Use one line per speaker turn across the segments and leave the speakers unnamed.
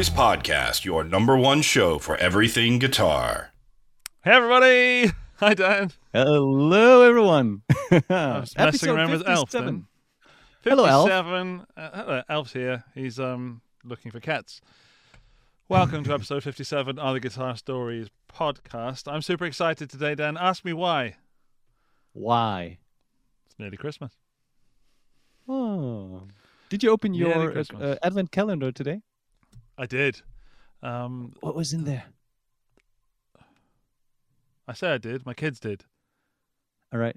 Stories Podcast, your number one show for everything guitar.
Hey, everybody. Hi, Dan.
Hello, everyone.
I was messing around with Elf then.
Hello, Elf.
Uh, hello, Elf's here. He's um looking for cats. Welcome to episode 57 of the Guitar Stories podcast. I'm super excited today, Dan. Ask me why.
Why?
It's nearly Christmas.
Oh. Did you open
Merry
your uh, uh, advent calendar today?
I did. Um,
What was in there?
I say I did. My kids did.
All right.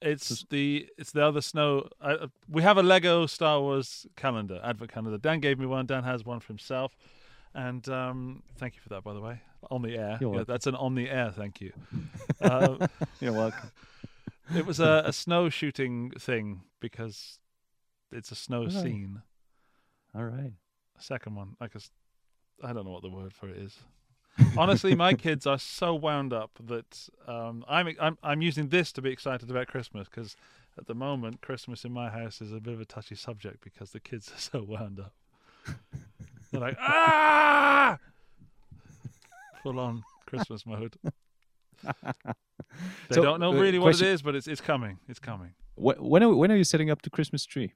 It's the it's the other snow. I, we have a Lego Star Wars calendar, advent calendar. Dan gave me one. Dan has one for himself, and um, thank you for that, by the way. On the air, yeah, that's an on the air. Thank you. Uh,
You're welcome.
it was a, a snow shooting thing because it's a snow
Right.
scene.
All right.
Second one, like I don't know what the word for it is. Honestly, my kids are so wound up that um, I'm, I'm I'm using this to be excited about Christmas because at the moment Christmas in my house is a bit of a touchy subject because the kids are so wound up. They're like ah, full on Christmas mode. They
So,
don't know
uh,
really what
question-
it is, but it's it's coming. It's coming.
Wh- When are, when are you setting up the Christmas tree?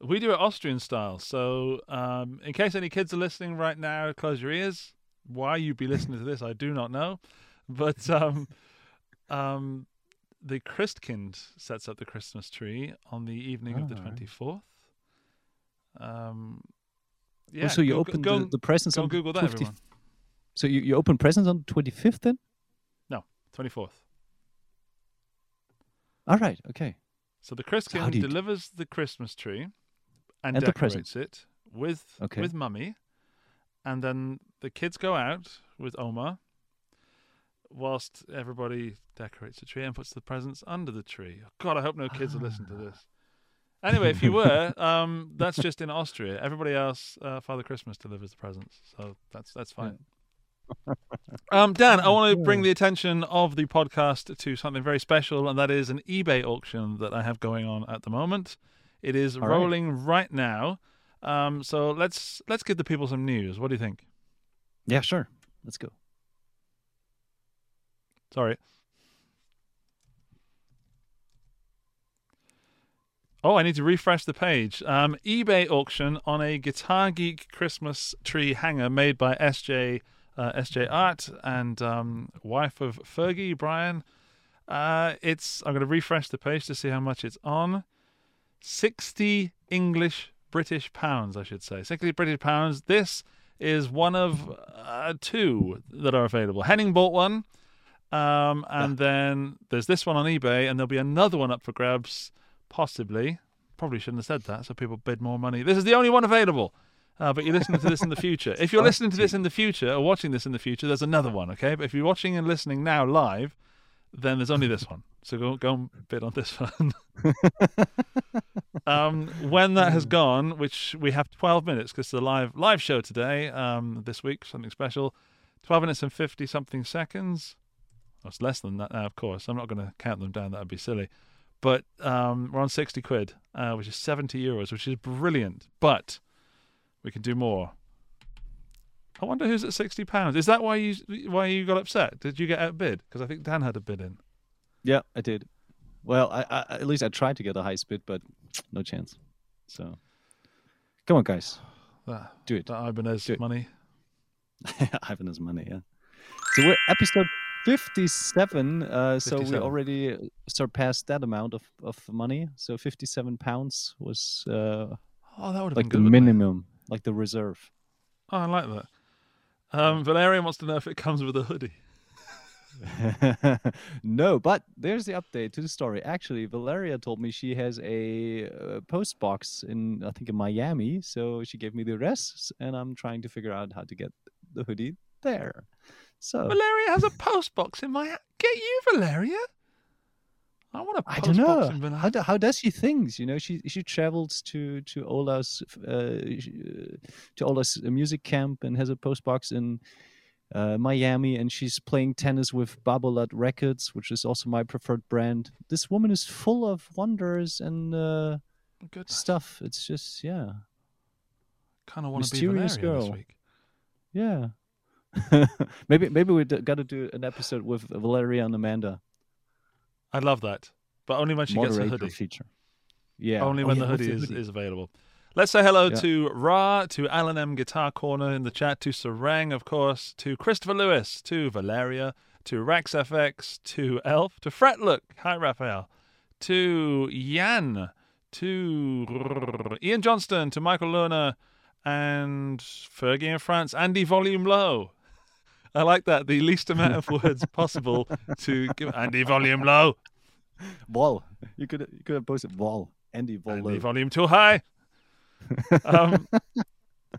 We do it Austrian style. So, um, in case any kids are listening right now, close your ears. Why you'd be listening to this, I do not know. But um, um, the Christkind sets up the Christmas tree on the evening of the
Ah.
24th. Um,
Oh,
yeah,
so you
go,
open
go,
the, the presents on
Google that,
50
everyone.
So you, you open presents on the 25th then?
No, 24th.
All right. Okay.
So the Christkind delivers the Christmas tree and,
And the
decorates it with
Okay.
with mummy, and then the kids go out with Omar, whilst everybody decorates the tree and puts the presents under the tree. God, I hope no kids will listen to
Ah.
this. Anyway, if you were, um, that's just in Austria. Everybody else, uh, Father Christmas delivers the presents, so that's that's fine. Um, Dan, I want to bring the attention of the podcast to something very special, and that is an eBay auction that I have going on at the moment. It is
All right.
rolling right now. Um, so let's let's give the people some news. What do you think?
Yeah, sure. Let's go.
Sorry. Oh, I need to refresh the page. Um, eBay auction on a Guitar Geek Christmas tree hanger made by SJ uh, SJ Art and um, wife of Fergie Brian. Uh, it's I'm going to refresh the page to see how much it's on. Sixty English British pounds, I should say. Sixty British pounds. This is one of uh, two that are available. Henning bought one. Um, and then there's this one on eBay, and there'll be another one up for grabs, possibly. Probably shouldn't have said that, so people bid more money. This is the only one available. Uh, but you're listening to this in the future. If you're listening to this in the future or watching this in the future, there's another one, okay? But if you're watching and listening now live, then there's only this one. So go go and bid on this one. um, when that has gone, which we have 12 minutes because it's a live live show today, um, this week, something special. 12 minutes and 50 something seconds. Oh, it's less than that now, of course. I'm not going to count them down. That would be silly. But um, we're on 60 quid, uh, which is 70 euros, which is brilliant. But we can do more. I wonder who's at 60 pounds. Is that why you why you got upset? Did you get outbid? Because I think Dan had a bid in.
Yeah, I did. Well, I, I at least I tried to get a high bid, but no chance. So, come on, guys,
That,
do it.
that Ibanez
Do
money.
Has money, yeah. So we're episode 57. Uh, so we already surpassed that amount of, of money. So 57 pounds was uh,
Oh, that would have
like
been
the
good. it?
minimum, like the reserve.
Oh, I like that. Um, Valerian wants to know if it comes with a hoodie.
no, but there's the update to the story. Actually, Valeria told me she has a uh, post box in, I think, in Miami. So she gave me the address, and I'm trying to figure out how to get the hoodie there. So
Valeria has a post box in my. Get you, Valeria. I want a
I don't know how do, how does she things. You know, she she travels to to Ola's uh, uh, to Ola's music camp and has a post box in uh, Miami, and she's playing tennis with Babolat Records, which is also my preferred brand. This woman is full of wonders and uh,
Good.
stuff. It's just yeah.
Kind of want to be Valeria this week.
Yeah. maybe maybe we got to do an episode with Valeria and Amanda.
I love that, but only when she gets a hoodie.
feature. Yeah.
Only
Oh,
when
yeah,
the
what's
hoodie is, is available. Let's say hello
Yeah.
to Ra, to Alan M Guitar Corner in the chat, to Sarang, of course, to Christopher Lewis, to Valeria, to Rex FX, to Elf, to Fretlook. Hi, Raphael. To Yan, to Ian Johnston, to Michael Lerner, and Fergie in France, Andy Volume Low. I like that. The least amount of words possible to give Andy Volume Low.
Vol. You could you could have posted Vol. Andy Vol.
Andy Volume Too High. Um,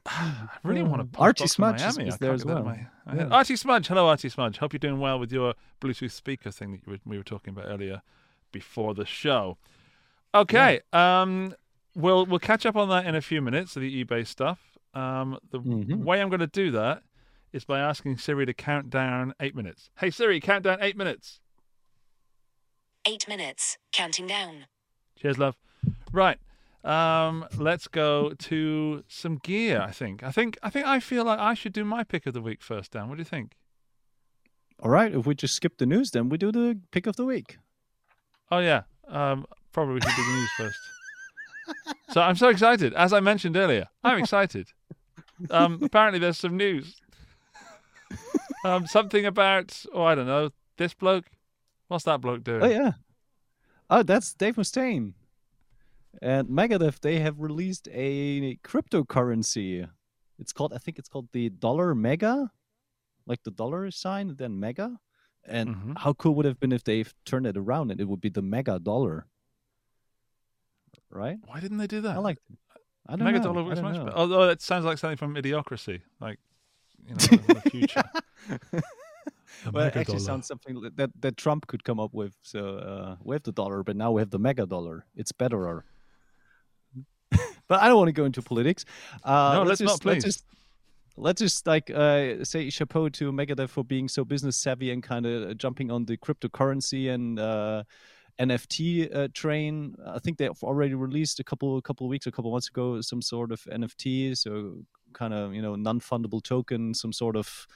I really want to.
Archie Smudge is- is there as well.
My,
Yeah.
Archie Smudge, hello Archie Smudge. Hope you're doing well with your Bluetooth speaker thing that you were, we were talking about earlier before the show. Okay, um, we'll we'll catch up on that in a few minutes. The eBay stuff. Um, the
Mhm.
way I'm going to do that is by asking Siri to count down eight minutes. Hey Siri, count down eight minutes.
Eight minutes. Counting down.
Cheers, love. Right. Um, let's go to some gear. I think. I think. I think. I feel like I should do my pick of the week first. Dan, what do you think?
All right. If we just skip the news, then we do the pick of the week.
Oh yeah. Um, probably we should do the news first. So I'm so excited. As I mentioned earlier, I'm excited. Um, apparently there's some news. Um, something about. Oh, I don't know. This bloke. What's that bloke doing?
Oh yeah. Oh, that's Dave Mustaine. And Megadeth, they have released a cryptocurrency. It's called, I think it's called the Dollar Mega, like the dollar sign, then Mega. And
Mhm.
how cool would it have been if they've turned it around and it would be the Mega Dollar, right?
Why didn't they do that?
I like. I don't
Mega
know.
Dollar works much better. Although it sounds like something from Idiocracy, like you know, in the future.
Well, it actually
Dollar.
sounds something that that Trump could come up with. So uh, we have the dollar, but now we have the mega dollar. It's better. but I don't want to go into politics. Uh,
No, let's not,
just, Let's
please.
just, let's just like uh, say chapeau to Megadeth for being so business savvy and kind of jumping on the cryptocurrency and uh, NFT uh, train. I think they've already released a couple a couple of weeks, a couple of months ago, some sort of NFT. So kind of you know non-fungible token, some sort of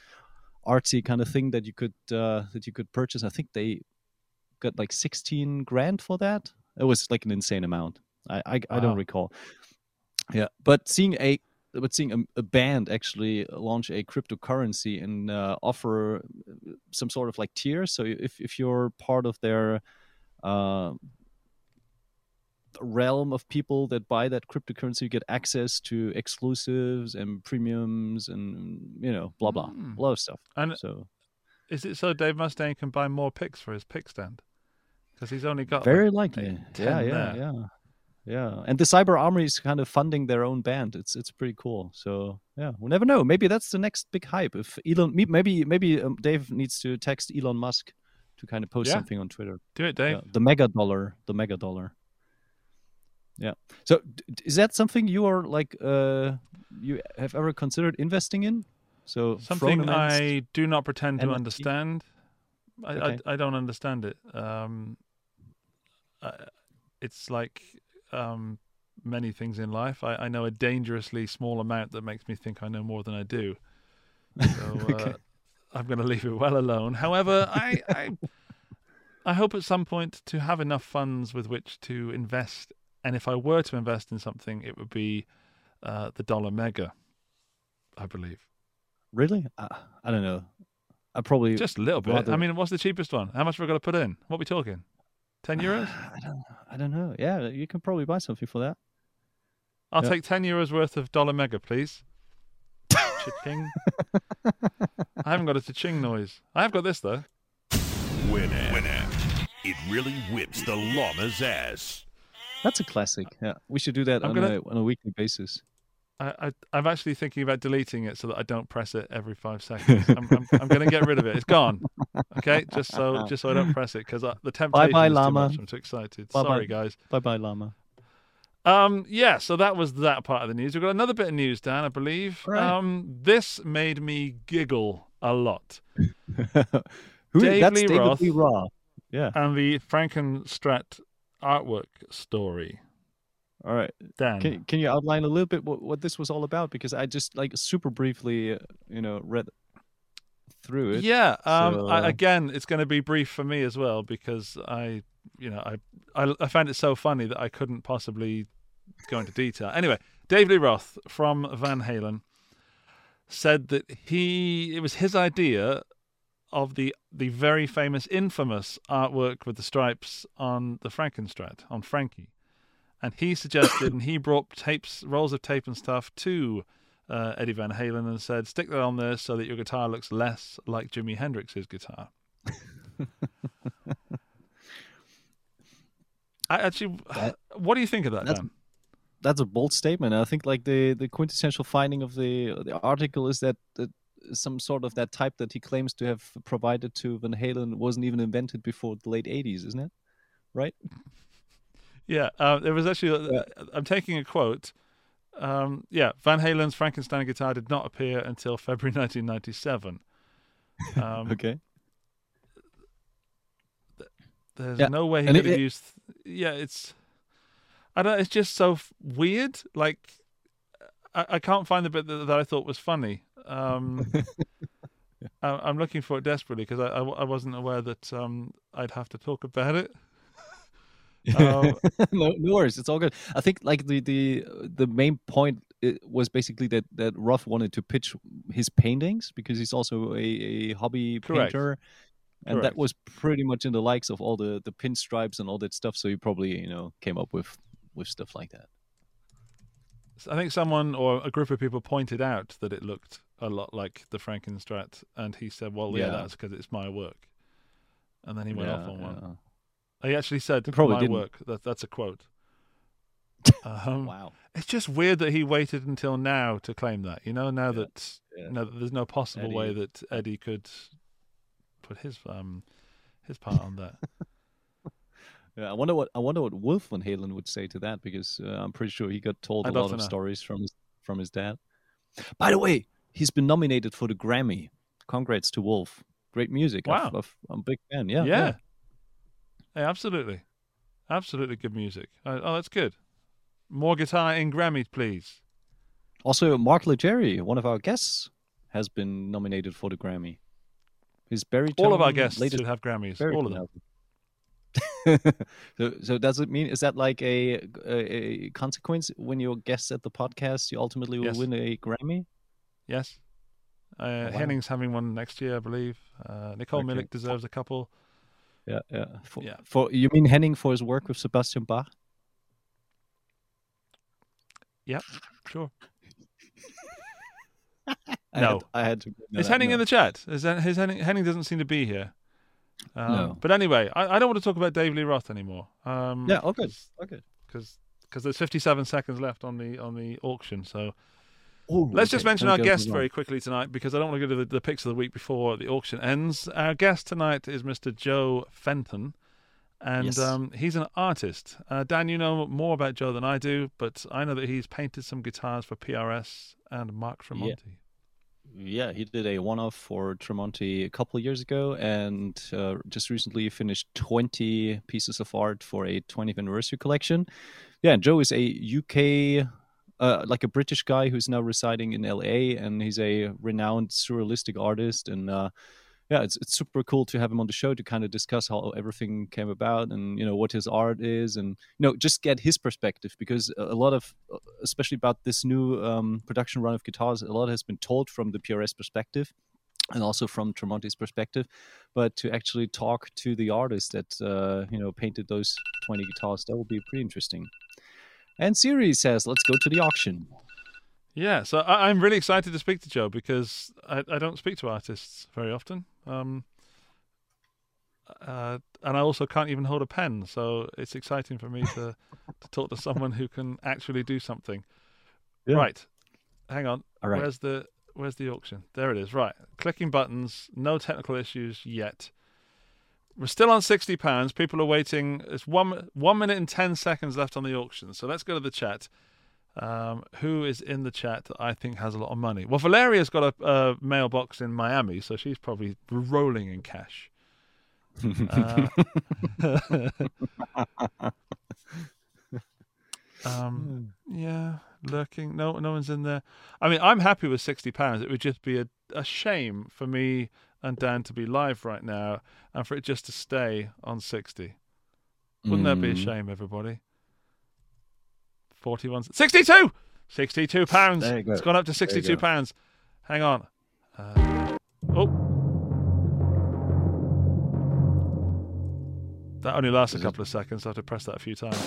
artsy kind of thing that you could uh, that you could purchase. I think they got like sixteen grand for that. It was like an insane amount. I I, I don't recall. Yeah, but seeing a but seeing a, a band actually launch a cryptocurrency and uh, offer some sort of like tier. So if if you're part of their uh, realm of people that buy that cryptocurrency, get access to exclusives and premiums and you know blah blah
Hmm.
a lot of stuff.
And
So
is it so Dave Mustaine can buy more picks for his pick stand? Because he's only got
very
like,
likely, yeah, yeah,
there.
yeah, yeah. And the Cyber Army is kind of funding their own band. It's it's pretty cool. So yeah, we'll never know. Maybe that's the next big hype. If Elon, maybe maybe um, Dave needs to text Elon Musk to kind of post
Yeah.
something on Twitter.
Do it, Dave.
Yeah, the mega dollar, the mega dollar. Yeah. So is that something you are like uh you have ever considered investing in? So
Something I do not pretend to
NFT?
understand. I,
Okay.
I I don't understand it. Um, uh, it's like um, many things in life. I, I know a dangerously small amount that makes me think I know more than I do. So uh,
Okay.
I'm going to leave it well alone. However, I, I I hope at some point to have enough funds with which to invest. And if I were to invest in something, it would be uh, the dollar mega. I believe.
really? Uh, I don't know. I probably
Just a little bit. I mean, what's the cheapest one? How much have we got to put in? What are we talking? 10 euros?
I don't I don't know. Yeah, you can probably buy something for that.
I'll
Yeah.
take 10 euros worth of dollar mega, please. Cha-ching. I haven't got a cha-ching noise. I have got this, though.
Winamp. Winamp. It really whips the llama's ass.
That's a classic. Yeah, we should do that on,
gonna-
a, on a weekly basis.
I, I, I'm actually thinking about deleting it so that I don't press it every five seconds. I'm, I'm, I'm going to get rid of it. It's gone. Okay, just so just so I don't press it because the temptation
Bye-bye,
is too much. I'm too excited.
Bye-bye.
Sorry, guys.
Bye bye, llama.
Um, yeah, so that was that part of the news. We've got another bit of news, Dan, I believe.
Right.
Um, this made me giggle a lot.
Who,
Dave
that's
Lee
David
Roth.
Lee Roth. Yeah.
And the Frankenstrat artwork story.
All right.
Dan.
Can can you outline a little bit what, what this was all about? Because I just like super briefly, uh, you know, read through it.
Yeah. Um,
So-
I, again, it's going to be brief for me as well because I, you know, I, I, I found it so funny that I couldn't possibly go into detail. Anyway, Dave Lee Roth from Van Halen said that he it was his idea of the the very famous, infamous artwork with the stripes on the Frankenstrat on Frankie, and he suggested and he brought tapes, rolls of tape and stuff to uh, Eddie Van Halen and said, "Stick that on there so that your guitar looks less like Jimi Hendrix's guitar." I actually,
That-
what do you think of that,
that's-
Dan?
That's a bold statement. I think like the the quintessential finding of the the article is that that some sort of that type that he claims to have provided to Van Halen wasn't even invented before the late 80s, isn't it? Right?
Yeah, uh, there was actually. Uh, I'm taking a quote. Um, yeah, Van Halen's Frankenstein guitar did not appear until February 1997. Um,
Okay.
There's
Yeah,
no way he could have
it-
used. Yeah, it's. I don't. It's just so f- weird. Like, I, I can't find the bit that, that I thought was funny. Um, I, I'm looking for it desperately because I, I, I wasn't aware that um, I'd have to talk about it. Um,
no, no worries. It's all good. I think like the the the main point was basically that that Roth wanted to pitch his paintings because he's also a, a hobby
Correct.
painter, and
Correct.
that was pretty much in the likes of all the the pinstripes and all that stuff. So he probably you know came up with with stuff like that.
I think someone or a group of people pointed out that it looked a lot like the Frankenstrat, and he said, "Well, yeah,
Yeah.
that's because it's my work." And then he went off
Yeah,
on one. He actually said,
probably
"My
didn't.
work." That, that's a quote. Um,
Wow.
It's just weird that he waited until now to claim that. You know, now that
yeah.
no, there's no possible way that Eddie could put his um his part on that.
Yeah, I wonder what I wonder what Wolf Van Halen would say to that because uh, I'm pretty sure he got told
I'd
a lot of
know.
stories from his from his dad. By the way, he's been nominated for the Grammy. Congrats to Wolf. Great music.
Wow.
I've- I'm a big fan. Yeah,
yeah. Hey, absolutely, absolutely good music. Uh, oh, that's good. More guitar in Grammys, please.
Also, Mark Lettieri, one of our guests, has been nominated for the Grammy. His baritone.
All of our guests
latest
should have Grammys. All of them.
so, so does it mean is that like a, a, a consequence when you're guests at the podcast, you ultimately will
Yes.
win a Grammy?
Yes. Uh,
wow.
Henning's having one next year, I believe. Uh, Nicole
Okay.
Millick deserves a couple.
Yeah, yeah. For,
Yeah.
for you mean Henning for his work with Sebastian Bach?
Yeah, sure.
I
No.
had, I had to.
Is Henning
no.
in the chat? Is that, his Henning, Henning doesn't seem to be here. Um,
No.
But anyway, I, I don't want to talk about Dave Lee Roth anymore. Um,
Yeah. Okay. Okay.
Because there's 57 seconds left on the on the auction. So
Ooh,
let's just
okay,
mention
then
our guest very quickly tonight because I don't want to go to the, the picks of the week before the auction ends. Our guest tonight is Mr. Joe Fenton. And
Yes.
um, he's an artist. Uh, Dan, you know more about Joe than I do, but I know that he's painted some guitars for PRS and Mark Tremonti.
Yeah, he did a one-off for Tremonti a couple of years ago, and uh, just recently finished 20 pieces of art for a 20th anniversary collection. Yeah, and Joe is a UK, uh, like a British guy who's now residing in LA, and he's a renowned surrealistic artist. And uh, yeah, it's it's super cool to have him on the show to kind of discuss how everything came about, and you know what his art is, and you know just get his perspective because a lot of, especially about this new um, production run of guitars, a lot has been told from the PRS perspective and also from Tremonti's perspective, but to actually talk to the artist that uh, you know painted those 20 guitars, that will be pretty interesting. And Siri says, "Let's go to the auction."
Yeah, so I, I'm really excited to speak to Joe because I, I don't speak to artists very often. Um, uh, and I also can't even hold a pen, so it's exciting for me to, to talk to someone who can actually do something.
Yeah.
Right, hang on.
All right.
Where's the Where's the auction? There it is. Right, clicking buttons. No technical issues yet. We're still on sixty pounds. People are waiting. It's one one minute and ten seconds left on the auction. So let's go to the chat. Um, who is in the chat that I think has a lot of money? Well, Valeria's got a, a mailbox in Miami, so she's probably rolling in cash. Uh, Um, yeah, lurking. No, no one's in there. I mean, I'm happy with sixty pounds. It would just be a, a shame for me and Dan to be live right now, and for it just to stay on sixty. Wouldn't that be a
Mm.
shame, everybody? Forty-one, sixty-two, sixty-two pounds.
There you go.
It's gone up to sixty-two
go.
pounds. Hang on. Uh, oh. That only lasts a couple of seconds. I have to press that a few times.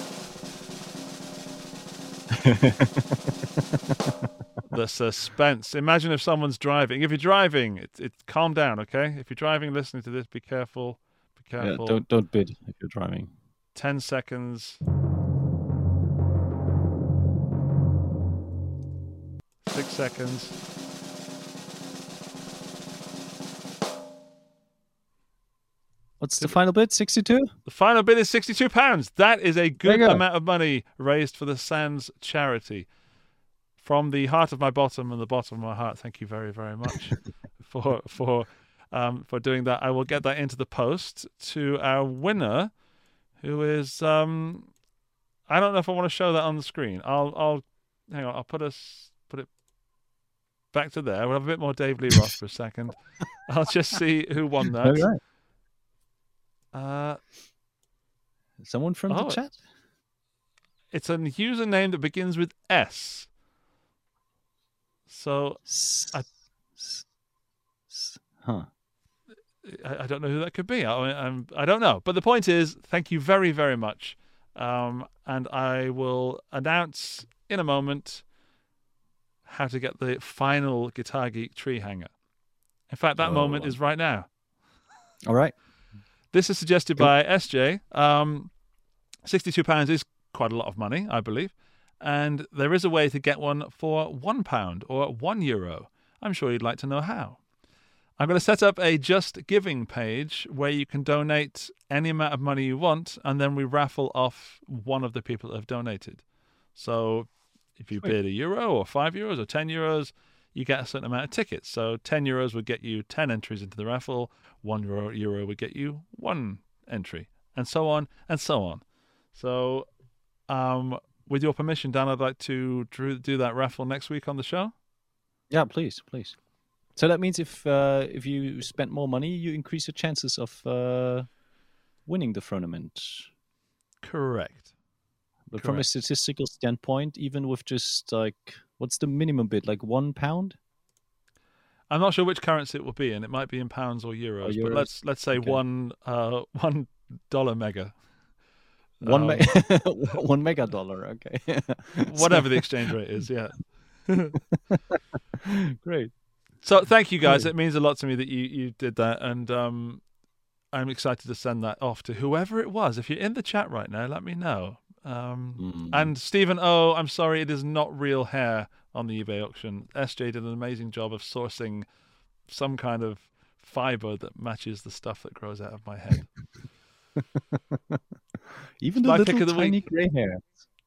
The suspense. Imagine if someone's driving. If you're driving, it's it calm down, okay? If you're driving, listening to this, be careful. Be
Yeah,
careful.
don't don't bid if you're driving.
Ten seconds. Six seconds.
What's the final bid? Sixty-two.
The final bid is sixty-two pounds. That is a good
go.
amount of money raised for the Sands charity. From the heart of my bottom and the bottom of my heart, thank you very, very much for for um, for doing that. I will get that into the post to our winner, who is um, I don't know if I want to show that on the screen. I'll I'll hang on. I'll put us put it back to there. We'll have a bit more Dave Lee Roth for a second. I'll just see who won that. Uh,
Someone from
Oh,
the chat.
it's a username that begins with S. So I-
Huh.
I, I don't know who that could be. I, I'm, I don't know. But the point is, thank you very, very much. Um, and I will announce in a moment how to get the final Guitar Geek tree hanger. In fact, that
Oh.
moment is right now.
All right.
This is suggested by SJ. Um, £62 is quite a lot of money, I believe. And there is a way to get one for £1 or €1. I'm sure you'd like to know how. I'm going to set up a Just Giving page where you can donate any amount of money you want, and then we raffle off one of the people that have donated. So if you
Sweet.
bid a euro or five euros or 10 euros, you get a certain amount of tickets. So 10 euros would get you 10 entries into the raffle, one euro, euro would get you one entry, and so on and so on. So, um, with your permission, Dan, I'd like to do that raffle next week on the show.
Yeah, please, please. So that means if uh, if you spend more money, you increase your chances of uh, winning the tournament.
Correct.
But from a statistical standpoint, even with just like what's the minimum bid, like one pound?
I'm not sure which currency it will be in. It might be in pounds or euros, but
euros.
let's let's say
Okay.
one uh, one dollar mega.
One
Um,
me- one mega dollar. Okay.
whatever the exchange rate is. Yeah.
Great.
So thank you guys.
Great.
It means a lot to me that you you did that, and um, I'm excited to send that off to whoever it was. If you're in the chat right now, let me know. Um,
Mm.
And Stephen O, I'm sorry, it is not real hair on the eBay auction. SJ did an amazing job of sourcing some kind of fiber that matches the stuff that grows out of my head.
Even the
my pick
little
of the
tiny
week.
gray hair.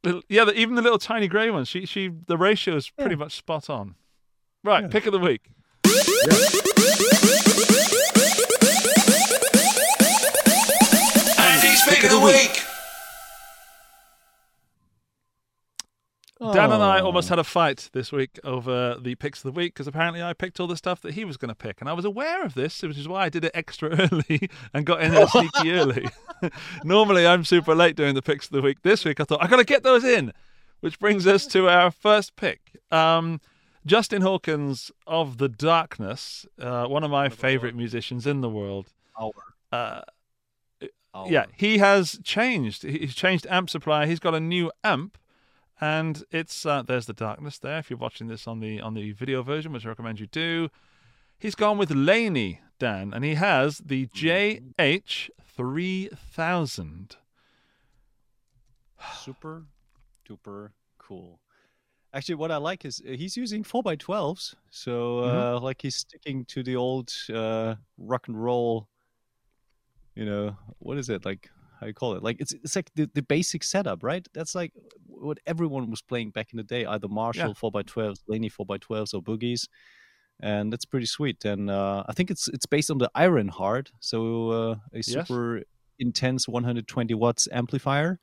Little- yeah, the, even the little tiny grey ones. She she the ratio is pretty much spot on. Right,
Yeah.
pick of the week.
Andy's pick of the week.
Dan and I
Oh.
almost had a fight this week over the picks of the week because apparently I picked all the stuff that he was going to pick, and I was aware of this, which is why I did it extra early and got in there sneaky early. Normally, I'm super late doing the picks of the week. This week, I thought I got to get those in, which brings us to our first pick. Um, Justin Hawkins of the Darkness, uh, one of my favorite musicians in the world. Uh, yeah, he has changed. He's changed amp supply. He's got a new amp, and it's uh, there's the darkness there. If you're watching this on the on the video version, which I recommend you do, he's gone with Laney Dan, and he has the JH three thousand.
super duper cool. Actually, what I like is uh, he's using four by twelves, so uh, like he's sticking to the old uh, rock and roll. You know what is it like? How you call it? Like it's it's like the, the basic setup, right? That's like what everyone was playing back in the day, either Marshall four by twelves, Laney four by twelves, or boogies, and that's pretty sweet. And uh, I think it's it's based on the Iron Heart, so uh, a super intense 120 watts amplifier.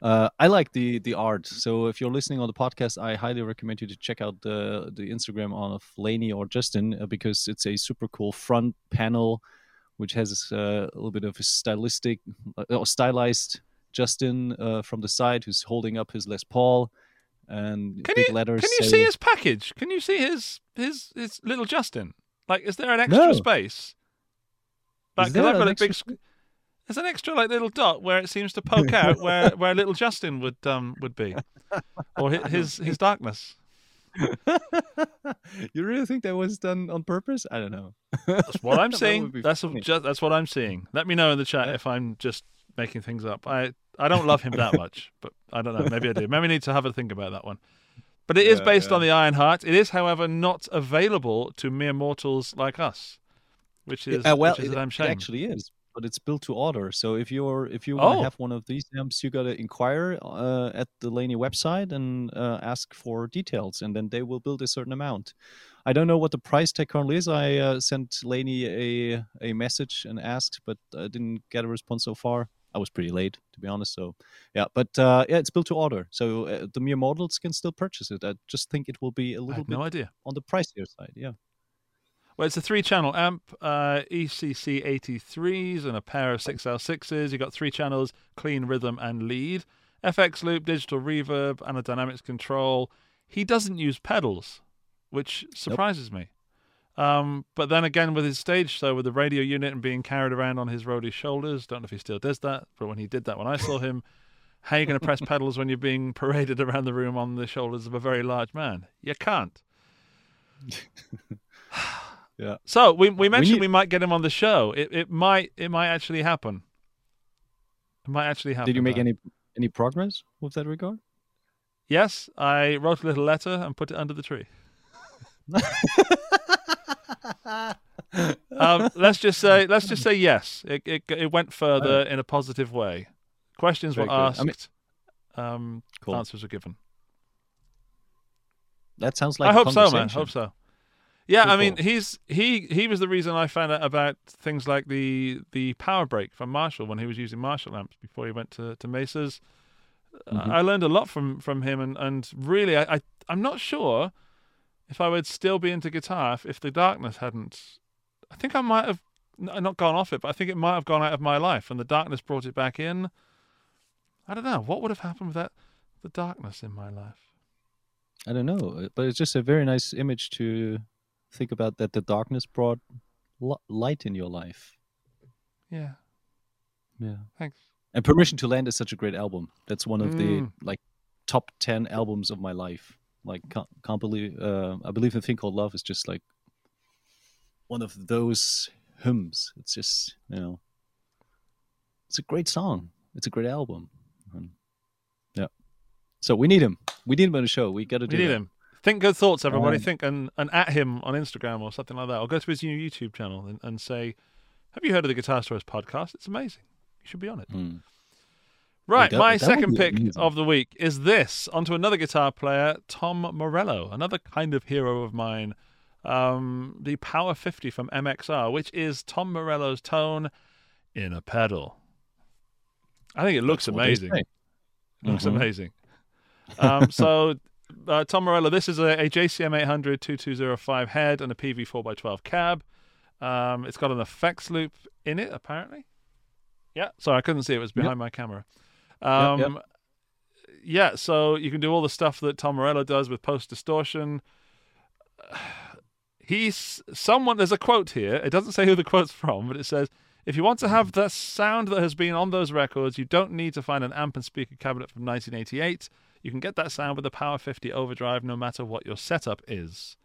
Uh, I like the the art. So if you're listening on the podcast, I highly recommend you to check out the the Instagram of Laney or Justin uh, because it's a super cool front panel, which has uh, a little bit of a stylistic uh, or stylized Justin uh, from the side who's holding up his Les Paul and
Can
big
you
letters.
can you
say-
see his package? Can you see his his his little Justin? Like, is there an extra
No.
space? Like,
Is there
I've got
an
a big. There's an extra like little dot where it seems to poke out where where little Justin would um would be, or hi- his his darkness.
you really think that was done on purpose? I don't know.
That's what I'm
That
seeing.
would be
That's
funny.
just that's what I'm seeing. Let me know in the chat if I'm just making things up. I I don't love him that much, but I don't know. Maybe I do. Maybe I need to have a think about that one. But it is
Yeah,
based
yeah.
on the Iron Heart. It is, however, not available to mere mortals like us, which is
Uh, well,
which is
it,
a damn
it actually is, but it's built to order. So if you're if you want to
Oh.
have one of these amps, you gotta inquire uh, at the Laney website and uh, ask for details, and then they will build a certain amount. I don't know what the price tag currently is. I uh, sent Laney a a message and asked, but I didn't get a response so far. I was pretty late, to be honest. So yeah, but uh, yeah, it's built to order. So uh, the mere models can still purchase it. I just think it will be a little bit
no idea.
on the pricier side. Yeah.
Well, it's a three-channel amp, uh, ECC 83s, and a pair of 6L6s. You've got three channels, clean rhythm and lead, FX loop, digital reverb, and a dynamics control. He doesn't use pedals, which surprises me. Um, but then again, with his stage show, with the radio unit and being carried around on his roadie's shoulders, don't know if he still does that, but when he did that when I saw him, how are you going to press pedals when you're being paraded around the room on the shoulders of a very large man? You can't.
Yeah.
So we we mentioned
need-
we might get him on the show. It it might it might actually happen. It might actually happen.
Did you make
Dan.
any any progress with that regard?
Yes, I wrote a little letter and put it under the tree. um, let's just say let's just say yes. It it, it went further in a positive way. Questions
Very
were
good.
asked.
I mean-
um,
Cool.
Answers were given.
That sounds like
I
a
hope so, man. Hope so. Yeah,
Cool,
I mean, he's he he was the reason I found out about things like the the power brake from Marshall when he was using Marshall amps before he went to to Mesas.
Mhm.
I learned a lot from from him, and and really, I, I I'm not sure if I would still be into guitar if, if the darkness hadn't. I think I might have not gone off it, but I think it might have gone out of my life, and the darkness brought it back in. I don't know what would have happened without the darkness in my life.
I don't know, uh, but it's just a very nice image to think about that the darkness brought li- light in your life.
Yeah,
Yeah.
thanks.
And Permission to Land is such a great album. That's one of the
Mm.
like top 10 albums of my life. Like can't, can't believe uh, I believe the thing called love is just like one of those hymns. It's just, you know, it's a great song. It's a great album. And, yeah. So we need him. We need him on the show. We got to
We
do
need
that.
him. Think good thoughts, everybody.
Um,
Think and, and at him on Instagram or something like that. Or go to his new YouTube channel and, and say, Have you heard of the Guitar Stories podcast? It's amazing. You should be on it.
Mm.
Right, my second pick
amazing.
of the week is this onto another guitar player, Tom Morello, another kind of hero of mine. Um, the Power 50 from MXR, which is Tom Morello's tone in a pedal. I think it looks
That's
amazing. Looks
Mhm.
amazing. Um, so, uh, Tom Morello, this is a, a JCM 800 2205 head and a PV 4x12 cab. Um, it's got an effects loop in it, apparently. Yeah, sorry, I couldn't see it. It was behind my camera. Um,
yep.
Yeah, so you can do all the stuff that Tom Morello does with post distortion. He's someone, there's a quote here. It doesn't say who the quote's from, but it says, if you want to have the sound that has been on those records, you don't need to find an amp and speaker cabinet from 1988. You can get that sound with the Power 50 overdrive no matter what your setup is.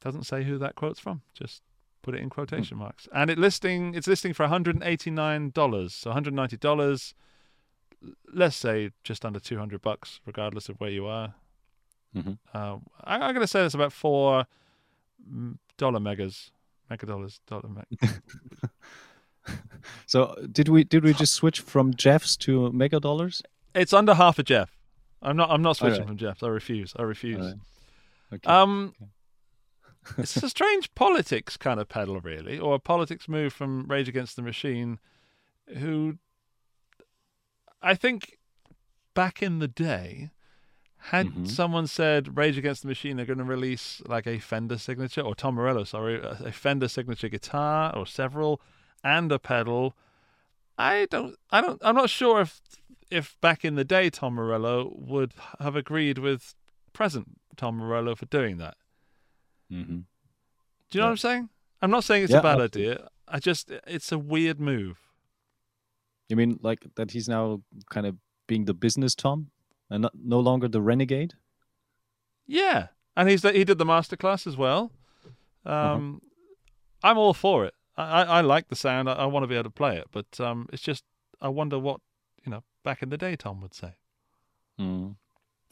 Doesn't say who that quote's from. Just put it in quotation marks. And it listing it's listing for $189. So $190. Let's say just under 200 bucks regardless of where you are.
Mhm.
Uh, I, I'm going to say it's about 4 dollar megas. Mega dollars, dollar meg.
So did we did we just switch from Jeffs to Mega Dollars?
It's under half a Jeff. I'm not. I'm not switching from Jeffs. I refuse. I refuse.
Alright. Okay.
Um, it's a strange politics kind of pedal, really, or a politics move from Rage Against the Machine, who I think back in the day, had
Mhm.
someone said Rage Against the Machine they're going to release like a Fender signature or Tom Morello, sorry, a Fender signature guitar or several and a pedal, I don't, I don't, I'm not sure if if back in the day Tom Morello would have agreed with present Tom Morello for doing that.
Mm-hmm.
Do you know
Yeah.
what I'm saying? I'm not saying it's
Yeah,
a bad
absolutely.
idea. I just, it's a weird move.
You mean like that he's now kind of being the business Tom and not, no longer the renegade?
Yeah, and he's he did the masterclass as well.
Uh-huh.
Um, I'm all for it. I, I, I like the sound. I, I want to be able to play it, but um, it's just I wonder what back in the day Tom would say.
Mm.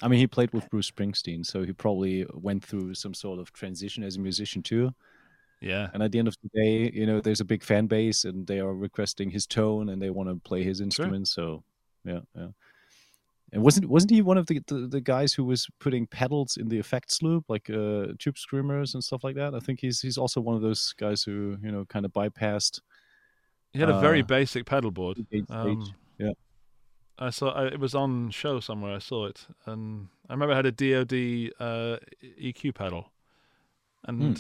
I mean, he played with Bruce Springsteen, so he probably went through some sort of transition as a musician too.
Yeah,
And at the end of the day, you know, there's a big fan base, and they are requesting his tone, and they want to play his instruments. So, yeah, yeah. And wasn't wasn't he one of the, the the guys who was putting pedals in the effects loop, like uh, tube screamers and stuff like that? I think he's he's also one of those guys who you know kind of bypassed
he had a very
Uh,
basic pedal board. Um.
Yeah.
I saw I, it was on show somewhere. I saw it, and I remember it had a DoD uh, EQ pedal, and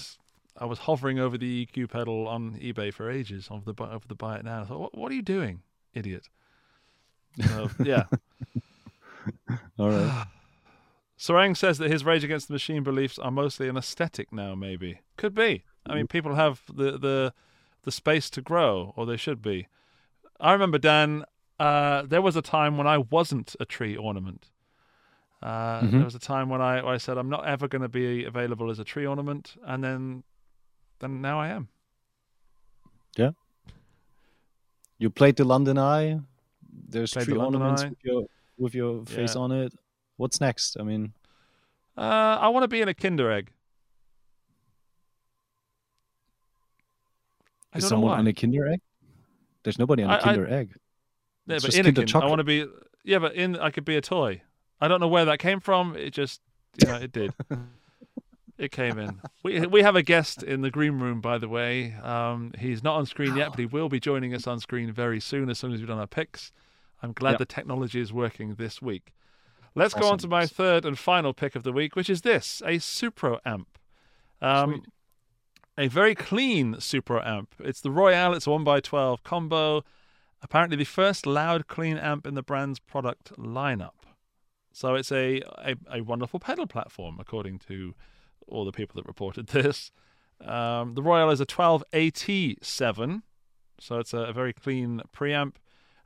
I was hovering over the EQ pedal on eBay for ages over the over the buy it now. I thought, what, what are you doing, idiot? So, yeah.
All right.
Sarang says that his Rage Against the Machine beliefs are mostly an aesthetic now. Maybe could be. I mean, people have the the the space to grow, or they should be. I remember Dan. Uh, there was a time when I wasn't a tree ornament. Uh,
Mhm.
There was a time when I, where I said I'm not ever going to be available as a tree ornament, and then, then now I am. Yeah.
You played the London Eye. There's
Played
three
the
ornaments
Eye.
with your with your face
Yeah.
on it. What's next? I mean,
Uh, I want to be in a Kinder Egg. I
is someone on a Kinder Egg? There's nobody on a
I- I-
Kinder Egg.
Yeah, but
just
in a
Kinder
Kinder, I want to be. Yeah, but in I could be a toy. I don't know where that came from. It just, you know, it did. it came in. We we have a guest in the green room, by the way. Um, he's not on screen yet, but he will be joining us on screen very soon, as soon as we've done our picks. I'm glad
Yep.
the technology is working this week. Let's go on to my third and final pick of the week, which is this: a Supro amp. Um, a very clean Supro amp. It's the Royale. It's a one x twelve combo. Apparently, the first loud, clean amp in the brand's product lineup. So it's a, a, a wonderful pedal platform, according to all the people that reported this. Um, the Royale is a 12AT7, so it's a, a very clean preamp,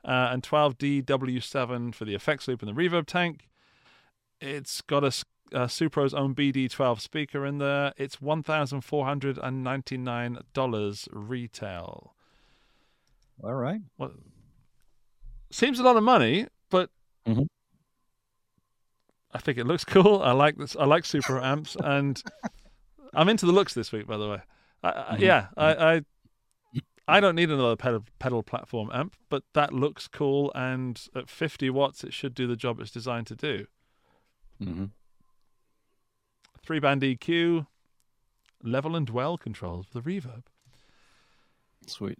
uh, and 12DW7 for the effects loop and the reverb tank. It's got a, a Supro's own BD12 speaker in there. It's $1,499 retail.
All right.
What seems a lot of money, but
Mhm.
I think it looks cool. I like this. I like Supro amps, and I'm into the looks this week. By the way, I, I,
Mhm.
yeah, I, I I don't need another pedal pedal platform amp, but that looks cool, and at 50 watts, it should do the job it's designed to do.
Mm-hmm.
Three band EQ, level and dwell controls for the reverb.
Sweet.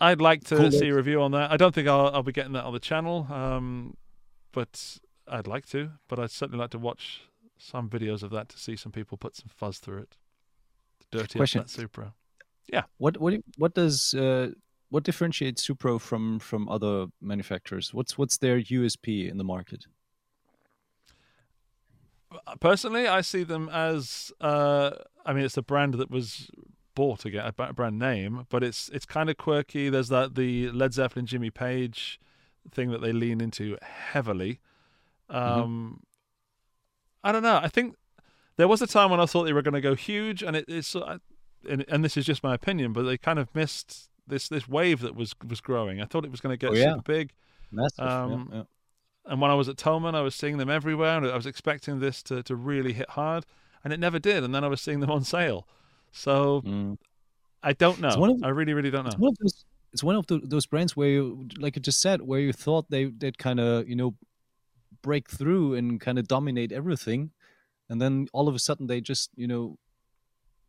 I'd like to
Cool.
see a review on that. I don't think I'll, I'll be getting that on the channel, um, but I'd like to. But I'd certainly like to watch some videos of that to see some people put some fuzz through it. Dirty up
Question.
that Supro.
Yeah. What what what does uh, what differentiates Supro from from other manufacturers? What's what's their USP in the market?
Personally, I see them as. Uh, I mean, it's a brand that was bought again, a brand name, but it's it's kind of quirky. There's that the Led Zeppelin, Jimmy Page thing that they lean into heavily. Um, I don't know. I think there was a time when I thought they were going to go huge, and it, it's uh, and, and this is just my opinion, but they kind of missed this this wave that was was growing. I thought it was going to get
Oh, yeah.
super big.
Massive. yeah,
Um,
yeah.
And when I was at Thomann, I was seeing them everywhere, and I was expecting this to, to really hit hard, and it never did. And then I was seeing them on sale. So
Mm.
I don't know.
of-
I really, really don't
It's
know.
one of those. It's one of the, those brands where, you, like you just said, where you thought they they'd kind of you know break through and kind of dominate everything, and then all of a sudden they just you know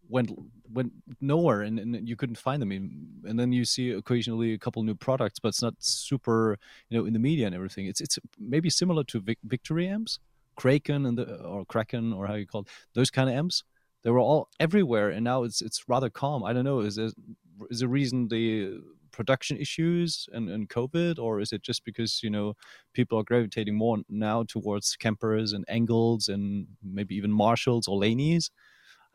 went went nowhere and, and you couldn't find them and then you see occasionally a couple new products but it's not super you know in the media and everything it's it's maybe similar to Vic- victory amps kraken and the or kraken or how you call it those kind of amps they were all everywhere and now it's it's rather calm i don't know is there is the reason the production issues and, and covid or is it just because you know people are gravitating more now towards Kempers and ENGLs and maybe even marshalls or Laneys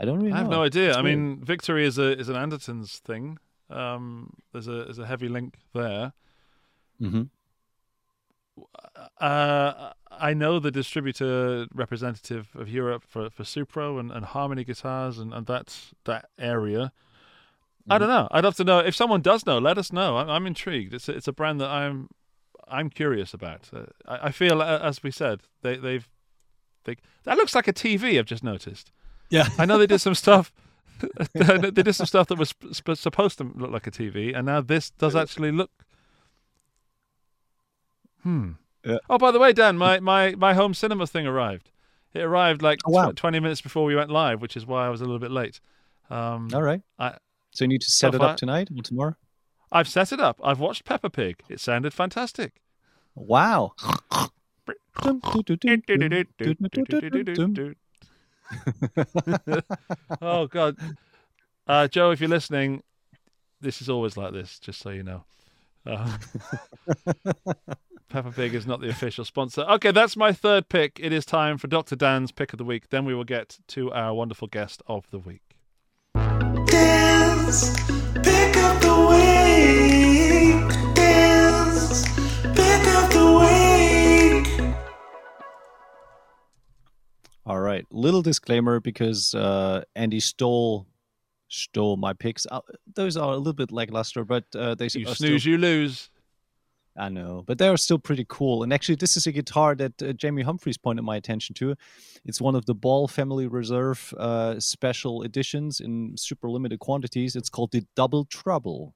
I don't really. I
have
know.
no idea. It's I weird. mean, Victory is a is an Andertons thing. Um, there's a there's a heavy link there.
Mm-hmm.
Uh, I know the distributor representative of Europe for, for Supro and, and Harmony guitars and, and that's that area. Mm-hmm. I don't know. I'd love to know if someone does know. Let us know. I'm, I'm intrigued. It's a, it's a brand that I'm I'm curious about. Uh, I, I, feel, uh, as we said, they they've they, that looks like a TV. I've just noticed.
Yeah,
I know they did some stuff. they did some stuff that was sp- supposed to look like a TV, and now this does actually look. Hmm.
Yeah.
Oh, by the way, Dan, my, my, my home cinema thing arrived. It arrived like
oh, wow.
tw- 20 minutes before we went live, which is why I was a little bit late. Um,
All right.
I,
so you need to set so it up tonight or tomorrow?
I've set it up. I've watched Peppa Pig. It sounded fantastic.
Wow.
oh God, uh, Joe, if you're listening, this is always like this. Just so you know, uh, Peppa Pig is not the official sponsor. Okay, that's my third pick. It is time for Doctor Dan's pick of the week. Then we will get to our wonderful guest of the week. Dan's pick of the week. Dan's pick of the
All right, little disclaimer because uh, Andy stole stole my picks. Uh, those are a little bit lackluster, but uh, they
you
snooze,
still... you lose.
I know, but they are still pretty cool. And actually, this is a guitar that uh, Jamie Humphries pointed my attention to. It's one of the Ball Family Reserve uh, special editions in super limited quantities. It's called the Double Trouble.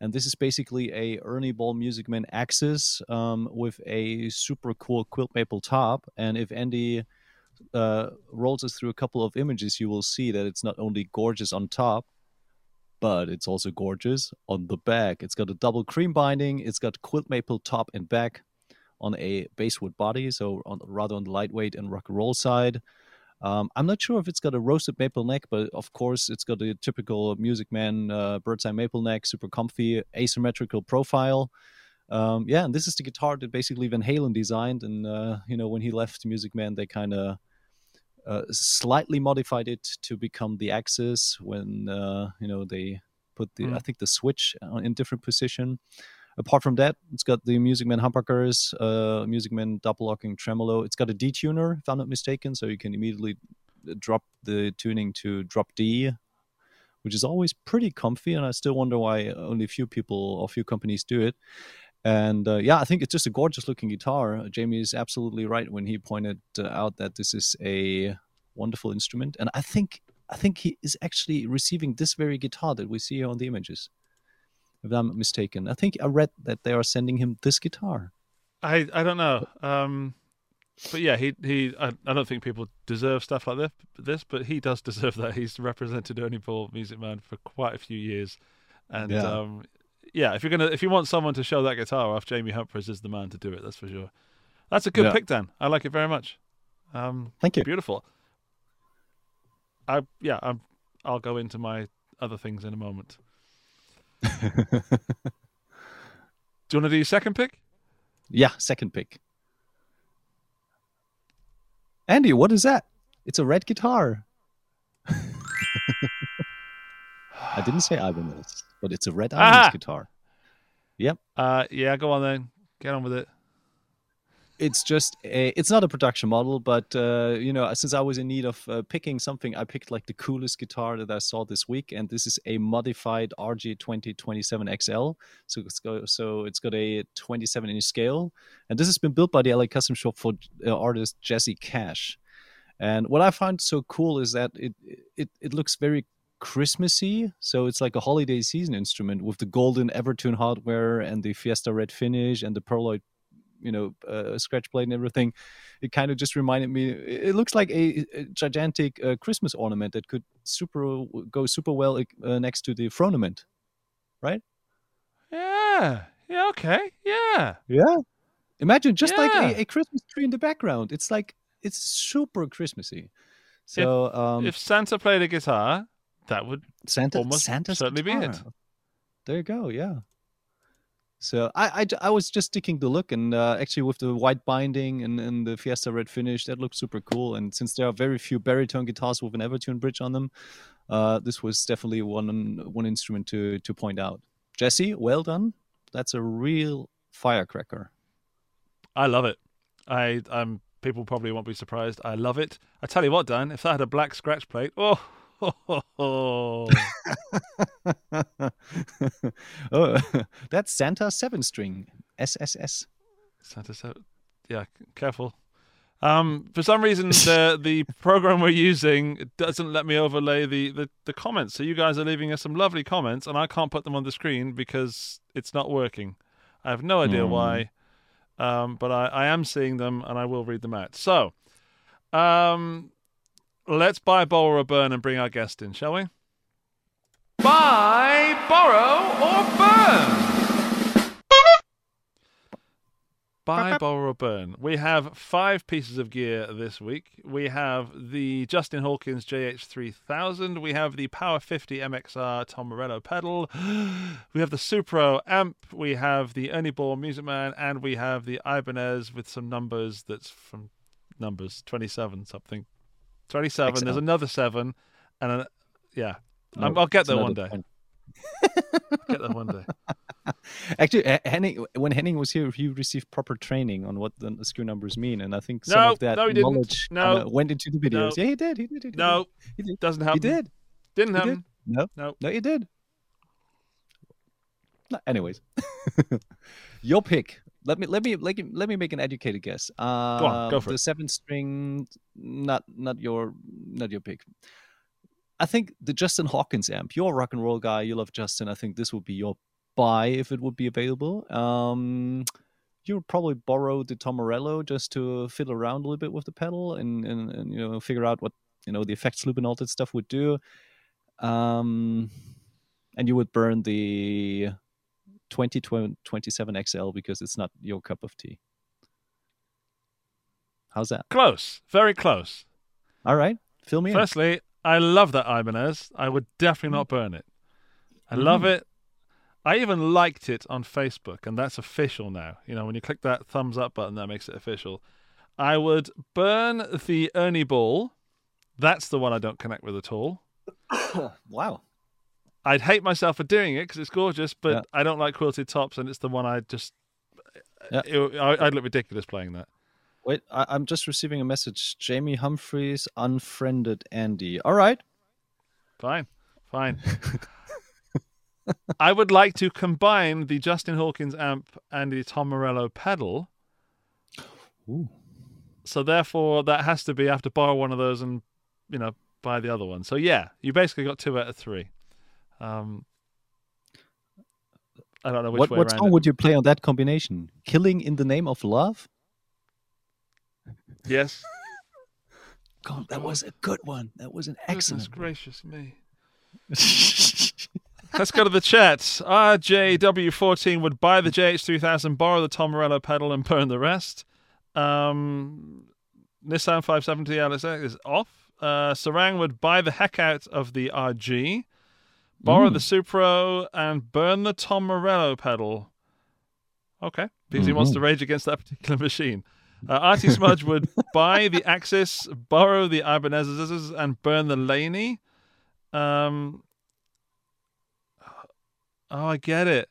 And this is basically a Ernie Ball Music Man Axis um, with a super cool quilt maple top. And if Andy uh, rolls us through a couple of images, you will see that it's not only gorgeous on top, but it's also gorgeous on the back. It's got a double cream binding. It's got quilt maple top and back on a basswood body, so on, rather on the lightweight and rock and roll side. Um, I'm not sure if it's got a roasted maple neck, but of course it's got a typical Music Man uh, bird's eye maple neck, super comfy, asymmetrical profile um, yeah, and this is the guitar that basically Van Halen designed. And uh, you know, when he left Music Man, they kind of uh, slightly modified it to become the Axis. When uh, you know they put the, mm. I think the switch in different position. Apart from that, it's got the Music Man humbuckers, uh, Music Man double locking tremolo. It's got a detuner, if I'm not mistaken, so you can immediately drop the tuning to drop D, which is always pretty comfy. And I still wonder why only a few people or few companies do it. And uh, yeah, I think it's just a gorgeous looking guitar. Uh, Jamie is absolutely right when he pointed uh, out that this is a wonderful instrument. And I think I think he is actually receiving this very guitar that we see here on the images. If I'm mistaken, I think I read that they are sending him this guitar.
I I don't know. Um, but yeah, he he. I, I don't think people deserve stuff like this, this, but he does deserve that. He's represented Ernie Ball Music Man for quite a few years, and yeah. um, yeah, if you're gonna if you want someone to show that guitar off, Jamie Humphries is the man to do it. That's for sure. That's a good yeah. pick, Dan. I like it very much. Um,
Thank you.
Beautiful. I yeah, I'm, I'll go into my other things in a moment. do you want to do your second pick?
Yeah, second pick. Andy, what is that? It's a red guitar. I didn't say Ibanez but it's a Red ah! guitar. Yep.
Uh, yeah, go on then. Get on with it.
It's just a, it's not a production model, but uh, you know, since I was in need of uh, picking something, I picked like the coolest guitar that I saw this week, and this is a modified RG 2027 XL. So it's got so it's got a 27 inch scale, and this has been built by the LA Custom Shop for uh, artist Jesse Cash. And what I find so cool is that it it, it looks very Christmassy. So it's like a holiday season instrument with the golden Evertune hardware and the Fiesta red finish and the pearloid you know uh, scratch plate and everything. It kind of just reminded me. It looks like a, a gigantic uh, Christmas ornament that could super go super well uh, next to the Phronement, right?
Yeah. Yeah. Okay. Yeah.
Yeah. Imagine just like a, a Christmas tree in the background. It's like it's super Christmassy. So um,
if Santa played a guitar, that would
Santa
almost
Santa's
certainly be it.
There you go. Yeah. So I, I was just taking the look, and uh, actually with the white binding and, and the Fiesta red finish, that looked super cool. And since there are very few baritone guitars with an Evertune bridge on them, uh, this was definitely one one instrument to to point out. Jesse, well done. That's a real firecracker.
I love it. I um people probably won't be surprised. I love it. I tell you what, Dan, if that had a black scratch plate, oh,
oh, that's Santa seven string SSS.
Santa so yeah, careful. Um, for some reason, the the program we're using doesn't let me overlay the, the, the comments. So you guys are leaving us some lovely comments, and I can't put them on the screen because it's not working. I have no idea
Hmm.
why, um, but I, I am seeing them, and I will read them out. So, um, let's buy, borrow, or burn, and bring our guest in, shall we? Buy, borrow, or burn. Buy, borrow, or burn. We have five pieces of gear this week. We have the Justin Hawkins JH3000. We have the Power 50 MXR Tom Morello pedal. We have the Supro amp. We have the Ernie Ball Music Man. And we have the Ibanez with some numbers that's from numbers 27 something. 27. There's another seven. And a, yeah. Um,
No,
I'll get there one day. Get there one day.
Actually, uh, Henning, when Henning was here, he received proper training on what the screw numbers mean, and I think some
No,
of that
no,
knowledge
No.
kinda went into the videos.
No.
Yeah, he did. He did. He did.
No,
he did.
doesn't
He
happen.
did.
Didn't
He
happen.
did. No,
No.
no, he did. No, anyways, your pick. Let me let me let me let me make an educated guess. Uh,
Go on, go for
the
it.
seven string, not not your not your pick. I think the Justin Hawkins amp. You're a rock and roll guy. You love Justin. I think this would be your buy if it would be available. Um, you would probably borrow the Tom Morello just to fiddle around a little bit with the pedal and, and, and you know figure out what you know the effects loop and all that stuff would do. Um, and you would burn the 2027 XL because it's not your cup of tea. How's that?
Close. Very close.
All right, fill me in.
Firstly, I love that Ibanez. I would definitely not burn it. I love
Mm.
it. I even liked it on Facebook, and that's official now. You know, when you click that thumbs up button, that makes it official. I would burn the Ernie Ball. That's the one I don't connect with at all.
wow.
I'd hate myself for doing it because it's gorgeous, but
Yeah.
I don't like quilted tops, and it's the one I just.
Yeah.
it- I, I'd look ridiculous playing that.
Wait, I, I'm just receiving a message. Jamie Humphries unfriended Andy. All right.
Fine, fine. I would like to combine the Justin Hawkins amp and the Tom Morello pedal.
Ooh.
So therefore, that has to be I have to borrow one of those and you know buy the other one. So yeah, you basically got two out of three. Um, I don't know which
What
way
what song
it.
would you play on that combination? Killing in the name of love?
Yes,
God, that was a good one. That was an
goodness
excellent.
gracious me. Let's go to the chat. RJW14 would buy the JH3000, borrow the Tom Morello pedal, and burn the rest. Um, Nissan 570 LSX is off. Uh, Sarang would buy the heck out of the RG, borrow the Supro, and burn the Tom Morello pedal. Okay, because he wants to rage against that particular machine. Uh, Artie Smudge would buy the Axis, borrow the Ibanez's, and burn the Laney. Um, oh, I get it.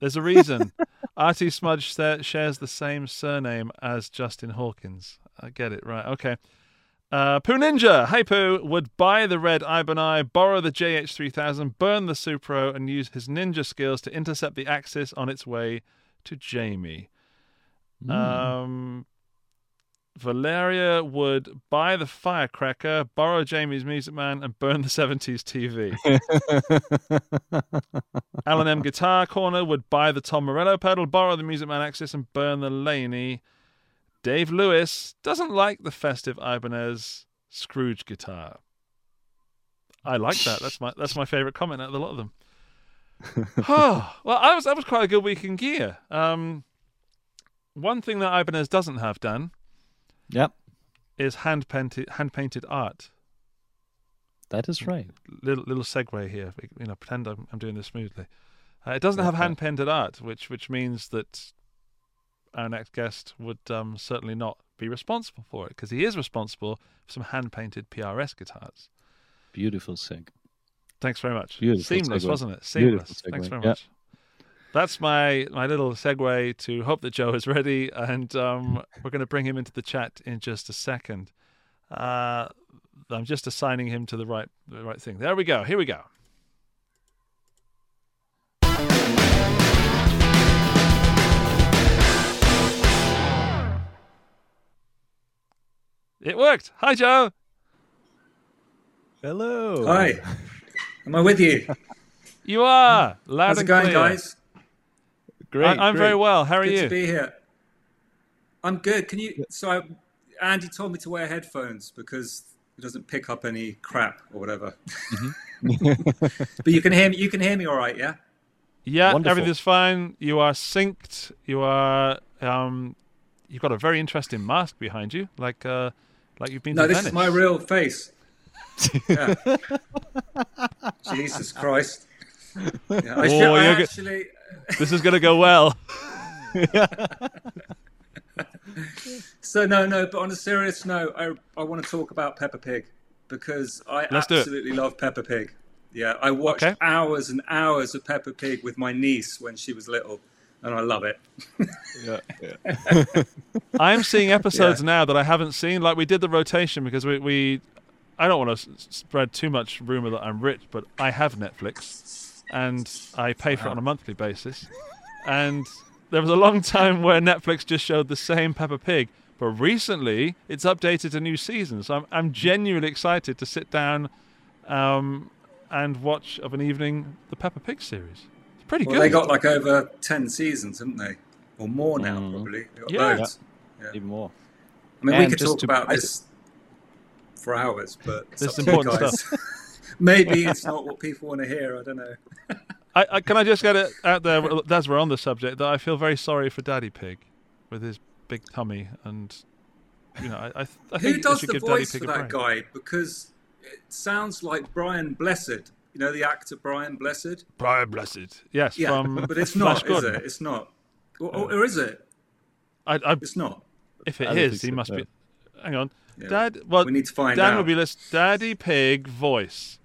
There's a reason. Artie Smudge shares the same surname as Justin Hawkins. I get it, right. Okay. Uh, Pooh Ninja, hey Pooh, would buy the red Ibanai, borrow the JH3000, burn the Supro, and use his ninja skills to intercept the Axis on its way to Jamie. Um, Valeria would buy the firecracker, borrow Jamie's Music Man, and burn the 70s TV. Alan M. Guitar Corner would buy the Tom Morello pedal, borrow the Music Man Axis, and burn the Laney. Dave Lewis doesn't like the festive Ibanez Scrooge guitar. I like that. That's my that's my favorite comment out of a lot of them. oh, well, I was that was quite a good week in gear. Um, one thing that Ibanez doesn't have done
Yep,
is hand painted hand painted art.
that is right.
Little little segue here. You know, pretend I'm, I'm doing this smoothly. Uh, it doesn't have hand painted art, which which means that our next guest would um, certainly not be responsible for it because he is responsible for some hand painted PRS guitars.
Beautiful sig.
Thanks very much.
Beautiful
Seamless,
segue.
wasn't it? Seamless. Thanks very
Yeah.
much. That's my my little segue to hope that Joe is ready, and um, we're going to bring him into the chat in just a second. Uh, I'm just assigning him to the right the right thing. There we go. Here we go. It worked. Hi, Joe.
Hello.
Hi, am I with you?
You are loud
How's it going,
clear.
guys?
Great.
I, am
great.
very well. How are
Good
you?
to be here. I'm good. Can you? So, I, Andy told me to wear headphones because it doesn't pick up any crap or whatever. but you can hear me. You can hear me all right, yeah?
Yeah,
Wonderful.
everything's fine. You are synced. You are. Um, you've got a very interesting mask behind you, like uh, like you've been
No, this
Venice.
is my real face. Yeah. Jesus Christ. Yeah, I, oh, should,
Oh,
I
you're go-
actually.
This is going to go well.
So no, no. But on a serious note, I I want to talk about Peppa Pig because I
Let's
absolutely love Peppa Pig. Yeah, I watched
Okay.
hours and hours of Peppa Pig with my niece when she was little, and I love it.
Yeah, yeah.
I'm seeing episodes
Yeah.
now that I haven't seen. Like we did the rotation because we. we I don't want to s- spread too much rumor that I'm rich, but I have Netflix, and I pay for it on a monthly basis. And there was a long time where Netflix just showed the same Peppa Pig, but recently it's updated to new seasons. So I'm, I'm genuinely excited to sit down um, and watch of an evening the Peppa Pig series. It's pretty
Well,
good.
they got like over ten seasons, haven't they, or more now?
Mhm.
Probably. They got
Yeah.
loads.
Even more.
I mean, we could talk
to-
about
I-
this for hours, but it's
This
up
is
to you
important
guys. Maybe it's not what people want to hear. I don't know.
I, I, can I just get it out there, as we're on the subject, that I feel very sorry for Daddy Pig with his big tummy, and you know, I, I, I think
Who does
should
the
give
voice
Daddy
for
Pig a
that
break.
guy? Because it sounds like Brian Blessed. You know the actor Brian Blessed.
Brian Blessed, yes,
Yeah,
from
but it's
Flash
not, is
Gordon.
it? It's not. Or, or, uh, or is it?
I, I,
It's not.
if it
I
is, he
so,
must
no.
be. Hang on,
Yeah,
Dad. Well,
we need to find
Dan
out.
will be list. Daddy Pig voice.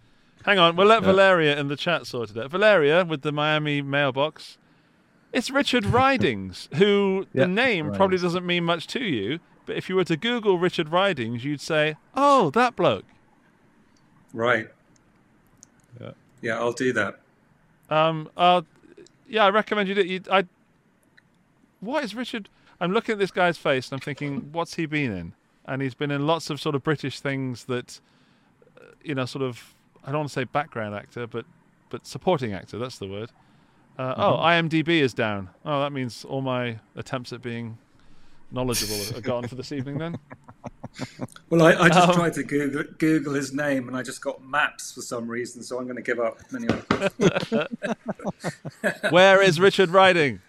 Hang on, we'll let
Yeah.
Valeria in the chat sort it out. Valeria with the Miami mailbox. It's Richard Ridings, who
Yeah,
the name probably doesn't mean much to you, but if you were to Google Richard Ridings, you'd say, "Oh, that bloke."
Right.
Yeah.
Yeah, I'll do that.
Um, uh, yeah, I recommend you do. You, I. What is Richard? I'm looking at this guy's face and I'm thinking, what's he been in? And he's been in lots of sort of British things that, uh, you know, sort of. I don't want to say background actor, but but supporting actor. That's the word. Uh, Oh, IMDb is down. Oh, that means all my attempts at being knowledgeable are gone for this evening. Then.
Well, I, I just
Um,
tried to Google Google his name, and I just got maps for some reason, so I'm going to give up. Anyway.
Where is Richard Riding?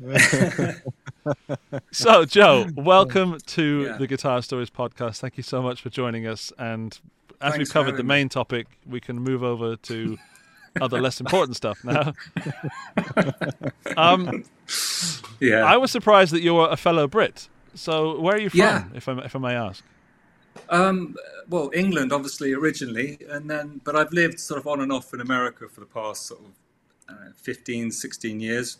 so, Joe, welcome to
Yeah.
the Guitar Stories podcast. Thank you so much for joining us. And as
Thanks
we've covered the
having me.
main topic, we can move over to other less important stuff now. um,
Yeah.
I was surprised that you were a fellow Brit. So, where are you from,
Yeah.
if, I, if I may ask?
Um, well, England, obviously, originally, and then, but I've lived sort of on and off in America for the past sort of uh, 15, 16 years.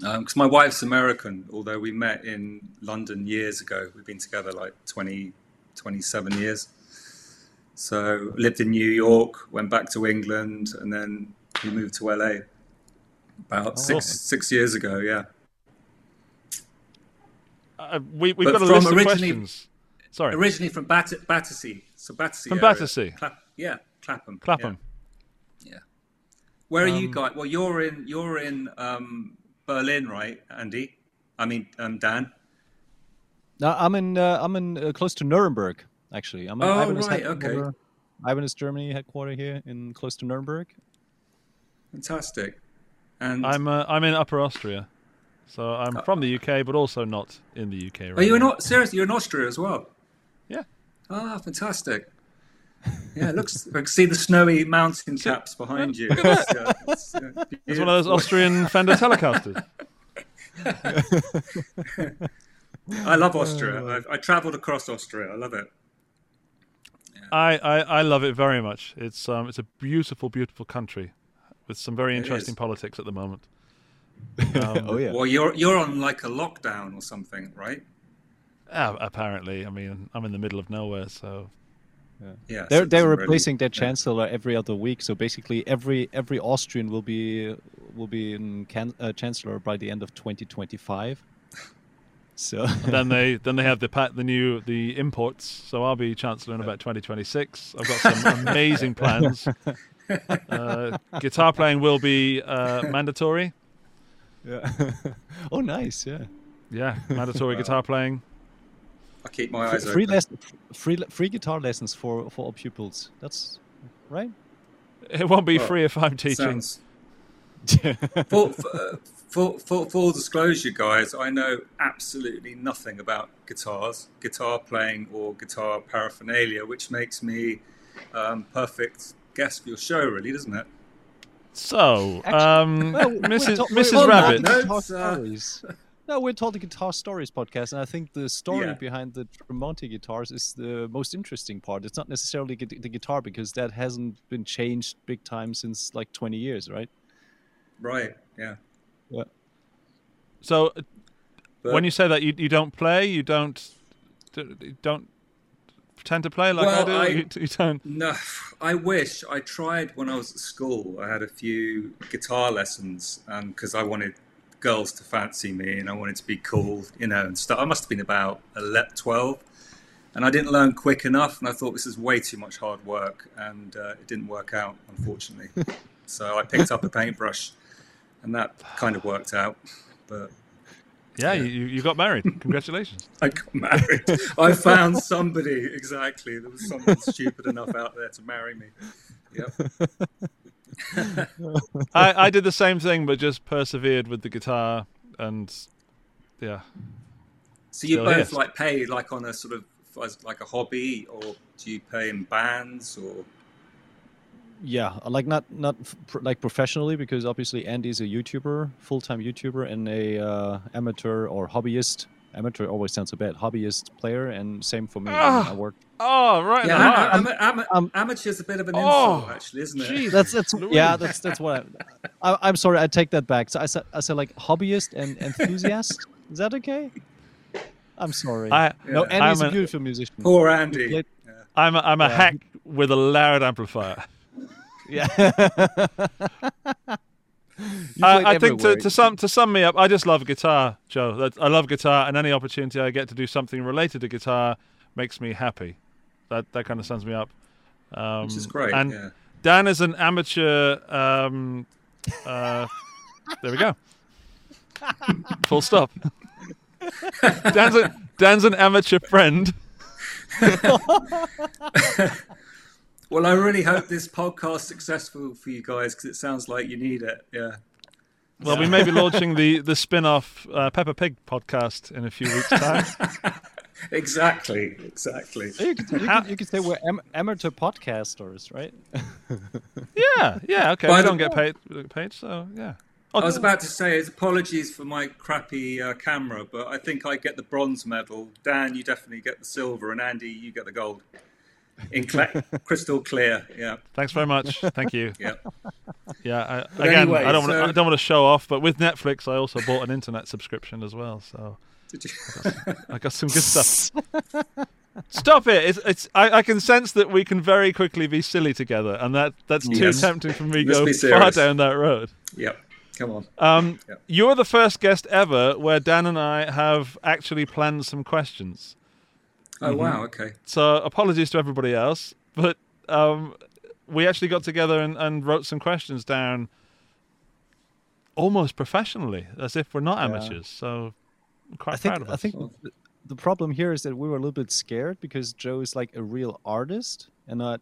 Because my wife's American, although we met in London years ago. We've been together like 20, 27 years. So lived in New York, went back to England, and then we moved to LA about six six years ago. Yeah.
Uh, we, we've
But
got a
from
list of
originally-
questions. Sorry,
Originally from Bat- Battersea, so Battersea.
From
area.
Battersea.
Clap- yeah, Clapham.
Clapham.
Yeah. yeah. Where are you
Um,
guys? Well, you're in you're in um, Berlin, right, Andy? I mean, um, Dan.
No, I'm in uh, I'm in uh, close to Nuremberg actually. I'm in
Oh,
Ibanez
right, okay.
headquarter- Ibanez Germany headquarter here in close to Nuremberg.
Fantastic. And
I'm uh, I'm in Upper Austria, so I'm from the UK, but also not in the UK. Right
are you in
now.
Au- seriously? You're in Austria as well.
Yeah.
Ah, fantastic. Yeah, it looks. I can see the snowy mountain caps behind you. It's, uh, it's, uh,
It's one of those. Austrian Fender Telecasters.
I love Austria. I've, I travelled across Austria. I love it.
I, I, I love it very much. It's um it's a beautiful, beautiful country with some very interesting politics at the moment.
oh yeah.
Well, you're you're on like a lockdown or something, right?
Uh, apparently, I mean, I'm in the middle of nowhere, so
Yeah. so
They're
it
they're
doesn't
replacing their
yeah.
chancellor every other week. So basically, every every Austrian will be will be in can, uh, chancellor by the end of 2025. So
then they then they have the pa- the new the imports. So I'll be chancellor in about 2026. I've got some amazing plans. Uh, guitar playing will be uh, mandatory.
Yeah. oh, nice. Yeah.
Yeah, mandatory guitar playing.
I keep my eyes
free
open.
lesson, free le- free guitar lessons for for all pupils. That's right.
It won't be
Well,
free if I'm teaching.
Sounds- full, uh, full, full, full disclosure, guys, I know absolutely nothing about guitars, guitar playing, or guitar paraphernalia, which makes me um, perfect guest for your show, really, doesn't it?
So,
Actually-
um,
Well,
Mrs.
to-
Mrs.
talking
Rabbit.
No,
guitar stories. No, we're told the Guitar Stories podcast, and I think the story
Yeah.
behind the Tremonti guitars is the most interesting part. It's not necessarily the guitar because that hasn't been changed big time since like 20 years, right?
Right, yeah. Yeah.
So,
But,
when you say that you, you don't play, you don't you don't pretend to play like I do.
I-
You, you don't.
No, I wish I tried when I was at school. I had a few guitar lessons because I wanted girls to fancy me and I wanted to be cool, you know, and stuff. I must have been about 11, 12, and I didn't learn quick enough. And I thought this is way too much hard work, and uh, it didn't work out, unfortunately. so I picked up a paintbrush, and that kind of worked out. But
Yeah, You, you you got married. Congratulations.
I got married. I found somebody exactly. There was someone stupid enough out there to marry me. Yep.
I, I did the same thing, but just persevered with the guitar, and yeah,
So you
Still
both like pay like on a sort of like a hobby, or do you pay in bands, or
Yeah, like not not pr- like professionally because obviously Andy's a YouTuber, full time YouTuber, and a uh, amateur or hobbyist. Amateur always sounds a bit Hobbyist player, and same for me. I,
Ah.
I work.
oh right,
yeah,
ah,
am, am, am,
um,
amateur's a bit of an
Oh,
insult, actually, isn't it?
jeez.
That's that's yeah. That's that's what I, I. I'm sorry. I take that back. So I said I said like hobbyist and enthusiast. Is that okay? I'm sorry.
I,
no,
Yeah.
Andy's
I'm
a
a-
beautiful musician.
Poor Andy.
played-
Yeah.
I'm a, I'm a
Yeah.
hack with a loud amplifier.
Yeah.
I, I think to, to sum to sum me up, I just love guitar, Joe. That I love guitar, and any opportunity I get to do something related to guitar makes me happy. That that kind of sums me up. Um,
Which is great.
And
yeah.
Dan is an amateur. Um, uh, there we go. Full stop. Dan's a, Dan's an amateur friend.
Well, I really hope this podcast's successful for you guys because it sounds like you need it. Yeah.
Well, we may be launching the the spin-off uh, Peppa Pig podcast in a few weeks' time.
Exactly. Exactly.
You could, you could, you could say we're am- amateur podcasters, right?
Yeah, yeah, okay.
By
we
the-
don't get paid, paid, so yeah. Oh,
I was about to say, apologies for my crappy uh, camera, but I think I get the bronze medal. Dan, you definitely get the silver, and Andy, you get the gold. In cla- crystal clear, yeah,
Thanks very much. Thank you.
yeah.
Yeah, I, again,
anyway,
I don't want
so-
to. I don't want to show off, but with Netflix, I also bought an internet subscription as well, so
Did you?
I got some good stuff. Stop it! It's, it's I, I can sense that we can very quickly be silly together, and that that's too
Yes.
tempting for me to go far down that road.
yep. Come on.
Um,
Yeah.
You're the first guest ever where Dan and I have actually planned some questions.
Oh wow. Okay.
So apologies to everybody else, but um, we actually got together and, and wrote some questions down almost professionally, as if we're not
Yeah.
amateurs. So I'm quite
I think
proud of us.
I think the, the problem here is that we were a little bit scared because Joe is like a real artist and not,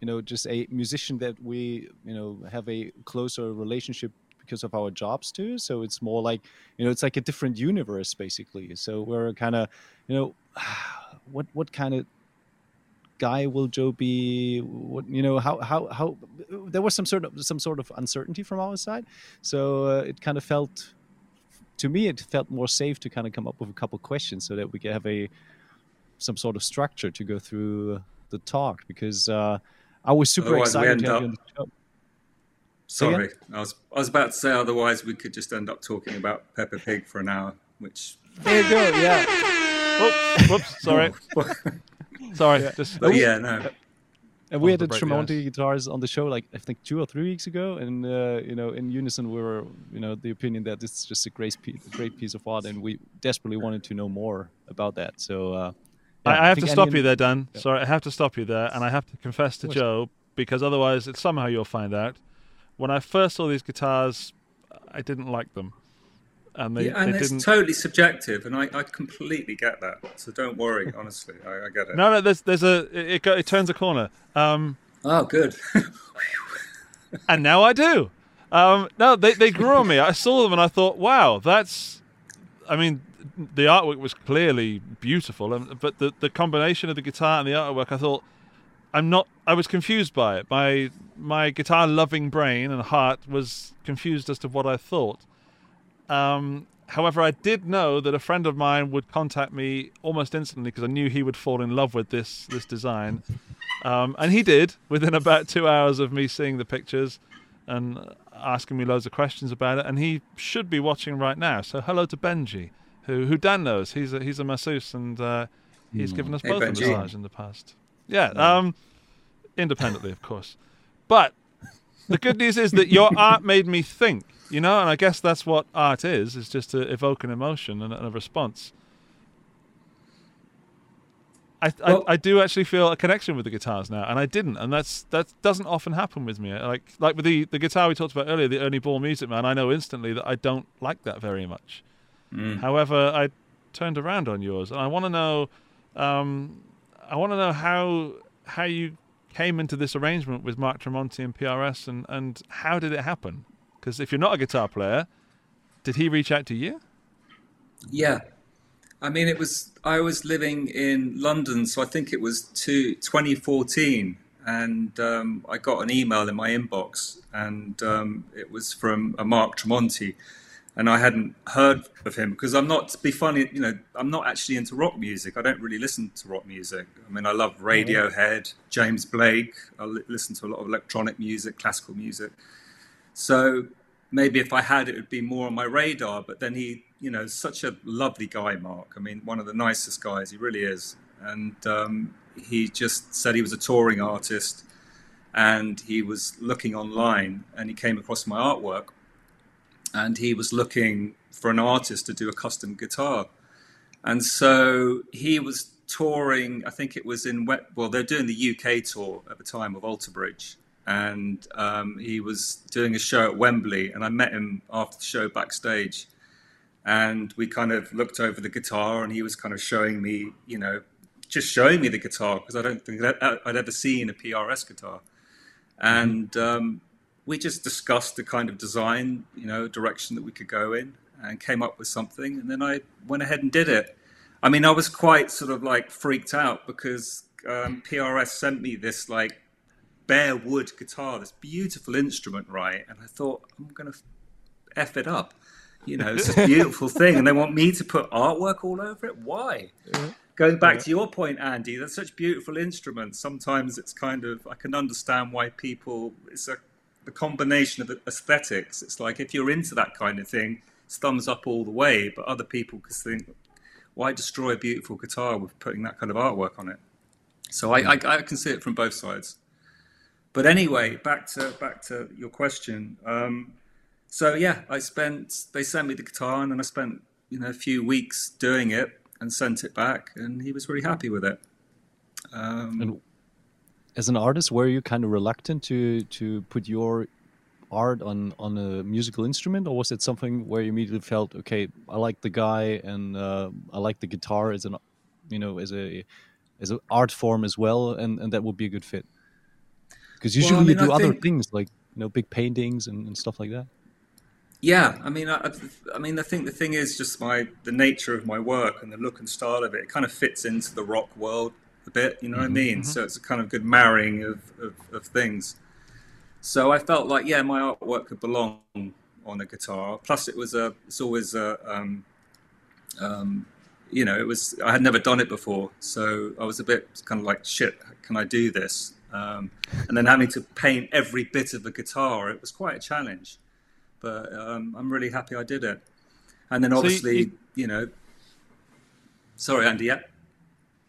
you know, just a musician that we, you know, have a closer relationship because of our jobs too. So it's more like, you know, it's like a different universe basically. So we're kind of, you know, what what kind of guy will Joe be? What you know, how how how there was some sort of some sort of uncertainty from our side. So uh, it kind of felt to me it felt more safe to kind of come up with a couple questions so that we could have a some sort of structure to go through the talk because uh, I was super
Otherwise
excited to have you
up-
on the show.
Sorry, I was I was about to say otherwise we could just end up talking about Peppa Pig for an hour, which.
There you go. Yeah.
Oops, whoops, sorry, sorry. Just
But yeah, no.
And we had the Tremonti guitars on the show like I think two or three weeks ago, and uh, you know in unison we were you know the opinion that this is just a great piece, a great piece of art, and we desperately wanted to know more about that. So uh, yeah,
I, I have
think
to stop you there, Dan. Sorry, I have to stop you there, and I have to confess to. Joe because otherwise, it's somehow you'll find out. When I first saw these guitars, I didn't like them, and they,
Yeah, and
they
it's
didn't.
totally subjective, and I, I completely get that. So don't worry, honestly, I, I get it.
no, no, there's there's a it, it, it turns a corner. Um,
Oh, good.
and now I do. Um, no, they, they grew on me. I saw them and I thought, wow, that's. I mean, the artwork was clearly beautiful, and, but the, the combination of the guitar and the artwork, I thought, I'm not. I was confused by it. My my guitar loving brain and heart was confused as to what I thought. Um, however, I did know that a friend of mine would contact me almost instantly because I knew he would fall in love with this this design, um, and he did within about two hours of me seeing the pictures and asking me loads of questions about it. And he should be watching right now. So hello to Benji, who who Dan knows. He's a, he's a masseuse and uh, he's given us
Hey,
both a massage in the past. Yeah, um, independently, of course. But the good news is that your art made me think, you know, and I guess that's what art is, is just to evoke an emotion and, and a response. I,
Well-
I, I do actually feel a connection with the guitars now, and I didn't, and that's that doesn't often happen with me. Like like with the, the guitar we talked about earlier, the Ernie Ball Music Man, I know instantly that I don't like that very much. However, I turned around on yours, and I want to know, um, I want to know how how you came into this arrangement with Mark Tremonti and PRS, and and how did it happen? Because if you're not a guitar player, did he reach out to you?
Yeah. I mean, it was, I was living in London, so I think it was two, 2014. And um, I got an email in my inbox, and um, it was from a Mark Tremonti. And I hadn't heard of him because I'm not, to be funny, you know, I'm not actually into rock music. I don't really listen to rock music. I mean, I love Radiohead, James Blake. I listen to a lot of electronic music, classical music. So maybe if I had, it would be more on my radar. But then he, you know, such a lovely guy, Mark. I mean, one of the nicest guys. He really is. And um, he just said he was a touring artist, and he was looking online, and he came across my artwork, and he was looking for an artist to do a custom guitar. And so he was touring, I think it was in, well, they're doing the UK tour at the time of Alter Bridge. And um, he was doing a show at Wembley, and I met him after the show backstage. And we kind of looked over the guitar, and he was kind of showing me, you know, just showing me the guitar because I don't think I'd ever seen a PRS guitar. And um, we just discussed the kind of design, you know, direction that we could go in and came up with something. And then I went ahead and did it. I mean, I was quite sort of like freaked out because um, PRS sent me this like bare wood guitar, this beautiful instrument, right? And I thought, I'm going to F it up. You know, it's a beautiful thing. And they want me to put artwork all over it? Why? Going back to your point, Andy, they're such beautiful instruments. Sometimes it's kind of, I can understand why people, it's a the combination of aesthetics. It's like if you're into that kind of thing, it's thumbs up all the way. But other people could think, why destroy a beautiful guitar with putting that kind of artwork on it? So I, I, I can see it from both sides. But anyway, back to back to your question. Um, so yeah, I spent. They sent me the guitar, and then I spent you know a few weeks doing it and sent it back, and he was really happy with it. Um,
And as an artist, were you kind of reluctant to to put your art on on a musical instrument, or was it something where you immediately felt, okay, I like the guy and uh, I like the guitar as an, you know, as a as an art form as well, and and that would be a good fit? Because
Well, I
usually
mean,
you do
I
other
think-
things like you know big paintings and, and stuff like that.
Yeah, I mean, I, I mean, I think the thing is just my the nature of my work and the look and style of it. It kind of fits into the rock world a bit. You know what I mean? So it's a kind of good marrying of, of, of things. So I felt like, yeah, my artwork could belong on a guitar. Plus, it was a, it's always a, um, um, you know, it was I had never done it before, so I was a bit kind of like, shit, can I do this? Um, and then having to paint every bit of the guitar, it was quite a challenge but um, I'm really happy I did it. And then obviously,
you-
you, know, sorry, Andy. Yeah,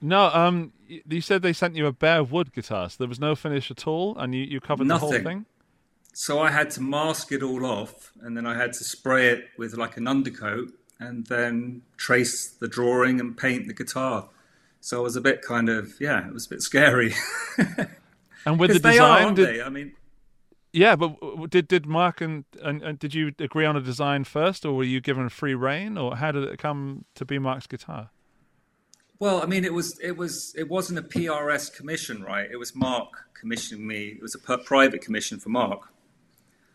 No, um, you said they sent you a bare wood guitar, so there was no finish at all, and you, you covered the whole
Nothing.
thing.
so I had to mask it all off, and then I had to spray it with like an undercoat, and then trace the drawing and paint the guitar. So I was a bit kind of yeah, it was a bit scary.
And with the
are,
design,
aren't
did?
I mean,
yeah, but did did Mark and, and and did you agree on a design first, or were you given free reign, or how did it come to be Mark's guitar?
Well, I mean, it was it was it wasn't a PRS commission, right? It was Mark commissioning me. It was a per- private commission for Mark.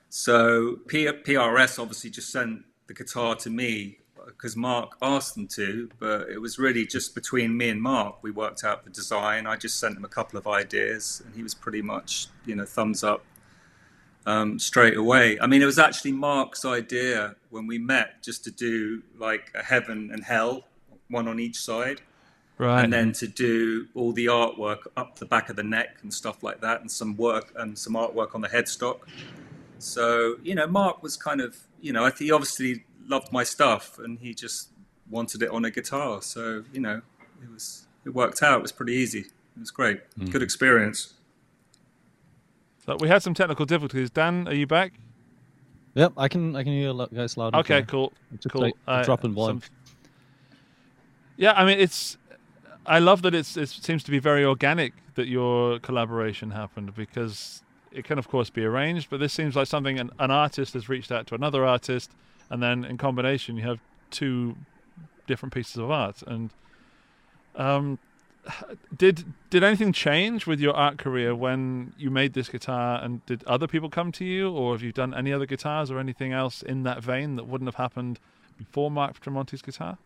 So P- PRS obviously just sent the guitar to me because Mark asked them to, but it was really just between me and Mark. We worked out the design. I just sent him a couple of ideas, and he was pretty much, you know, thumbs up um, straight away. I mean, it was actually Mark's idea when we met just to do like a heaven and hell, one on each side
Right.
and then to do all the artwork up the back of the neck and stuff like that, and some work and some artwork on the headstock. So you know, Mark was kind of you know, I think he obviously loved my stuff, and he just wanted it on a guitar. So you know, it was it worked out. It was pretty easy. It was great. Mm-hmm. Good experience.
so we had some technical difficulties. Dan, are you back?
Yep, I can I can hear you guys loud. and
Okay,
clear.
cool.
Just
cool.
like a drop in
some- Yeah, I mean, it's. I love that it's. It seems to be very organic that your collaboration happened because it can, of course, be arranged. But this seems like something an, an artist has reached out to another artist, and then in combination, you have two different pieces of art. And um, did did anything change with your art career when you made this guitar? And did other people come to you, or have you done any other guitars or anything else in that vein that wouldn't have happened before Mark Tremonti's guitar?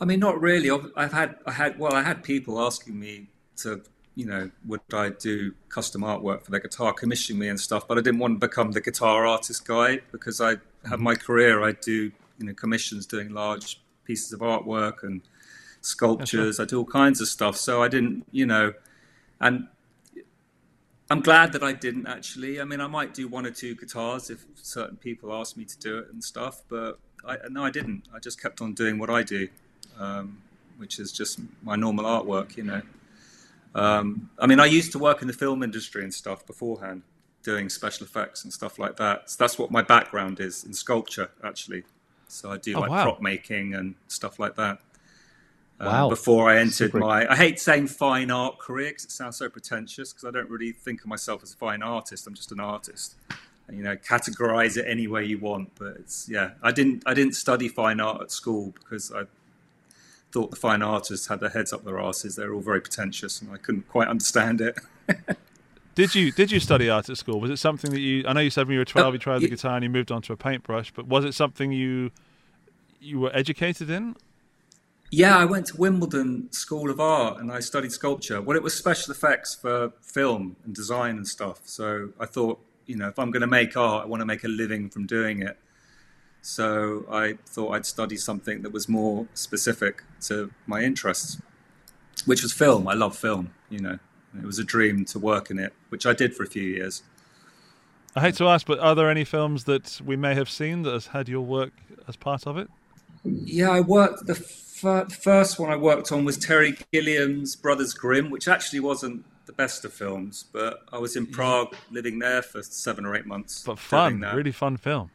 I mean, not really. I've had, I had, well, I had people asking me to, you know, would I do custom artwork for their guitar, commission me and stuff, but I didn't want to become the guitar artist guy because I have my career. I do, you know, commissions doing large pieces of artwork and sculptures. I do all kinds of stuff. So I didn't, you know, and I'm glad that I didn't actually. I mean, I might do one or two guitars if certain people ask me to do it and stuff, but I, no, I didn't. I just kept on doing what I do, um, which is just my normal artwork, you know. Um, I mean, I used to work in the film industry and stuff beforehand, doing special effects and stuff like that. So that's what my background is in sculpture, actually. So I do
Oh,
like
wow.
prop making and stuff like that. Um,
Wow.
Before I entered
Super.
my, I hate saying fine art career because it sounds so pretentious. Because I don't really think of myself as a fine artist. I'm just an artist. And, you know, categorize it any way you want. But it's yeah, I didn't, I didn't study fine art at school because I thought the fine artists had their heads up their asses. They're all very pretentious, and I couldn't quite understand it.
Did you did you study art at school? Was it something that you? I know you said when you were twelve, oh, you tried the
ye-
guitar and you moved on to a paintbrush. But was it something you you were educated in?
Yeah, I went to Wimbledon School of Art and I studied sculpture. Well, it was special effects for film and design and stuff. So I thought, you know, if I'm going to make art, I want to make a living from doing it. So I thought I'd study something that was more specific to my interests, which was film. I love film, you know. It was a dream to work in it, which I did for a few years.
I hate to ask, but are there any films that we may have seen that has had your work as part of it?
Yeah, I worked. The fir- first one I worked on was Terry Gilliam's Brothers Grimm, which actually wasn't the best of films, but I was in mm. Prague, living there for seven or eight months.
But fun, really fun film.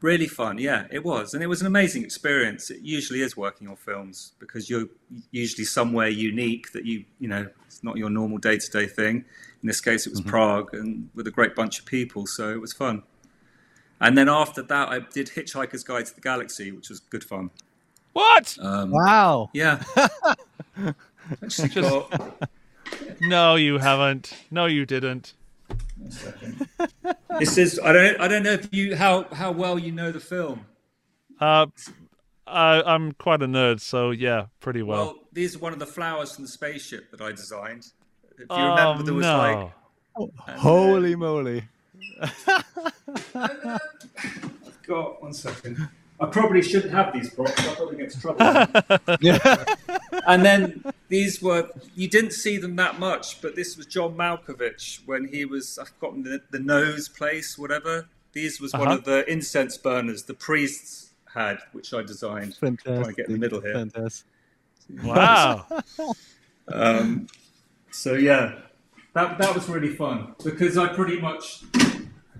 Really fun, yeah, it was, and it was an amazing experience. It usually is working on films because you're usually somewhere unique that you, you know, it's not your normal day to day thing. In this case, it was Prague, and with a great bunch of people, so it was fun. And then after that, I did Hitchhiker's Guide to the Galaxy, which was good fun.
What?
Um,
Wow.
Yeah, actually got
No, you haven't. No, you didn't.
This is I don't I don't know if you how how well you know the film.
Uh, I, I'm quite a nerd, so yeah, pretty well.
Well, these are one of the flowers from the spaceship that I designed. If you
oh
remember, there was
no!
like
Holy moly.
I've got one second. I probably shouldn't have these props. I'll probably get into trouble.
Yeah.
and then these were you didn't see them that much, but this was John Malkovich when he was I've forgotten the, the nose place, whatever. These was one
Uh-huh.
of the incense burners the priests had, which I designed.
Fantastic.
Trying to get in the middle here.
Fantastic.
Wow.
Um, so yeah, that that was really fun because I pretty much,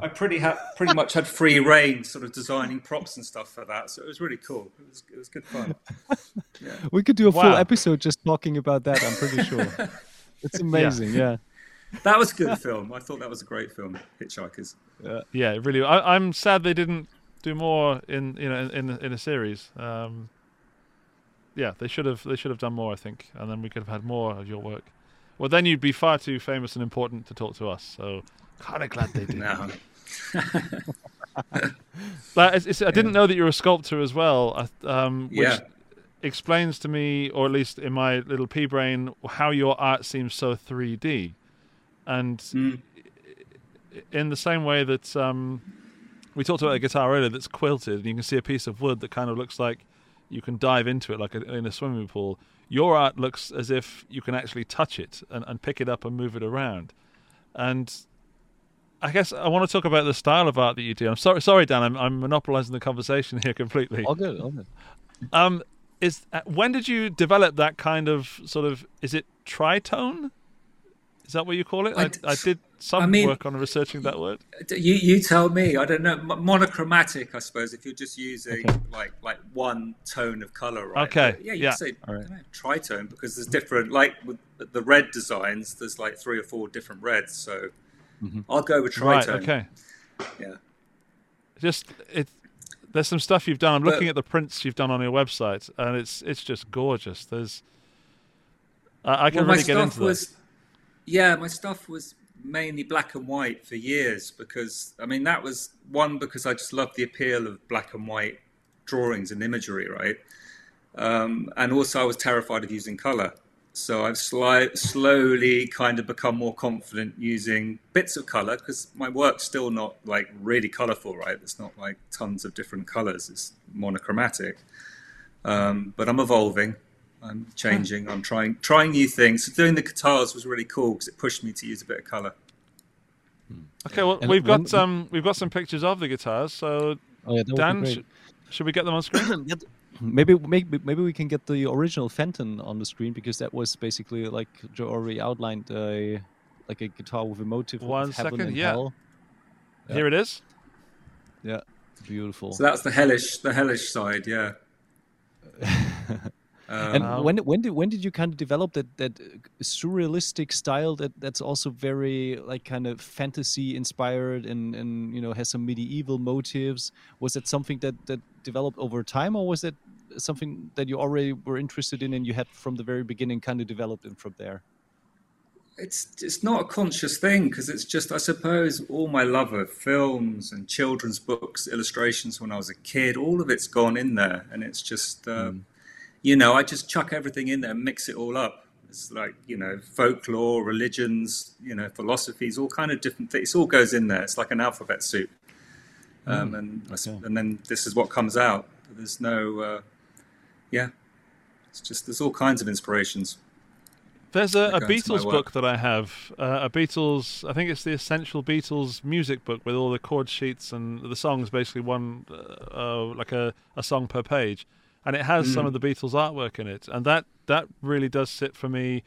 I pretty ha- pretty much had free reign, sort of designing props and stuff for that. So it was really cool. It was it was good fun.
We could do a full episode just talking about that, I'm pretty sure. It's amazing, yeah.
That was a good film. I thought that was a great film, Hitchhikers.
yeah, it really. I, I'm sad they didn't do more in you know in in, in a series. Um, yeah, they should have. They should have done more, I think, and then we could have had more of your work. Well, then you'd be far too famous and important to talk to us. So, kind of glad they did.
No,
But it's, it's, I didn't know that you're a sculptor as well, um, which
Yeah.
explains to me, or at least in my little pea brain, how your art seems so 3D. And
Mm.
in the same way that um, we talked about a guitar earlier that's quilted, and you can see a piece of wood that kind of looks like you can dive into it like a, in a swimming pool. Your art looks as if you can actually touch it and, and pick it up and move it around. And I guess I want to talk about the style of art that you do. I'm sorry, sorry, Dan. I'm, I'm monopolizing the conversation here completely.
All good, all good.
Um, is uh, when did you develop that kind of sort of? Is it tritone? Is that what you call it?
I
I,
d-
I did some
I mean-
work on researching that word.
you you tell me. I don't know. Monochromatic, I suppose, if you're just using like like one tone of color, right?
Okay,
But yeah, you
yeah.
can say
All right.
Know, tritone because there's different. Like with the red designs, there's like three or four different reds. So I'll go with tritone.
Right. Okay.
Yeah.
Just it. There's some stuff you've done. I'm
But-
looking at the prints you've done on your website, and it's it's just gorgeous. There's. I, I can
well,
really get into
was, yeah, my stuff was mainly black and white for years because I mean that was one because I just loved the appeal of black and white drawings and imagery, right? Um, and also I was terrified of using color, so I've sli- slowly kind of become more confident using bits of color because my work's still not like really colorful, right? It's not like tons of different colors; it's monochromatic. Um, but I'm evolving. I'm changing. I'm trying trying new things. So doing the guitars was really cool because it pushed me to use a bit of color.
Okay. Well,
And
we've got
when-
um we've got some pictures of the guitars. So
Oh, yeah, that would be
Dan, sh- should we get them on screen?
Get- maybe maybe maybe we can get the original Fenton on the screen because that was basically like Joe already outlined a like a guitar with a motive
One
of
second,
and
yeah.
hell.
Here it is.
Yeah, beautiful.
So that's the hellish, the hellish side. Yeah.
and
Wow.
when when did when did you kind of develop that that uh, surrealistic style that that's also very like kind of fantasy inspired and and you know has some medieval motives? Was that something that that developed over time, or was it something that you already were interested in and you had from the very beginning kind of developed it from there?
It's it's not a conscious thing because it's just I suppose all my love of films and children's books, illustrations when I was a kid, all of it's gone in there, and it's just um, you know I just chuck everything in there and mix it all up. It's like you know folklore, religions, you know philosophies, all kind of different things. It all goes in there. It's like an alphabet soup, um, and I s-
okay.
and then this is what comes out. There's no uh, yeah, it's just there's all kinds of inspirations.
There's a, a
that go into my
Beatles book that I have. Uh, a Beatles, I think it's the Essential Beatles music book with all the chord sheets and the songs, basically one, uh, uh, like a, a song per page, and it has some
Mm.
of the Beatles artwork in it, and that that really does sit for me.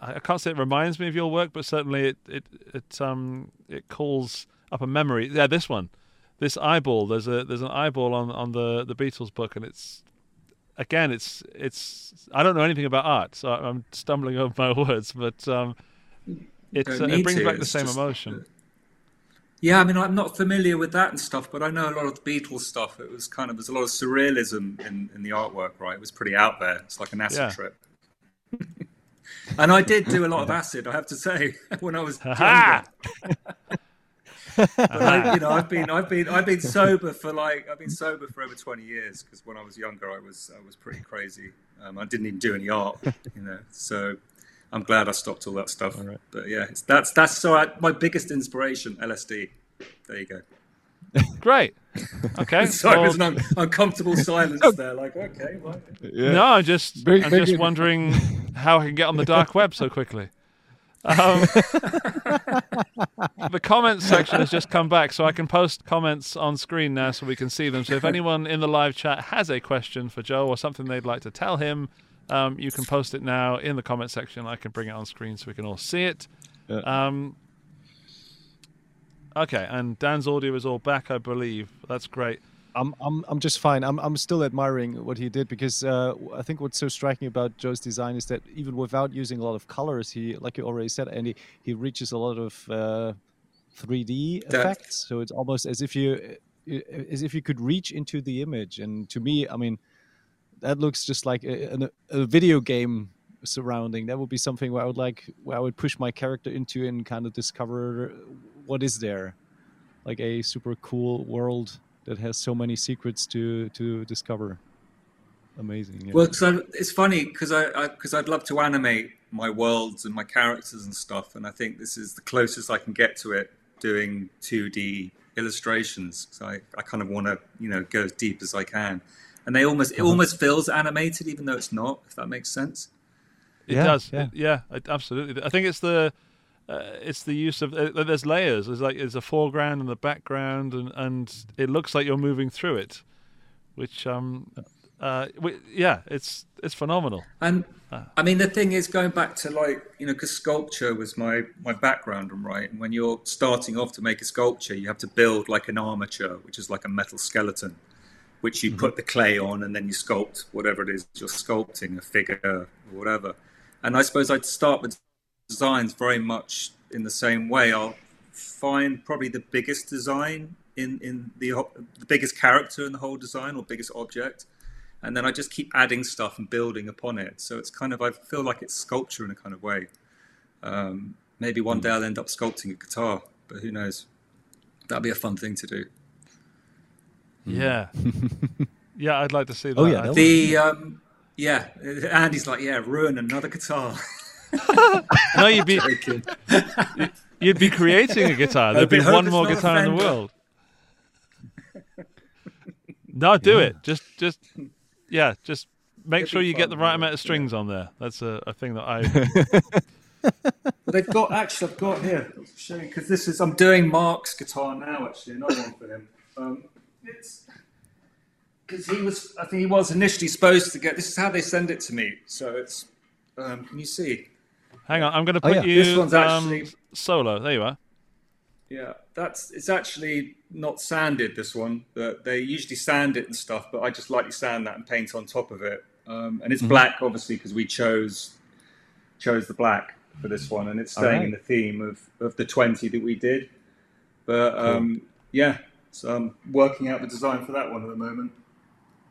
I I can't say it reminds me of your work, but certainly it it it um it calls up a memory. Yeah, this one, this eyeball. There's a there's an eyeball on on the the Beatles book, and it's again it's it's I don't know anything about art, so I'm stumbling over my words, but um, it's uh, it brings
to,
back the
it's
same
just-
emotion.
Yeah, I mean, I'm not familiar with that and stuff, but I know a lot of the Beatles stuff. It was kind of there's a lot of surrealism in, in the artwork, right? It was pretty out there. It's like an acid
Yeah.
trip. and I did do a lot of acid, I have to say, when I was younger. But I, you know, I've been, I've been, I've been sober for like, I've been sober for over 20 years because when I was younger, I was, I was pretty crazy. Um, I didn't even do any art, you know. So I'm glad I stopped all that stuff.
right.
But yeah, it's, that's that's so I, my biggest inspiration, LSD. There you go.
Great. Okay.
Sorry,
well-
there's an un- uncomfortable silence there. Like, okay, well,
Yeah.
No, I'm just
Very-
I'm
very
just
good.
wondering how I can get on the dark web so quickly. Um, the comments section has just come back, so I can post comments on screen now, so we can see them. So if anyone in the live chat has a question for Joe or something they'd like to tell him, um, you can post it now in the comment section. I can bring it on screen so we can all see it.
Yeah.
Um, okay, and Dan's audio is all back, I believe. That's great.
I'm I'm I'm just fine. I'm I'm still admiring what he did because uh, I think what's so striking about Joe's design is that even without using a lot of colors, he like you already said, Andy, he reaches a lot of uh, 3D
Depth.
effects. So it's almost as if you as if you could reach into the image. And to me, I mean, that looks just like a, an- a video game surrounding. That would be something where I would like where I would push my character into and kind of discover what is there, like a super cool world that has so many secrets to to discover. Amazing. Yeah.
well, so it's funny because I because I'd love to animate my worlds and my characters and stuff, and I think this is the closest I can get to it doing 2D illustrations. So I, I kind of want to you know go as deep as I can, and they almost it almost feels animated even though it's not. If that makes sense.
It
Yeah,
does.
yeah.
It- yeah, it- absolutely. I think it's the uh, it's the use of uh, there's layers. There's like there's a foreground and the background, and and it looks like you're moving through it, which um uh wi- yeah, it's it's phenomenal.
And I mean, the thing is, going back to like you know, because sculpture was my my background, and right. And when you're starting off to make a sculpture, you have to build like an armature, which is like a metal skeleton, which you put the clay on, and then you sculpt whatever it is you're sculpting, a figure or whatever. And I suppose I'd start with designs very much in the same way. I'll find probably the biggest design in in the the biggest character in the whole design or biggest object and then I just keep adding stuff and building upon it. So it's kind of I feel like it's sculpture in a kind of way. Um, maybe one day I'll end up sculpting a guitar, but who knows? That'd be a fun thing to do.
Yeah, yeah, I'd like to see that.
Oh, yeah,
The um, yeah, Andy's like, yeah, ruin another guitar.
no, you'd be you'd be creating a guitar. There'd be one more guitar in the world. No, do it. Just just yeah, just make
It'd
sure you get the right amount of strings on there. That's a, a thing that I
they've got actually, I've got here. I'll show you because this is I'm doing Mark's guitar now. Actually, another one for him. Um, it's because he was. I think he was initially supposed to get. This is how they send it to me. So it's. Um, can you see?
Hang on, I'm going to
Oh,
put
yeah.
you
This one's
um, solo. There you are.
Yeah, that's it's actually not sanded. This one, but they usually sand it and stuff. But I just lightly sand that and paint on top of it. Um, and it's black, obviously, because we chose chose the black for this one, and it's staying
Alright.
in the theme of of the twenty that we did. But um, yeah, so I'm working out the design for that one at the moment.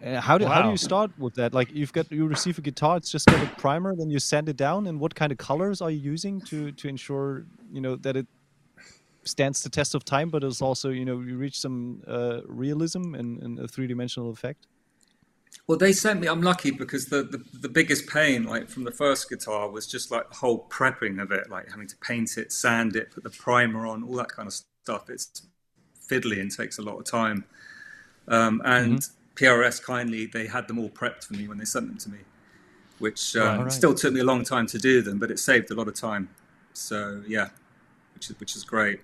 Uh, how do how do you start with that? Like you've got you receive a guitar, it's just got a primer, then you sand it down. And what kind of colors are you using to to ensure you know that it stands the test of time, but it's also you know you reach some uh, realism and, and a three dimensional effect.
Well, they sent me. I'm lucky because the, the the biggest pain, like from the first guitar, was just like the whole prepping of it, like having to paint it, sand it, put the primer on, all that kind of stuff. It's fiddly and takes a lot of time. Um, and PRS kindly, they had them all prepped for me when they sent them to me, which um,
Right.
still took me a long time to do them, but it saved a lot of time. So yeah, which is which is great.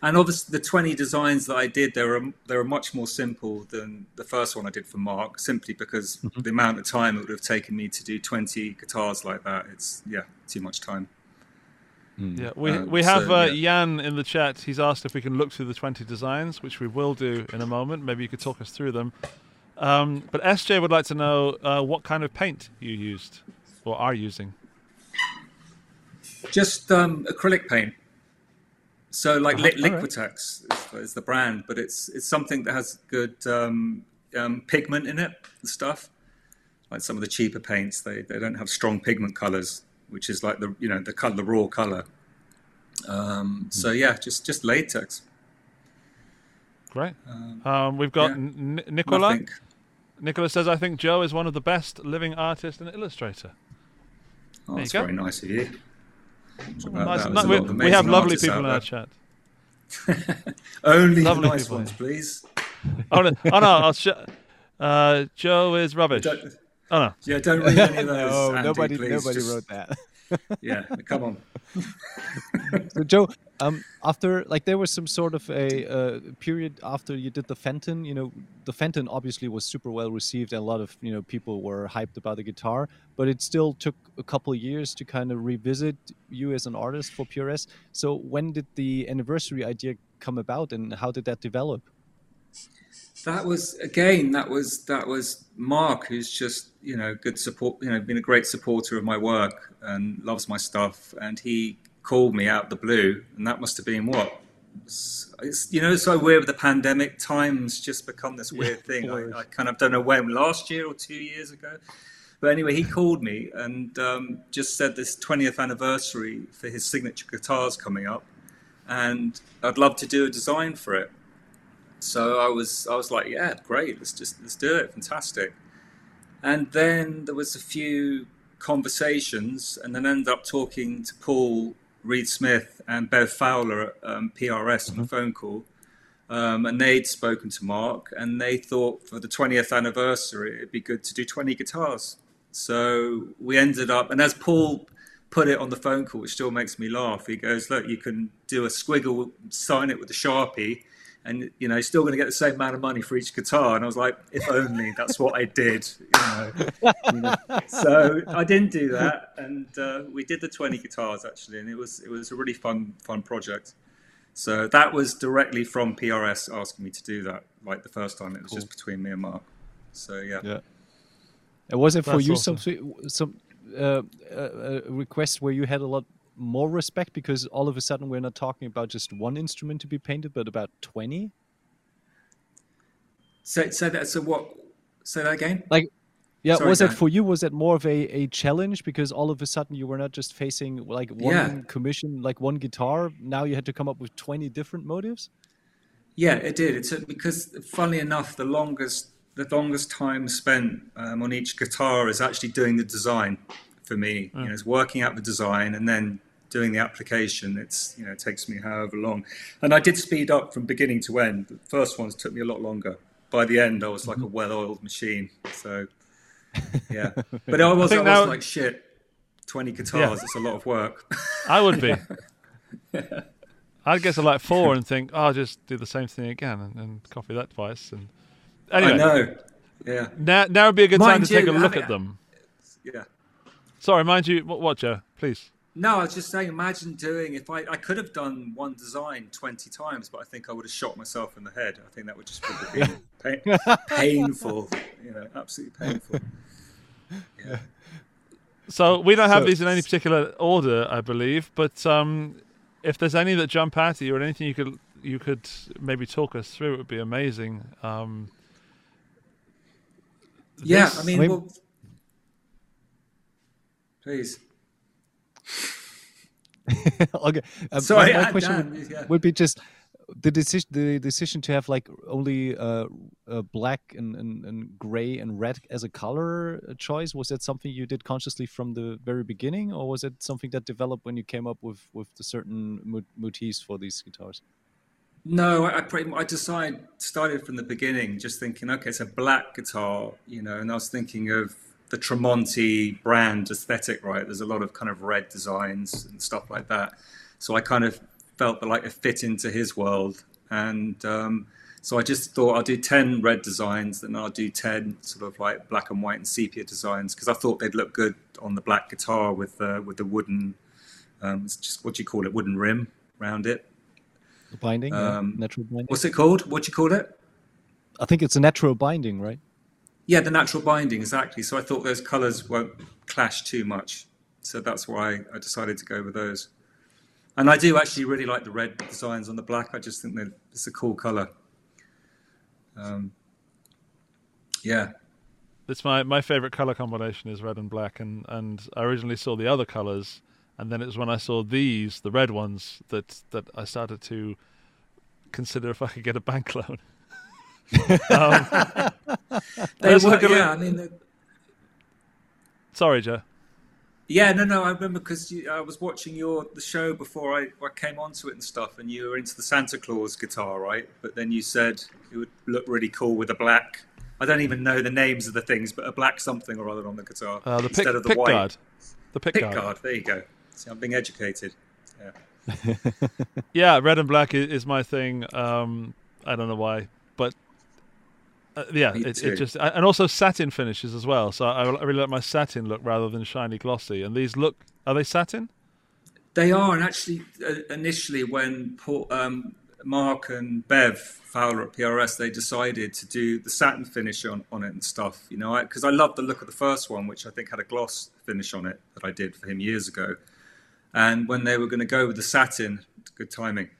And obviously, the 20 designs that I did, they were they were much more simple than the first one I did for Mark, simply because the amount of time it would have taken me to do 20 guitars like that, it's yeah, too much time.
Yeah, we
Um,
we have
so,
uh,
yeah.
Jan in the chat. He's asked if we can look through the 20 designs, which we will do in a moment. Maybe you could talk us through them. Um, but SJ would like to know uh, what kind of paint you used or are using.
Just um, acrylic paint. So like
Uh-huh,
Li-
all right.
Liquitex is, is the brand, but it's it's something that has good um, um, pigment in it and stuff. Like some of the cheaper paints, they, they don't have strong pigment colors, which is like the you know the color, the raw color. Um, so yeah, just just latex.
Great. Um, we've got
yeah.
N- Nicola.
Nothing.
Nicola says, I think Joe is one of the best living artists and illustrator.
Oh,
you
that's very nice of you.
Nice. No, we, we have lovely people in our chat.
Only
Lovely
nice
people.
ones, please.
Oh no, oh, no I'll sh- uh, Joe is rubbish.
Don't,
Oh no.
yeah, don't read any of those.
no,
Andy,
nobody,
please.
nobody
Just-
wrote that.
Yeah, come on.
so Joe, um, after like there was some sort of a uh, period after you did the Fenton. You know, the Fenton obviously was super well received, and a lot of you know people were hyped about the guitar. But it still took a couple of years to kind of revisit you as an artist for PRS. So when did the anniversary idea come about, and how did that develop?
That was again. That was that was Mark, who's just you know good support. You know, been a great supporter of my work and loves my stuff. And he called me out of the blue, and that must have been what. It's, it's you know it's so weird with the pandemic. Times just become this weird thing. I, I kind of don't know when last year or two years ago. But anyway, he called me and um, just said this 20th anniversary for his signature guitars coming up, and I'd love to do a design for it. So I was I was like, yeah, great, let's just let's do it, fantastic. And then there was a few conversations, and then ended up talking to Paul Reed Smith and Bev Fowler at um, PRS on a phone call. Um, and they'd spoken to Mark, and they thought for the 20th anniversary, it'd be good to do 20 guitars. So we ended up, and as Paul put it on the phone call, which still makes me laugh, he goes, Look, you can do a squiggle, sign it with a Sharpie, and you know, you're still going to get the same amount of money for each guitar. And I was like, If only that's what I did. You know? You know. So I didn't do that, and uh, we did the 20 guitars actually, and it was it was a really fun fun project. So that was directly from PRS asking me to do that. Like the first time, it was just between me and Mark. So yeah.
Yeah. And was it for
That's
you
awesome.
some some uh, uh, request where you had a lot more respect because all of a sudden we're not talking about just one instrument to be painted, but about twenty?
So, so that so what? Say that again.
Like, yeah,
Sorry,
was that
Dan.
for you? Was that more of a, a challenge because all of a sudden you were not just facing like one
Yeah.
commission, like one guitar. Now you had to come up with twenty different motives.
Yeah, it did. It took because, funnily enough, the longest the longest time spent um, on each guitar is actually doing the design for me. You know, it's working out the design and then doing the application. It's you know it takes me however long, and I did speed up from beginning to end. The first ones took me a lot longer. By the end, I was like a mm-hmm. well-oiled machine. So yeah, but I was I,
think
was like shit. Twenty guitars. It's a lot of work.
I would be. I'd get to like four and think, oh, I'll just do the same thing again and, and copy that twice. And anyway,
I know. Yeah,
now now would be a good time
Mind
to take a look
having-
at them.
yeah.
Sorry, mind you, what, what Joe? Please.
No, I was just saying, imagine doing if I, I could have done one design 20 times, but I think I would have shot myself in the head. I think that would just be pain, painful, you know, absolutely painful. Yeah.
So we don't have
So-
these in any particular order, I believe. But um, if there's any that jump out at you or anything you could you could maybe talk us through, it would be amazing. Um,
Yeah,
this-
I mean,
I mean-
well, please.
okay. Um,
Sorry,
my, my question would,
yeah.
would be just the decision the decision to have like only uh, uh, black and, and, and gray and red as a color choice was that something you did consciously from the very beginning or was it something that developed when you came up with with the certain motifs for these guitars
No, I, I, pretty, I decided started from the beginning, just thinking, okay, it's a black guitar, you know, and I was thinking of the Tremonti brand aesthetic, right? There's a lot of kind of red designs and stuff like that. So I kind of felt that like it fit into his world, and um, so I just thought I'll do ten red designs, then I'll do ten sort of like black and white and sepia designs because I thought they'd look good on the black guitar with the with the wooden Um, it's just what do you call it? Wooden rim around it.
The binding, yeah,
Um,
natural binding.
What's it called? What do you call it?
I think it's a natural binding, right?
Yeah, the natural binding, exactly. So I thought those colours won't clash too much. So that's why I decided to go with those. And I do actually really like the red designs on the black. I just think it's a cool colour. Um, yeah,
It's my, my favorite color combination is red and black, and, and I originally saw the other colors, and then it was when I saw these, the red ones, that that I started to consider if I could get a bank loan. um,
they were, yeah.
it.
I mean, the,
sorry, Joe.
yeah, no, no. I remember because I was watching your the show before I, I came onto it and stuff, and you were into the Santa Claus guitar, right? But then you said it would look really cool with a black. I don't even know the names of the things, but a black something or other on the guitar
Uh, the
instead
pick,
of the
pick
white.
guard. The pick,
Pick
guard.
guard. There you go. See, I'm being educated. Yeah.
Yeah, red and black is, my thing. Um, I don't know why, uh, yeah, it, it just and also satin finishes as well. So I, I really like my satin look rather than shiny glossy. And these look are they satin?
They are, and actually, uh, initially, when Paul, um, Mark and Bev Fowler at PRS, they decided to do the satin finish on, on it and stuff, you know, because I, loved the look of the first one, which I think had a gloss finish on it that I did for him years ago. And when they were going to go with the satin, good timing.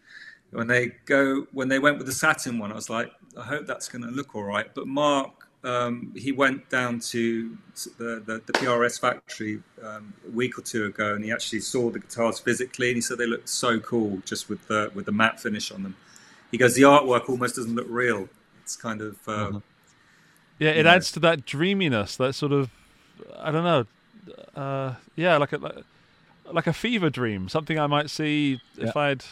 When they go, when they went with the satin one, I was like, I hope that's going to look all right. But Mark, um, he went down to the, the, the PRS factory um, a week or two ago, and he actually saw the guitars physically, and he said they looked so cool just with the with the matte finish on them. He goes, the artwork almost doesn't look real. It's kind of uh,
Yeah, it
Yeah.
adds to that dreaminess, that sort of I don't know. Uh, yeah, like a like, like a fever dream, something I might see if I'd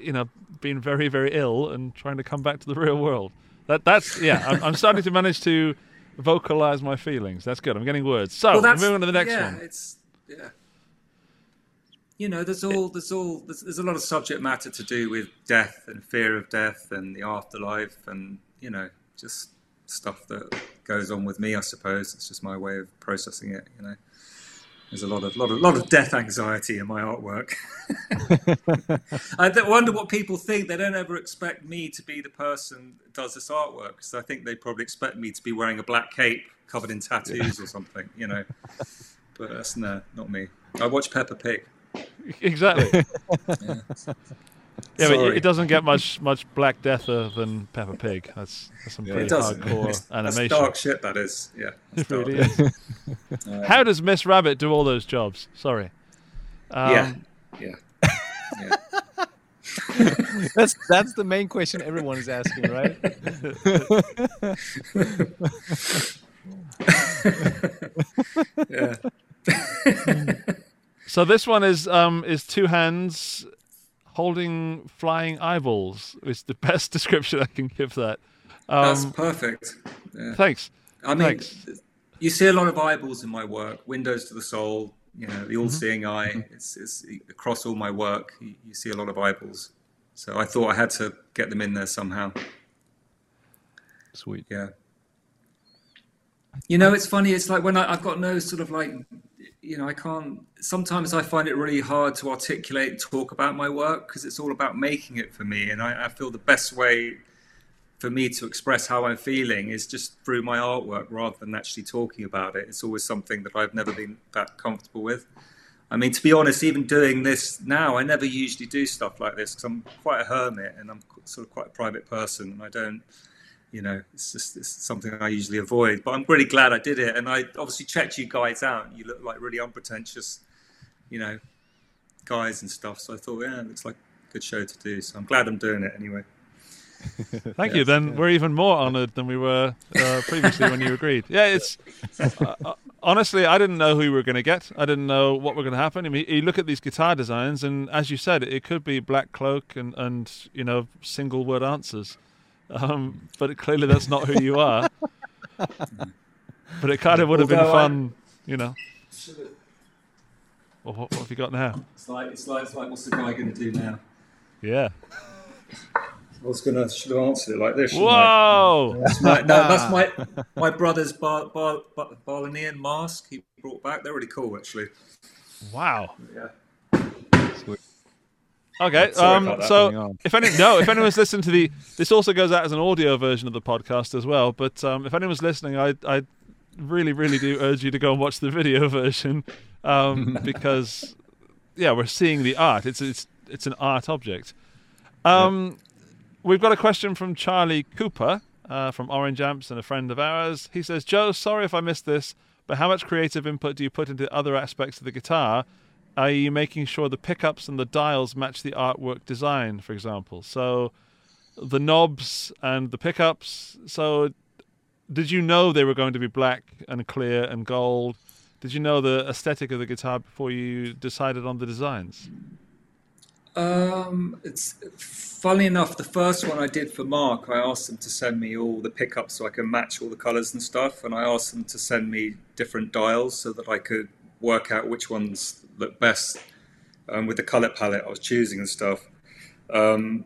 you know been very very ill and trying to come back to the real world. That that's yeah. I'm, I'm starting to manage to vocalize my feelings. That's good. I'm getting words. So
well,
moving on to the next
yeah,
one.
It's yeah. You know, there's all there's all there's, there's a lot of subject matter to do with death and fear of death and the afterlife and you know just stuff that goes on with me. I suppose it's just my way of processing it. You know, there's a lot of lot of lot of death anxiety in my artwork. I wonder what people think. They don't ever expect me to be the person that does this artwork because I think they probably expect me to be wearing a black cape covered in tattoos or something. You know, but that's no, not me. I watch Peppa Pig.
Exactly. yeah, but it,
Sorry.
it doesn't get much much black deather than Peppa Pig. That's, that's some
It
pretty
doesn't.
hardcore
It's- That's
animation.
dark shit. That is. Yeah.
It really is. How does Miss Rabbit do all those jobs? Sorry. Um,
yeah. Yeah. Yeah.
That's that's the main question everyone is asking, right?
yeah.
So this one is um is two hands holding flying eyeballs. Is the best description I can give that.
That's
Um,
perfect. Yeah.
thanks.
I mean,
Thanks.
you see a lot of eyeballs in my work. Windows to the soul. You know,
Mm-hmm.
the all-seeing eye. It's, it's across all my work. You, you see a lot of eyeballs. So I thought I had to get them in there somehow.
Sweet.
Yeah. You know, it's funny. It's like when I, I've got no sort of like, you know, I can't. Sometimes I find it really hard to articulate, and talk about my work because it's all about making it for me. And I, I feel the best way for me to express how I'm feeling is just through my artwork rather than actually talking about it. It's always something that I've never been that comfortable with. I mean, to be honest, even doing this now, I never usually do stuff like this because I'm quite a hermit and I'm sort of quite a private person and I don't you know, it's just it's something I usually avoid. But I'm really glad I did it, and I obviously checked you guys out. You look like really unpretentious, you know, guys and stuff. So I thought, yeah, it looks like a good show to do. So I'm glad I'm doing it anyway.
Thank you. Then we're even more honoured than we were uh, previously when you agreed. Yeah, it's uh, uh, honestly I didn't know who we were going to get. I didn't know what were going to happen. I mean, you look at these guitar designs, and as you said, it could be black cloak and and you know single word answers. Um, but clearly that's not who you are. but it kind of would have been
Although I-
fun, you know. Well, what, what have you got now?
It's like it's like it's like what's the guy going to do now?
Yeah.
I was going to should have answered it like this. shouldn't I?
Whoa!
That's my, no, that's my my brother's bar, bar, bar, Barlinian mask he brought back. They're really cool, actually.
Wow.
Yeah.
Okay. Um,
about that.
Going
so if any no, if anyone's listening to the, this also goes out as an audio version of the podcast as well. But um, if anyone's listening, I I really really do urge you to go and watch the video version um, because yeah, we're seeing the art. It's it's it's an art object. Um, We've got a question from Charlie Cooper uh, from Orange Amps and a friend of ours. He says, Joe, sorry if I missed this, but how much creative input do you put into other aspects of the guitar? You making sure the pickups and the dials match the artwork design, for example? So the knobs and the pickups. So did you know they were going to be black and clear and gold? Did you know the aesthetic of the guitar before you decided on the designs?
Um, it's funny enough. The first one I did for Mark, I asked him to send me all the pickups so I can match all the colors and stuff, and I asked him to send me different dials so that I could work out which ones look best um, with the color palette I was choosing and stuff. Um,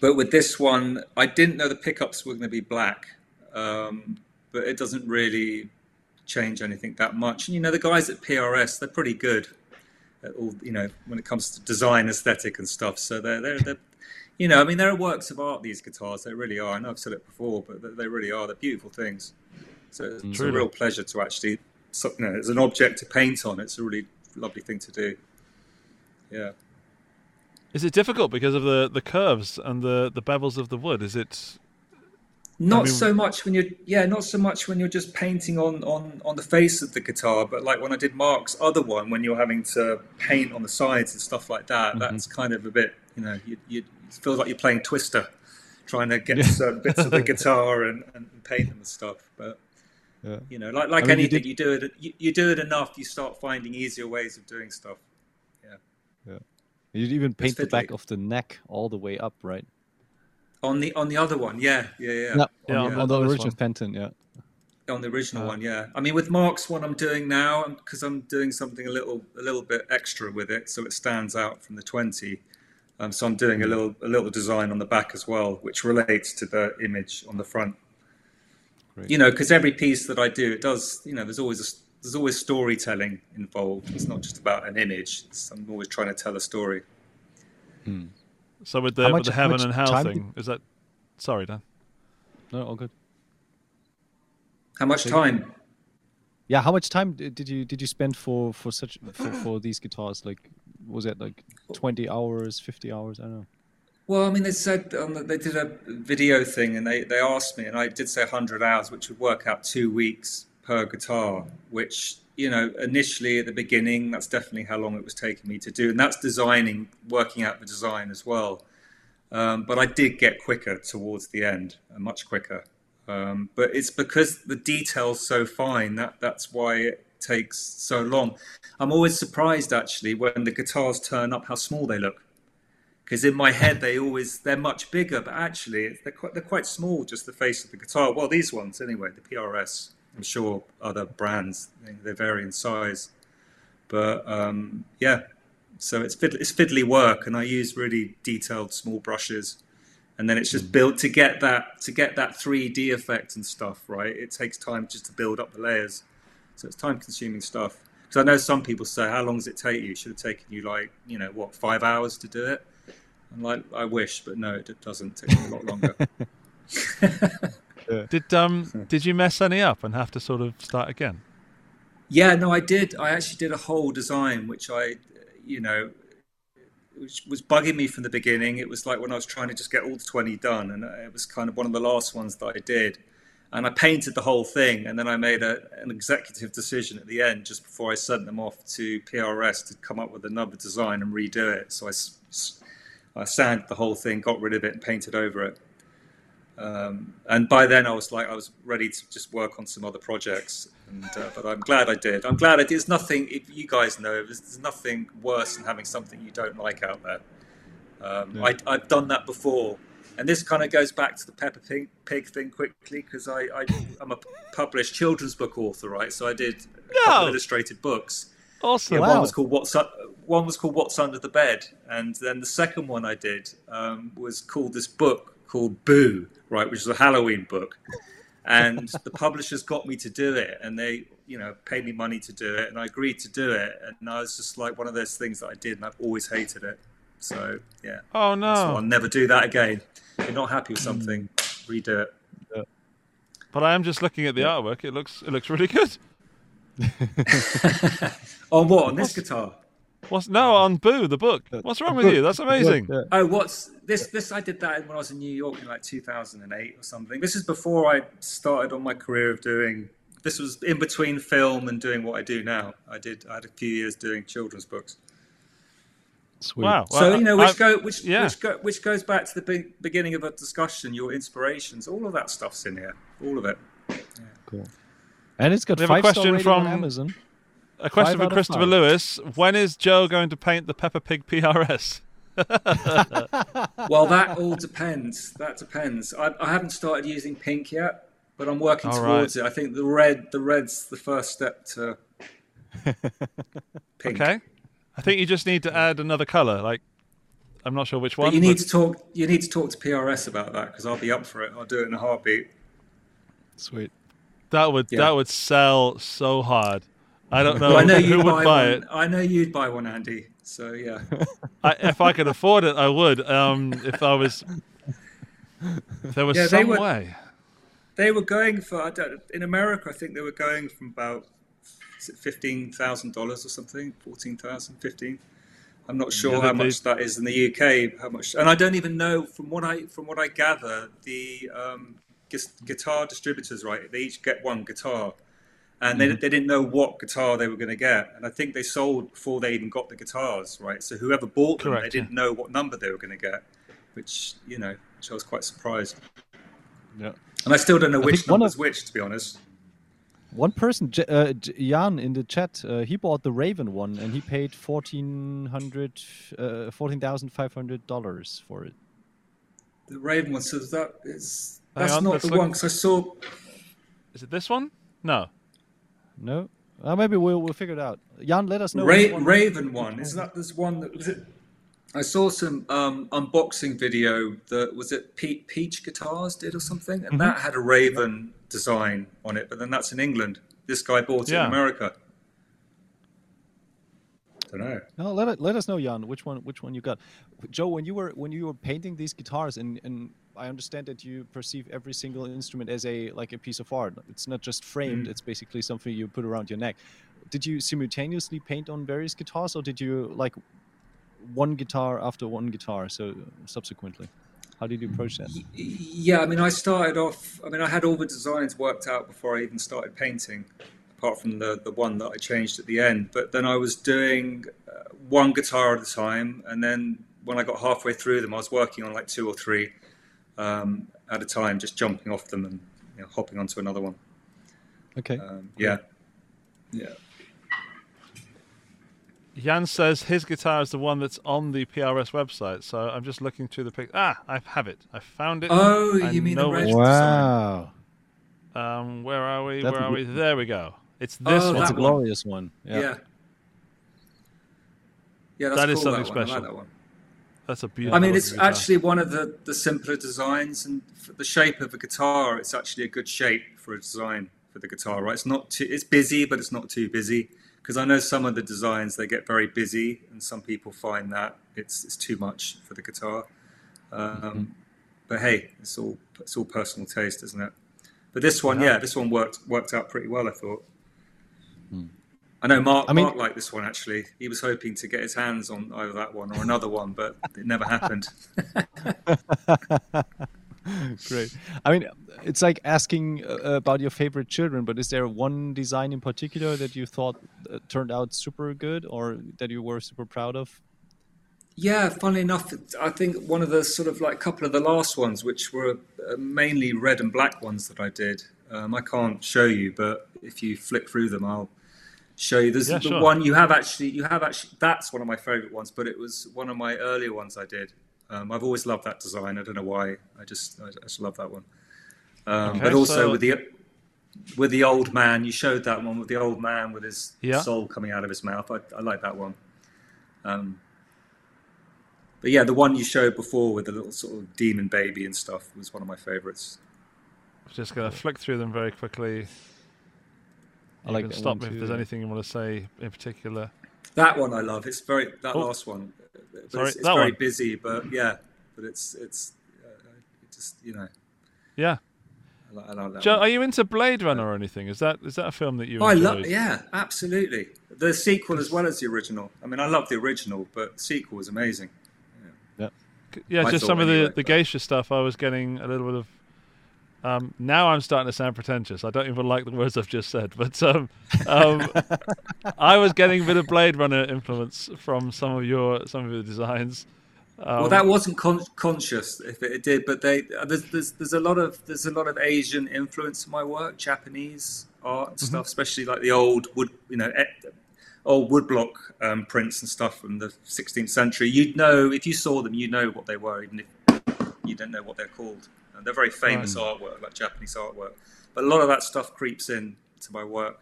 but with this one, I didn't know the pickups were going to be black, um, but it doesn't really change anything that much. And you know, the guys at PRS, they're pretty good at all. You know, when it comes to design, aesthetic, and stuff. So they're they're, they're you know, I mean, they're works of art. These guitars, they really are. I know I've said it before, but they- they really are. They're beautiful things. So it's a real pleasure to actually, so- you know, as an object to paint on. It's a really lovely thing to do. Yeah.
Is it difficult because of the, the curves and the, the bevels of the wood? Is it
Not
mean-
so much when you're yeah, not so much when you're just painting on, on, on the face of the guitar, but like when I did Mark's other one, when you're having to paint on the sides and stuff like that, mm-hmm. that's kind of a bit you know you, you it feels like you're playing Twister, trying to get certain bits of the guitar and, and paint them and stuff. But
Yeah.
you know, like like
I mean, you
anything,
did-
you do it you, you do it enough, you start finding easier ways of doing stuff. Yeah. Yeah.
You'd even paint the back of the neck all the way up, right?
On the on the other one, yeah, yeah, yeah.
Yeah,
Yeah,
on,
on
on
the-
the
on this
original Fenton, yeah.
on the original
Uh,
one yeah i mean with mark's one i'm doing now because i'm doing something a little a little bit extra with it so it stands out from the 20 um, so i'm doing a little a little design on the back as well which relates to the image on the front
Great.
you know because every piece that i do it does you know there's always a, there's always storytelling involved it's not just about an image it's, i'm always trying to tell a story hmm.
so with the,
How
with the heaven and hell
time
thing? Is that sorry, Dan?
No, all good.
how much time
Yeah, how much time did you did you spend for for such for, for these guitars? Like, was it like twenty hours, fifty hours? I don't know.
Well, I mean, they said um, they did a video thing, and they, they asked me, and I did say 100 hours, which would work out two weeks per guitar. Which you know, initially at the beginning, that's definitely how long it was taking me to do, and that's designing, working out the design as well. Um, but I did get quicker towards the end, uh, much quicker. Um, but it's because the detail's so fine that that's why it takes so long. I'm always surprised actually when the guitars turn up how small they look because in my head they always they're much bigger, but actually they're quite, they're quite small. Just the face of the guitar. Well, these ones anyway. The PRS. I'm sure other brands they, vary in size, but um, yeah. So it's fiddly, it's fiddly work, and I use really detailed small brushes, and then it's just built to get that to get that 3D effect and stuff. Right, it takes time just to build up the layers, so it's time consuming stuff. Because I know some people say, "How long does it take you?" Should have taken you like you know what five hours to do it. I'm like, I wish, but no, it doesn't. It takes a lot longer.
Did um did you mess any up and have to sort of start again?
yeah, no, I did. I actually did a whole design, which I, you know, which was bugging me from the beginning. It was like when I was trying to just get all the 20 done, and it was kind of one of the last ones that I did. And I painted the whole thing, and then I made a, an executive decision at the end, just before I sent them off to PRS to come up with another design and redo it. So I, s- s- I sanded the whole thing, got rid of it, and painted over it. Um, and by then I was like, I was ready to just work on some other projects. And, uh, but I'm glad I did. I'm glad I did. There's nothing, if you guys know, there's, there's nothing worse than having something you don't like out there. Um, I, I've done that before. And this kind of goes back to the Peppa Pig, Pig thing quickly because I, I, I'm a published children's book author, right? So I did a couple
No.
of illustrated books.
Awesome.
Yeah,
Wow.
one was called What's U- one was called What's Under the Bed, and then the second one I did um, was called this book called Boo, right, which is a Halloween book. And the publishers got me to do it, and they you know, paid me money to do it, and I agreed to do it. And I was just like one of those things that I did, and I've always hated it. So yeah,
Oh
so I'll never do that again. If you're not happy with something, redo it.
But I am just looking at the artwork. It looks it looks really good.
On what? On this guitar?
What's no on Boo the book? What's wrong with you? That's amazing.
Yeah.
Oh, what's this? This I did that when I was in New York in like 2008 or something. This is before I started on my career of doing. This was in between film and doing what I do now. I did. I had a few years doing children's books.
Sweet.
Wow.
so you know,
I-
which go which
yeah.
which go which goes back to the be- beginning of a discussion. Your inspirations, all of that stuff's in here. All of it.
Cool. And it's got
We have a
five star
question
on
from-
Amazon.
A question for Christopher
five.
Lewis: When is Joe going to paint the Peppa Pig PRS?
Well, that all depends. That depends. I, I haven't started using pink yet, but I'm working
All
towards it. I think the red, the red's the first step to pink.
Okay. I think you just need to add another color. Like, I'm not sure which one.
But you need
but-
to talk. You need to talk to PRS about that because I'll be up for it. I'll do it in a heartbeat.
Sweet.
That would
Yeah.
that would sell so hard. I don't know,
Well, I know
who
you'd buy,
buy it.
I know you'd buy one, Andy. So yeah.
I, if I could afford it, I would. Um, if I was, if there was
Yeah, they
some
were-
way.
they were going for. I don't, in America, I think they were going from about fifteen thousand dollars or something, fourteen thousand, fifteen. I'm not sure
Yeah,
how much that is in the UK. How much? And I don't even know from what I from what I gather, the um, guitar distributors, right? They each get one guitar, and
Mm-hmm.
they, they didn't know what guitar they were going to get. And I think they sold before they even got the guitars, right? So whoever bought them,
Correct,
they didn't know what number they were going to get, which you know, which I was quite surprised.
Yeah.
And I still don't know which
one
number's
of-
which, to be honest.
One person, J- uh, J- Jan in the chat, uh, he bought the Raven one and he paid fourteen hundred, uh, fourteen thousand five hundred dollars for it.
The Raven one. So that is that's
on,
not the
look-
one because I saw.
Is it this one? No.
No, uh, maybe we'll we'll figure it out. Jan, let us know.
Ra-
one-
Raven one. Isn't that this one that was it? I saw some um, unboxing video that was it Pe- Peach Guitars did or something, and
Mm-hmm.
that had a Raven design on it. But then that's in England. This guy bought it
Yeah.
in America. Don't know.
No, let it, let us know, Jan, which one which one you got. Joe, when you were when you were painting these guitars, and and I understand that you perceive every single instrument as a like a piece of art. It's not just framed;
Mm.
it's basically something you put around your neck. Did you simultaneously paint on various guitars, or did you like one guitar after one guitar? So subsequently, how did you approach that?
Yeah, I mean, I started off. I mean, I had all the designs worked out before I even started painting, apart from the the one that I changed at the end. But then I was doing uh, one guitar at a time, and then when I got halfway through them, I was working on like two or three um, at a time, just jumping off them and you know, hopping onto another one.
Okay.
Um, yeah, yeah.
Jan says his guitar is the one that's on the PRS website. So I'm just looking through the pic. Ah, I have it. I found it.
Oh,
I
you mean the red
wow,
Um, where are we?
That's
where are we? There we go. It's this
Oh,
one.
that's a glorious one.
yeah,
Yeah.
yeah. that's
That is
cool,
something
that one. I
special.
like that one.
That's a beautiful.
I mean, it's
guitar.
actually one of the, the simpler designs, and for the shape of a guitar, it's actually a good shape for a design for the guitar. Right? It's not too, it's busy, but it's not too busy. Because I know some of the designs they get very busy, and some people find that it's it's too much for the guitar. Um, But hey, it's all it's all personal taste, isn't it? But this one,
Yeah.
yeah, this one worked worked out pretty well. I thought. I know Mark.
I mean-
Mark liked this one actually. He was hoping to get his hands on either that one or another one, but it never happened.
Great. I mean, it's like asking uh, about your favorite children, but is there one design in particular that you thought uh, turned out super good or that you were super proud of?
Yeah, funnily enough, I think one of the sort of like couple of the last ones, which were uh, mainly red and black ones that I did. Um, I can't show you, but if you flick through them, I'll show you. There's
Yeah,
the
sure.
one you have actually. You have actually. That's one of my favorite ones, but it was one of my earlier ones I did. Um, I've always loved that design. I don't know why. I just I just love that one. Um,
Okay,
but also
so-
with the with the old man, you showed that one with the old man with his
Yeah.
soul coming out of his mouth. I, I like that one. Um, but yeah, the one you showed before with the little sort of demon baby and stuff was one of my favorites.
Just going to flick through them very quickly.
I like
you can stop
one
me if there's anything you want to say in particular.
That one I love. It's very that
Oh.
last one. But
Sorry,
it's, it's
that
very
one.
busy, but yeah, but it's it's uh, it just you know.
Yeah,
I like, I that
Joe, are you into Blade Runner or anything? Is that is that a film that you
Oh, I love, yeah, absolutely. The sequel as well as the original. I mean, I love the original, but the sequel was amazing.
yeah,
Yeah.
just
thought
some of the the
but-
geisha stuff. I was getting a little bit of. Um, now I'm starting to sound pretentious. I don't even like the words I've just said, but um, um, I was getting a bit of Blade Runner influence from some of your some of your designs. Um,
well, that wasn't con- conscious if it did, but they there's, there's there's a lot of there's a lot of Asian influence in my work, Japanese art and stuff, especially like the old wood, you know, old woodblock um, prints and stuff from the 16th century. You'd know if you saw them, you'd know what they were, even if you don't know what they're called. And they're very famous artwork, like Japanese artwork. But a lot of that stuff creeps in to my work.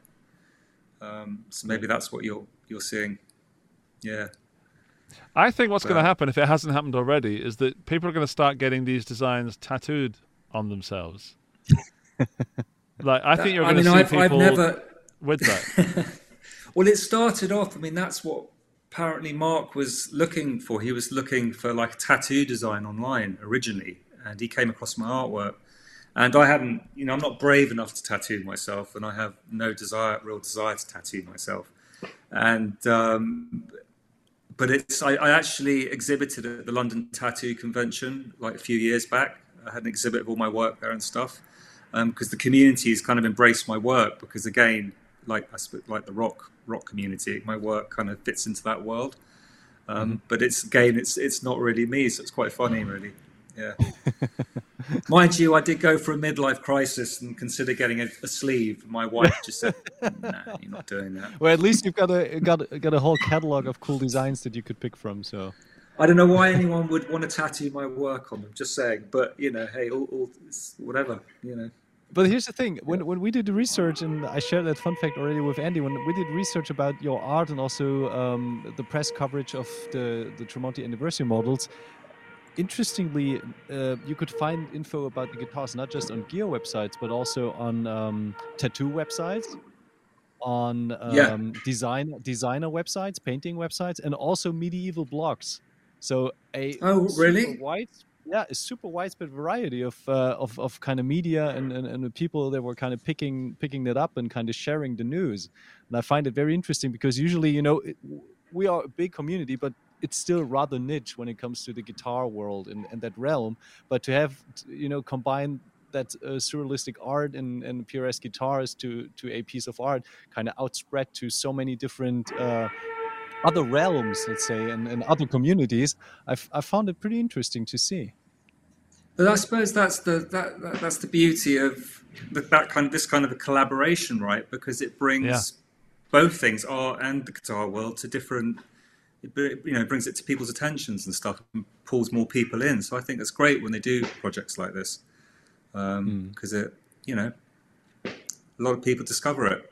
Um, so maybe that's what you're you're seeing. Yeah.
I think what's going to happen, if it hasn't happened already, is that people are going to start getting these designs tattooed on themselves. like I think you're
I
going to
mean,
see
I've,
people
I've never.
with that.
Well, it started off. I mean, that's what apparently Mark was looking for. He was looking for like a tattoo design online originally, and he came across my artwork. And I hadn't, you know, I'm not brave enough to tattoo myself, and I have no desire, real desire to tattoo myself. And um, but it's I, I actually exhibited at the London Tattoo Convention like a few years back. I had an exhibit of all my work there and stuff because the community has kind of embraced my work because again, like I sp- like the rock rock community, my work kind of fits into that world. Um, But it's again, it's it's not really me, so it's quite funny, really. Yeah. Mind you, I did go for a midlife crisis and consider getting a, a sleeve. My wife just said, "Nah, you're not doing that."
Well, at least you've got a got got a whole catalog of cool designs that you could pick from. So
I don't know why anyone would want to tattoo my work on them. Just saying, but you know, hey, all, all whatever, you know.
But here's the thing: when when we did the research, and I shared that fun fact already with Andy, when we did research about your art and also um, the press coverage of the the Tremonti anniversary models, interestingly, uh, you could find info about the guitars not just on gear websites, but also on um, tattoo websites, on um,
Yeah.
design designer websites, painting websites, and also medieval blogs. So a
Oh, really?
wide yeah a super widespread variety of uh, of, of kind of media and, and, and people that were kind of picking picking that up and kind of sharing the news and i find it very interesting because usually you know it, we are a big community but it's still rather niche when it comes to the guitar world and, and that realm but to have you know combine that uh, surrealistic art and, and PRS guitars to to a piece of art kind of outspread to so many different uh, other realms, let's say, and, and other communities, I've, I found it pretty interesting to see.
But I suppose that's the that, that that's the beauty of the, that kind of this kind of a collaboration, right? Because it brings
Yeah.
both things, art and the guitar world, to different. It, you know, brings it to people's attentions and stuff, and pulls more people in. So I think it's great when they do projects like this, um, hmm. because it, you know, a lot of people discover it.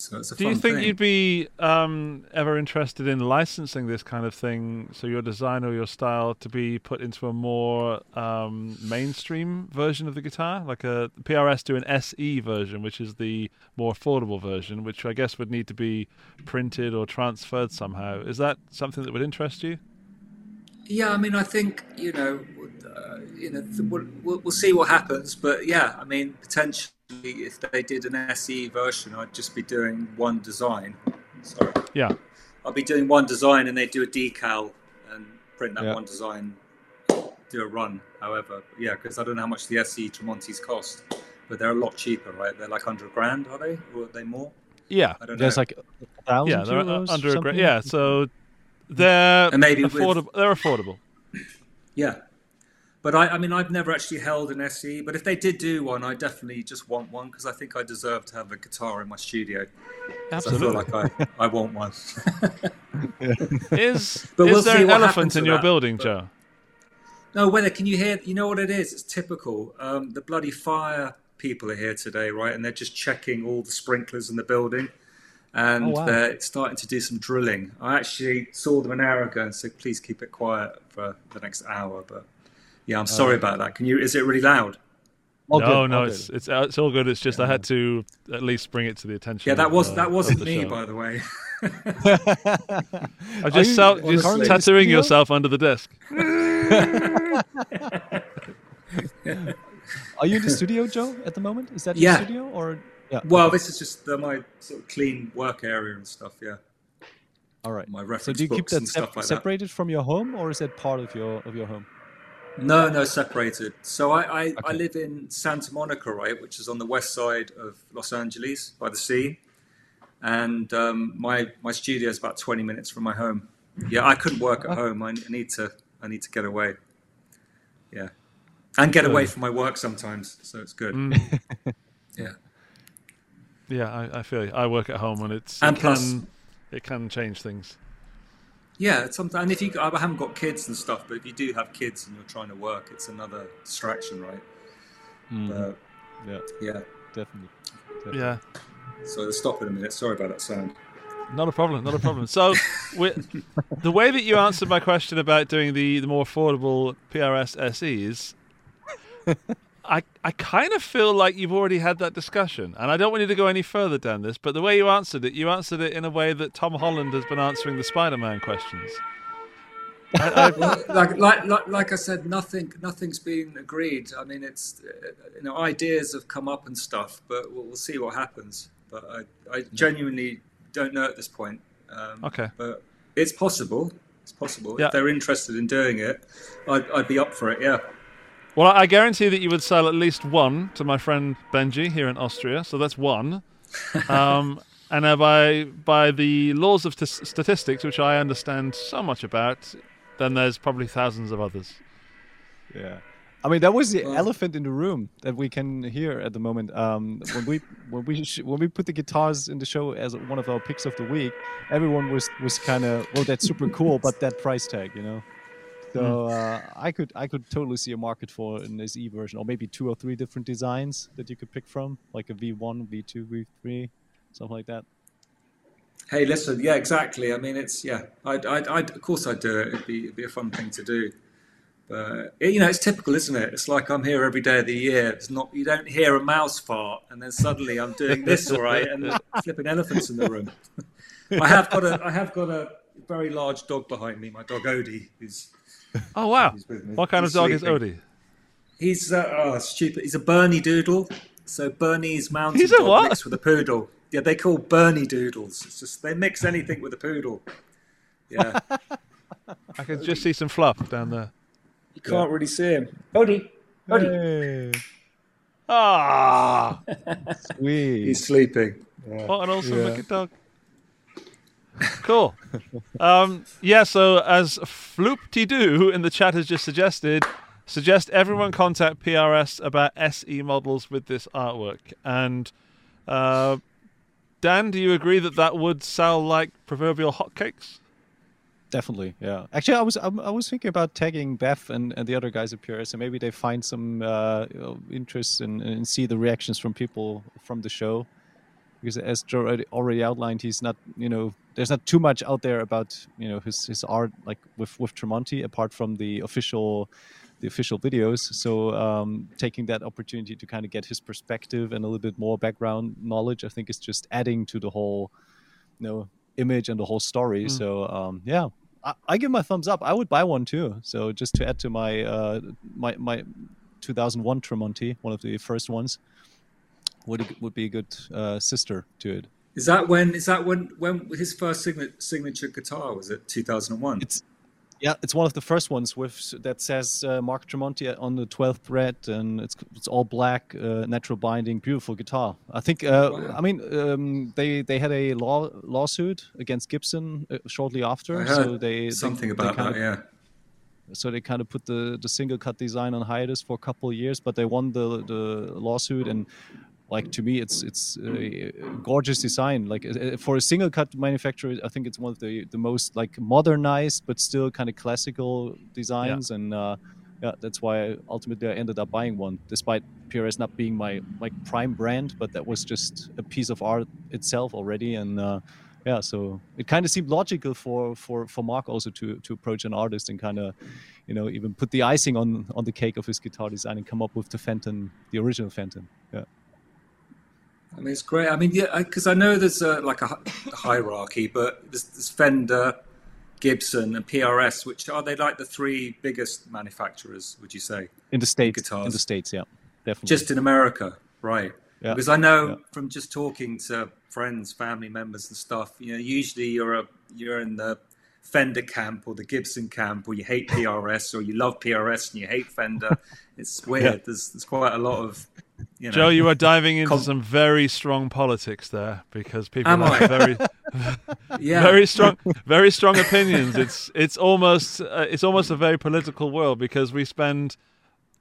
So it's a
Do
fun
you think
thing.
you'd be um, ever interested in licensing this kind of thing, so your design or your style, to be put into a more um, mainstream version of the guitar, like a PRS do an SE version, which is the more affordable version, which I guess would need to be printed or transferred somehow. Is that something that would interest you?
Yeah, I mean, I think you know, uh, you know, th- we'll, we'll, we'll see what happens. But yeah, I mean, potentially, if they did an SE version, I'd just be doing one design. Sorry,
Yeah.
I'll be doing one design, and they'd do a decal and print that
Yeah.
one design, do a run. However, yeah, because I don't know how much the SE Tremontis cost, but they're a lot cheaper, right? They're like hundred grand, are they? Or are they more?
Yeah.
I don't
There's
know.
like a thousand
Yeah, they're uh,
euros,
under a
something?
great. Yeah, so they're
And maybe with-
affordable. They're affordable.
Yeah. But I, I mean, I've never actually held an SE. But if they did do one, I definitely just want one because I think I deserve to have a guitar in my studio. 'Cause I feel
Absolutely.
like I, I want one.
Is
But
is
we'll
there an elephant in your
that,
building,
but-
Joe?
no, whether can you hear? You know what it is? It's typical. Um, the bloody fire people are here today, right? And they're just checking all the sprinklers in the building, and
Oh, wow.
they're starting to do some drilling. I actually saw them an hour ago and said, "Please keep it quiet for the next hour." But yeah, I'm sorry about that. Can you? Is it really loud?
All
no,
good,
no, it's it's uh, it's all good. It's just I had to at least bring it to the attention.
Yeah, that was
uh,
that wasn't me,
show.
by the way.
I
Are
just
you
sell, just
in the
tattooing
studio?
yourself under the desk.
Are you in the studio, Joe, at the moment? Is that
Yeah.
your studio or? Yeah.
Well, this is just uh, my sort of clean work area and stuff. Yeah,
All right.
my reference So
do you keep that
and
sep-
stuff like that.
separated from your home, or is that part of your of your home?
No, no, separated. So I, I, I live in Santa Monica, right, which is on the west side of Los Angeles by the sea, and um, my my studio is about twenty minutes from my home. Yeah, I couldn't work at home. I, I need to I need to get away. Yeah, and get away from my work sometimes, so it's good.
Mm.
Yeah,
Yeah, I, I feel you. I work at home and it's
And
it
plus-
can it can change things.
Yeah. It's sometimes, and if you I haven't got kids and stuff, but if you do have kids and you're trying to work, it's another distraction, right? Mm-hmm. But,
Yeah,
yeah.
definitely.
Yeah,
So let's stop in a minute. Sorry about that sound.
not a problem, not a problem. So, the way that you answered my question about doing the the more affordable PRS SEs, I I kind of feel like you've already had that discussion, and I don't want you to go any further down this. But the way you answered it, you answered it in a way that Tom Holland has been answering the Spider-Man questions. I,
Well, like, like, like, like I said, nothing, nothing's been agreed. I mean, it's, uh, you know, ideas have come up and stuff, but we'll, we'll see what happens. But I, I genuinely don't know at this point. Um,
Okay.
But it's possible. It's possible.
Yeah.
If they're interested in doing it, I'd, I'd be up for it. Yeah.
Well, I guarantee that you would sell at least one to my friend Benji here in Austria. So that's one. Um, and uh, by by the laws of t- statistics, which I understand so much about, then there's probably thousands of others.
Yeah. I mean, that was the
Well-
elephant in the room that we can hear at the moment. Um, when we when we sh- when we put the guitars in the show as one of our picks of the week, everyone was was kind of well, that's super cool, but that price tag, you know. So uh, I could I could totally see a market for an SE version, or maybe two or three different designs that you could pick from, like a V1, V2, V3, something like that.
Hey, listen. Yeah, exactly. I mean, it's yeah. I'd, I'd, I'd of course I'd do it. It'd be, it'd be a fun thing to do. But it, you know, it's typical, isn't it? It's like I'm here every day of the year. It's not you don't hear a mouse fart, and then suddenly I'm doing this all right, and flipping elephants in the room. I have got a I have got a very large dog behind me. My dog Odie, who's
Oh wow!
He's with me.
What kind
He's
of dog is
sleeping.
Odie?
he's uh, oh stupid. He's a Bernedoodle. So Bernese mountain
He's a
dog
what?
mixed with a poodle. Yeah, they call Bernedoodles. It's just they mix anything with a poodle. Yeah.
I can just see some fluff down there.
You can't really see him. Odie. Odie.
Hey,
Ah,
sweet.
He's sleeping.
what an awesome
Yeah.
looking dog. Cool. Um, yeah, so as Floopty Doo in the chat has just suggested, suggest everyone contact PRS about SE models with this artwork. And uh, Dan, do you agree that that would sell like proverbial hotcakes?
Definitely, yeah. Actually, I was I, was thinking about tagging Beth and, and the other guys up here, so maybe they find some uh, interest and, and see the reactions from people from the show. Because as Joe already, already outlined, he's not you know there's not too much out there about you know his, his art like with with Tremonti apart from the official the official videos. So um, taking that opportunity to kind of get his perspective and a little bit more background knowledge, I think is just adding to the whole you know image and the whole story.
Mm.
So um, yeah, I, I give my thumbs up. I would buy one too. So just to add to my uh, my my 2001 Tremonti, one of the first ones, would would be a good uh, sister to it.
Is that when? Is that when? When his first signature, signature guitar was it? Two thousand one.
It's yeah, it's one of the first ones with that says uh, Mark Tremonti on the 12th fret, and it's it's all black, uh, natural binding, beautiful guitar. I think. Uh,
Wow.
I mean, um, they they had a law lawsuit against Gibson uh, shortly after,
I heard
so they they-
something
they
about
kind
that.
of-
Yeah.
so they kind of put the, the single cut design on hiatus for a couple of years, but they won the the lawsuit and like to me it's it's a gorgeous design like for a single cut manufacturer i think it's one of the the most like modernized but still kind of classical designs and uh yeah that's why I ultimately i ended up buying one despite prs not being my like prime brand but that was just a piece of art itself already and uh yeah, so it kind of seemed logical for for for Mark also to to approach an artist and kind of, you know, even put the icing on on the cake of his guitar design and come up with the Fenton, the original Fenton. Yeah.
I mean, it's great. I mean, yeah, because I know there's a, like a hierarchy, but there's, there's Fender, Gibson, and PRS, which are they like the three biggest manufacturers? Would you say
In the states, in the states, yeah, definitely.
just in America, right?
Yeah.
Because I know
Yeah.
from just talking to friends, family members, and stuff. You know, usually you're a you're in the Fender camp or the Gibson camp, or you hate PRS, or you love PRS and you hate Fender. It's weird. There's there's quite a lot of you know.
Joe, you are diving into
Com-
some very strong politics there because people
Am
have
I?
very,
yeah,
very strong, very strong opinions. It's it's almost uh, it's almost a very political world because we spend.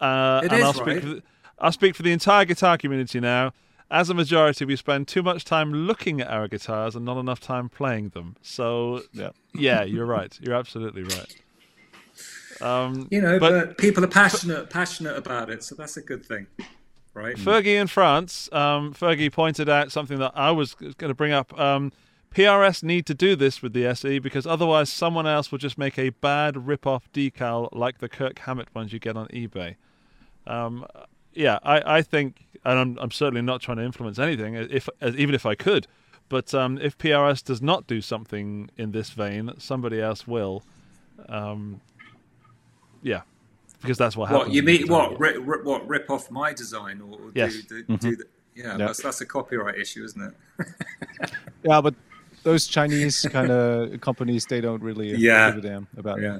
Uh,
It
and
is,
I'll speak.
right?
For the, I'll speak for the entire guitar community now. As a majority, we spend too much time looking at our guitars and not enough time playing them. So,
Yeah.
yeah, you're right. You're absolutely right. Um,
you know,
but-
but, people are passionate passionate about it, so that's a good thing, right?
Fergie in France, um, Fergie pointed out something that I was going to bring up. Um, PRS need to do this with the SE because otherwise someone else will just make a bad rip-off decal like the Kirk Hammett ones you get on eBay. Um, yeah, I, I think, and I'm, I'm certainly not trying to influence anything, if even if I could, but um, if PRS does not do something in this vein, somebody else will. Um, yeah, because that's what happens.
What you
in
mean? What rip, rip, what rip off my design or, or
Yes.
do, do, do the, yeah,
Yeah.
that's that's a copyright issue, isn't it?
Yeah, but those Chinese kind of companies, they don't really
Yeah.
give a damn about it.
Yeah.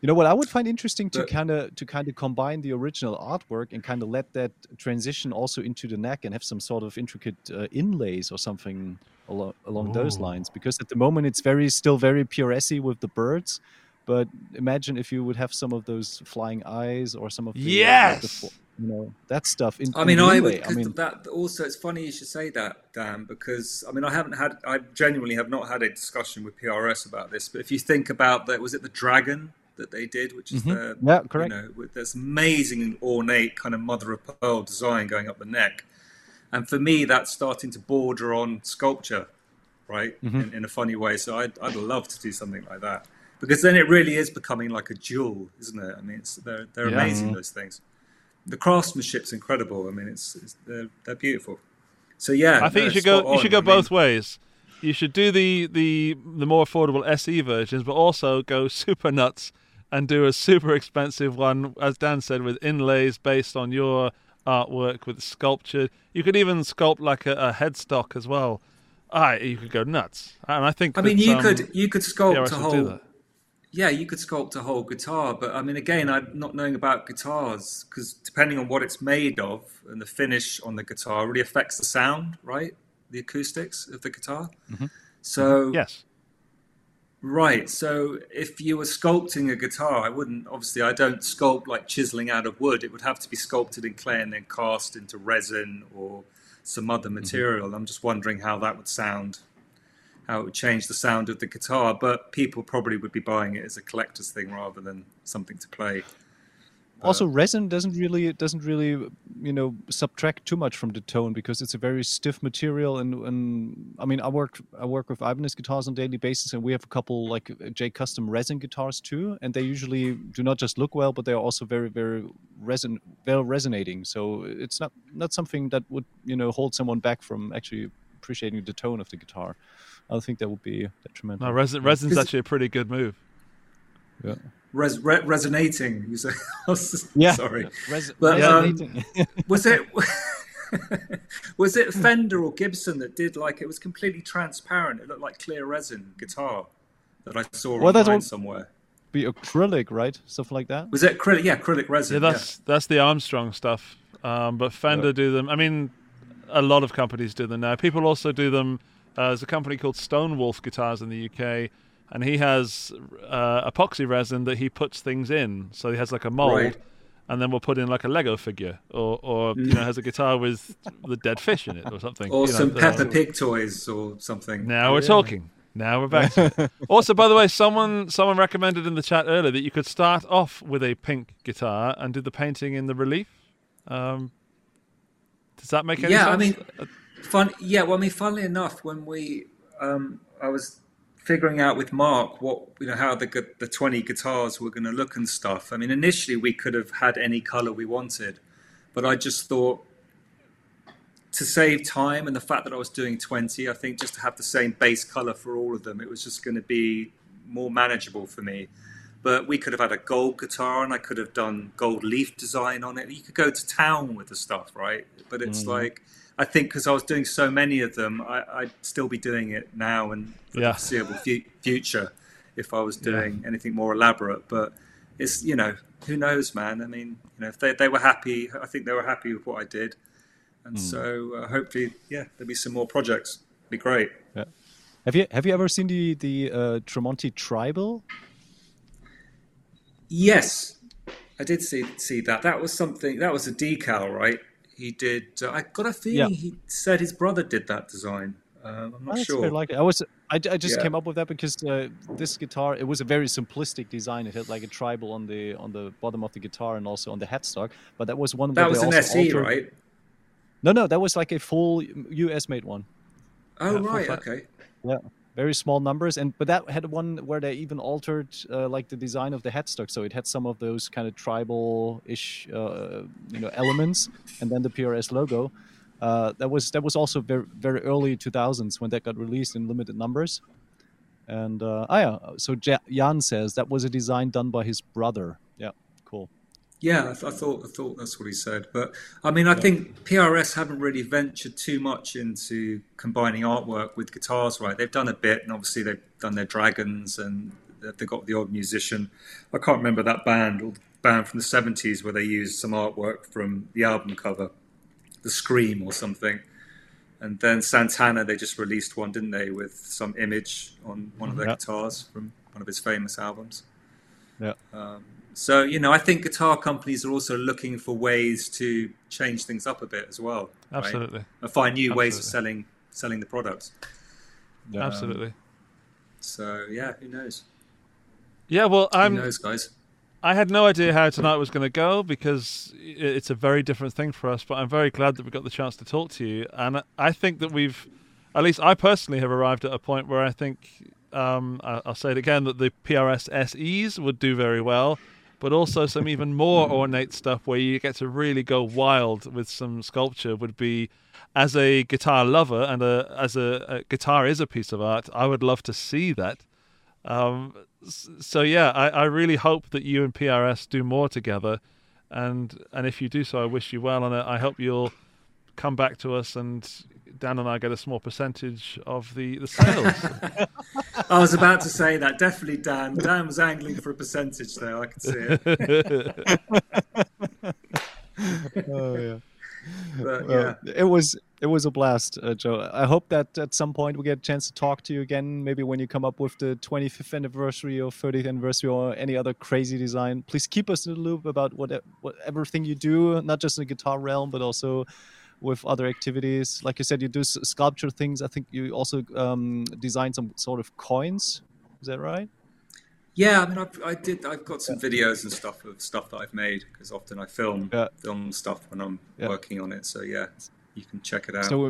You know what I would find interesting to kind of to kind of combine the original artwork and kind of let that transition also into the neck and have some sort of intricate uh, inlays or something along along those lines. Because at the moment it's very still very puresy with the birds, but imagine if you would have some of those flying eyes or some of the, the
Yes!
fo- you know that stuff. In,
I mean,
the
I would.
I mean,
that also, it's funny you should say that, Dan, because I mean, I haven't had, I genuinely have not had a discussion with PRS about this. But if you think about that, was it the dragon that they did, which is the
Mm-hmm. Yeah, correct.
You know, with this amazing ornate kind of mother of pearl design going up the neck, and for me, that's starting to border on sculpture, right,
Mm-hmm.
in, in a funny way. So I'd, I'd love to do something like that. Because then it really is becoming like a jewel, isn't it? I mean, it's, they're they're
Yeah.
amazing those things the craftsmanship's incredible. I mean, it's, it's they're, they're beautiful. So yeah,
I think
no,
you should go. You should go
I mean,
both ways. You should do the the the more affordable SE versions, but also go super nuts and do a super expensive one, as Dan said, with inlays based on your artwork with sculpture. You could even sculpt like a, a headstock as well. Ah, you could go nuts. And I think.
I mean, you
um,
could you could sculpt a whole. Yeah, you could sculpt a whole guitar, but I mean, again, I'm not knowing about guitars because depending on what it's made of and the finish on the guitar really affects the sound, right? The acoustics of the guitar.
Mm-hmm.
So
Yes.
Right. So if you were sculpting a guitar, I wouldn't obviously I don't sculpt like chiseling out of wood. It would have to be sculpted in clay and then cast into resin or some other material. I'm just wondering how that would sound, how it would change the sound of the guitar. But people probably would be buying it as a collector's thing rather than something to play.
also resin doesn't really it doesn't really you know subtract too much from the tone because it's a very stiff material and and i mean i work i work with ibanez guitars on a daily basis and we have a couple like uh, j custom resin guitars too and they usually do not just look well but they're also very very resin well resonating so it's not not something that would you know hold someone back from actually appreciating the tone of the guitar i don't think that would be detrimental
No, resin, resin's
Is-
actually a pretty good move.
yeah
Res- re- resonating. You say?
yeah
Sorry.
Res-
But, um,
resonating.
Was it was it Fender or Gibson that did like it was completely transparent? It looked like clear resin guitar that I saw
Well,
online
all-
somewhere.
be acrylic right stuff like that
Was it acrylic? Yeah, acrylic resin.
Yeah, that's that's the Armstrong stuff. Um, but Fender
Yeah.
do them. I mean, a lot of companies do them now. People also do them. Uh, there's a company called Stone Wolf Guitars in the UK, and he has uh, epoxy resin that he puts things in. So he has like a mold,
Right.
and then we'll put in like a Lego figure, or or you know has a guitar with the dead fish in it or something.
or
you
some
the-
Peppa Pig toys or something.
Now we're talking. Now we're back. To it. also, by the way, someone someone recommended in the chat earlier that you could start off with a pink guitar and do the painting in the relief. Um, does that make any
Yeah, I
sense?
mean, fun. Yeah, well, I mean, funnily enough, when we um, I was figuring out with Mark what you know how the the twenty guitars were going to look and stuff. I mean, initially we could have had any color we wanted, but I just thought to save time and the fact that I was doing twenty, I think just to have the same base color for all of them, it was just going to be more manageable for me. But we could have had a gold guitar, and I could have done gold leaf design on it. You could go to town with the stuff, right? But it's like I think because I was doing so many of them, I, I'd still be doing it now and for
Yeah.
the foreseeable fu- future if I was doing anything more elaborate. But it's you know who knows, man. I mean, you know, if they they were happy, I think they were happy with what I did, and so uh, hopefully, yeah, there'll be some more projects. Be great. Yeah.
Have you have you ever seen the the uh, Tremonti Tribal?
Yes, I did see see that. That was something. That was a decal, right? He did. Uh, I got a feeling
Yeah.
he said his brother did that design. Um, I'm not
That's
sure.
likely. I was I, I just
Yeah.
came up with that because uh, this guitar it was a very simplistic design. It had like a tribal on the on the bottom of the guitar and also on the headstock. But that was one
that was an SE,
altered-
right?
No, no, that was like a full US made one.
Oh, right. Okay.
Yeah, very small numbers, and but that had one where they even altered uh, like the design of the headstock, so it had some of those kind of tribal-ish, uh, you know, elements, and then the PRS logo. Uh, that was that was also very very early 2000s when that got released in limited numbers. And uh, ah yeah, so Jan says that was a design done by his brother. Yeah, cool.
Yeah, I, th- I thought I thought that's what he said. But I mean, I think PRS haven't really ventured too much into combining artwork with guitars, right? They've done a bit, and obviously they've done their dragons, and they've got the odd musician. I can't remember that band or band from the seventies where they used some artwork from the album cover, the Scream or something. And then Santana, they just released one, didn't they, with some image on one of their mm-hmm.
Yeah.
guitars from one of his famous albums.
Yeah.
Um, So, you know, I think guitar companies are also looking for ways to change things up a bit as well. right?
Absolutely.
And find new ways of selling selling the products.
Yeah.
Absolutely.
So, yeah, who knows?
Yeah, well, I'm.
Who knows, guys?
I had no idea how tonight was going to go because it's a very different thing for us. But I'm very glad that we got the chance to talk to you, and I think that we've, at least I personally have arrived at a point where I think um, I- I'll say it again that the PRS SEs would do very well, but also some even more ornate stuff where you get to really go wild with some sculpture would be. As a guitar lover and a, as a, a guitar is a piece of art, I would love to see that. Um, so yeah, I, I really hope that you and PRS do more together, and and if you do so, I wish you well, and I I hope you'll come back to us, and Dan and I get a small percentage of the the sales.
I was about to say that. Definitely Dan. Dan was angling for a percentage there. I could see it.
Oh yeah.
But,
Well,
yeah.
it was it was a blast, uh, Joe. I hope that at some point we get a chance to talk to you again. Maybe when you come up with the 25th anniversary or 30th anniversary or any other crazy design. Please keep us in the loop about what what everything you do, not just in the guitar realm, but also with other activities. Like you said, you do sculpture things. I think you also um, design some sort of coins. Is that right?
Yeah, I mean, I've, I did. I've got some videos and stuff of stuff that I've made because often I film
Yeah.
film stuff when I'm
Yeah.
working on it. So yeah, you can check it out.
So we,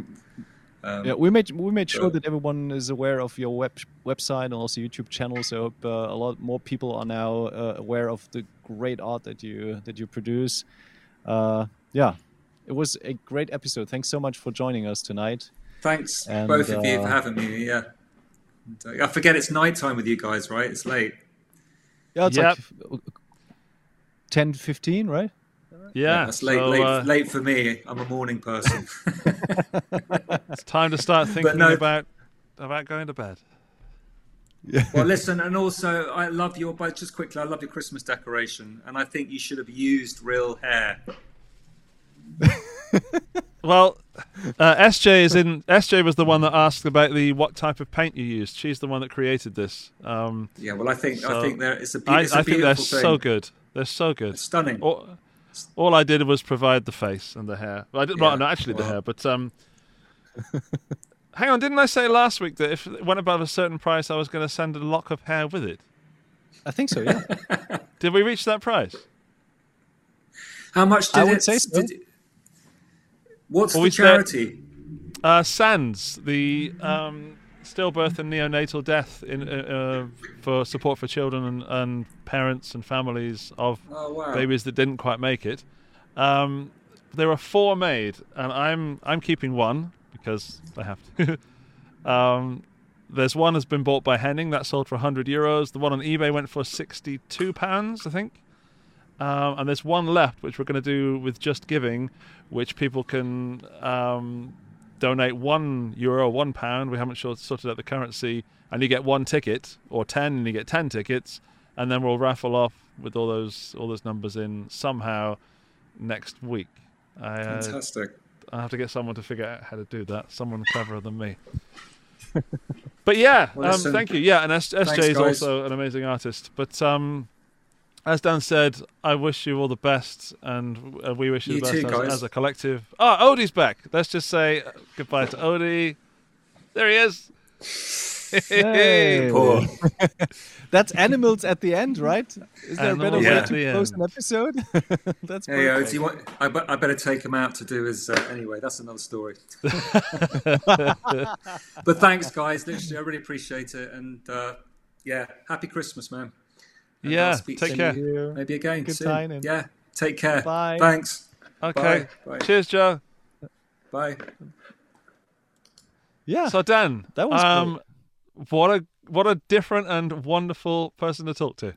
um,
yeah, we made we made sure
uh,
that everyone is aware of your web website and also YouTube channel. So uh, a lot more people are now uh, aware of the great art that you that you produce. Uh, yeah, it was a great episode. Thanks so much for joining us tonight.
Thanks
and,
both of you for
uh,
having me. Yeah, uh, I forget it's nighttime with you guys, right? It's late.
Yeah, it's
Yep.
like 10, 15, right?
yeah,
that's late.
so,
late,
uh,
late for me. I'm a morning person.
it's time to start thinking
no-
about about going to bed. Yeah.
well, listen, and also I love your. But just quickly, I love your Christmas decoration, and I think you should have used real hair.
Well, uh, SJ is in. SJ was the one that asked about the what type of paint you used. She's the one that created this. Um,
Yeah, well, I think
So,
I think there it's a, be-
I,
it's a
I think they're
thing.
so good. They're so good.
It's stunning.
All, all I did was provide the face and the hair. Well, I didn't.
Yeah,
Well, not actually the hair, but um. hang on, didn't I say last week that if it went above a certain price, I was going to send a lock of hair with it?
I think so. Yeah.
Did we reach that price?
How much did
I would
it?
say so.
did- what's
Well,
the charity?
Uh, Sands, the um, stillbirth and neonatal death in uh, uh, for support for children and, and parents and families of
Oh wow.
babies that didn't quite make it. Um, there are four made, and I'm I'm keeping one because I have to. um, there's one has been bought by Henning that sold for 100 euros. The one on eBay went for 62 pounds, I think. Um, and there's one left, which we're going to do with Just Giving, which people can um, donate one euro, one pound. We haven't sort- sorted out the currency, and you get one ticket, or ten, and you get ten tickets, and then we'll raffle off with all those all those numbers in somehow next week. I, uh,
Fantastic.
I have to get someone to figure out how to do that. Someone cleverer than me. but yeah,
Well,
um, thank you. Yeah, and S- SJ is also an amazing artist. But um, as Dan said, I wish you all the best, and uh, we wish you,
You
the best
too,
as, as a collective. Oh, Odie's back. Let's just say goodbye to Odie. There he is.
Hey.
Poor.
That's animals at the end, right? Is there a better
Animals
way to
the
close an episode? That's
Hey, uh,
perfect.
do you want? I, be- I better take him out to do his. Uh, anyway, that's another story. but thanks, guys. Literally, I really appreciate it. And uh, yeah, happy Christmas, man. And
Yeah,
I'll speak
take
to
care.
you Maybe again.
Good
soon.
time and-
Yeah. Take care.
Bye.
Thanks.
Okay.
Bye. Bye.
Cheers, Joe.
Bye.
yeah.
So Dan,
That was
um, what a what a different and wonderful person to talk to.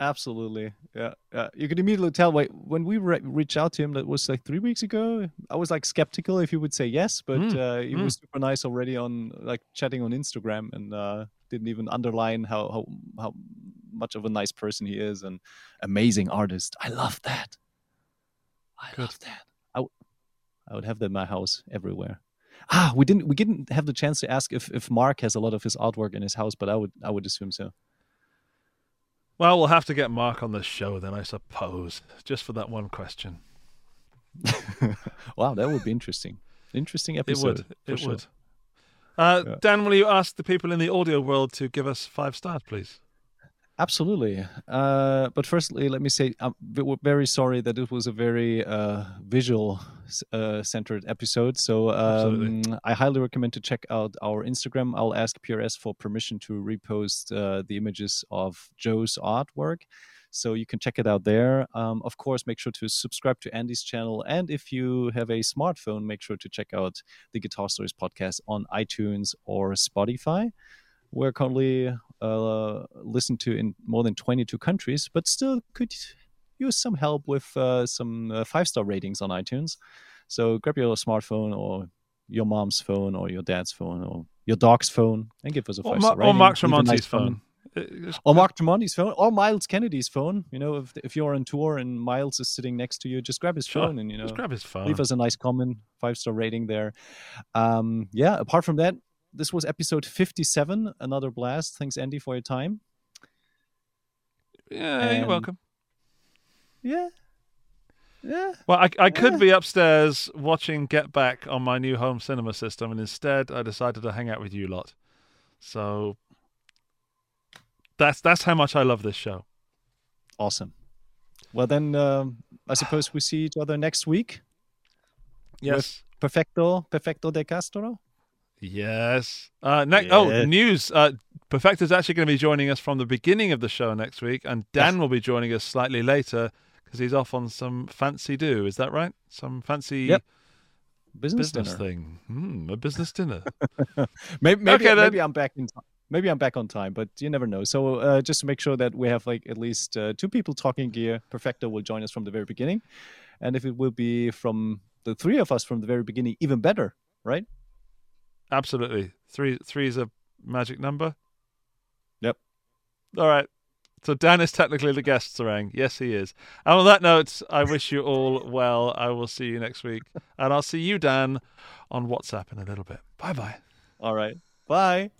Absolutely, yeah, yeah. You could immediately tell. Wait, when we re- reached out to him, that was like three weeks ago. I was like skeptical if he would say yes, but
Mm,
uh, he
mm.
was super nice already on like chatting on Instagram, and uh, didn't even underline how how how much of a nice person he is and amazing artist. I love that. I
Good.
love that. I, w- I would have that in my house everywhere. Ah, we didn't we didn't have the chance to ask if if Mark has a lot of his artwork in his house, but I would I would assume so.
Well, we'll have to get Mark on the show then, I suppose, just for that one question.
Wow, that would be interesting. Interesting
It
episode.
would. It
sure.
would. Uh,
Yeah.
Dan, will you ask the people in the audio world to give us five stars, please?
Absolutely. Uh, but firstly, let me say I'm very sorry that it was a very uh, visual uh, centered episode. So um, I highly recommend to check out our Instagram. I'll ask PRS for permission to repost uh, the images of Joe's artwork. So you can check it out there. Um, of course, make sure to subscribe to Andy's channel. And if you have a smartphone, make sure to check out the Guitar Stories podcast on iTunes or Spotify. We're currently uh, listened to in more than 22 countries, but still could use some help with uh, some uh, five star ratings on iTunes. So grab your smartphone or your mom's phone or your dad's phone or your dog's phone and give us a five star
or
rating.
Mark
Leave a
Tremonti's
nice
phone.
comment. Or Mark Tremonti's phone, or Myles Kennedy's phone. You know, if if you're on tour and Myles is sitting next to you, just grab his
Sure.
phone and you know
Just grab his phone.
leave us a nice comment, five star rating there. Um, yeah, apart from that, this was episode 57, another blast. Thanks, Andy, for your time.
yeah, you're welcome.
Yeah. Yeah.
Well, I, I could
Yeah.
be upstairs watching Get Back on my new home cinema system, and instead I decided to hang out with you lot. So that's that's how much I love this show.
Awesome. Well, then um, I suppose we see each other next week.
Yes.
Perfecto, Perfecto de Castro.
Yes. Uh, ne- Oh, news. Uh, is actually going to be joining us from the beginning of the show next week, and Dan will be joining us slightly later because he's off on some fancy do. Is that right? Some fancy
Yep. Business,
business
dinner.
thing. Hmm, a business dinner.
Maybe maybe,
Okay,
maybe I'm back in time. Maybe I'm back on time, but you never know. So uh, just to make sure that we have like at least uh, two people talking gear, Perfecto will join us from the very beginning, and if it will be from the three of us from the very beginning, even better, right?
Absolutely. Three three is a magic number.
Yep.
All right. So Dan is technically the guest, Sarang. Yes, he is. And on that note, I wish you all well. I will see you next week, and I'll see you, Dan, on WhatsApp in a little bit. Bye bye.
All right. Bye.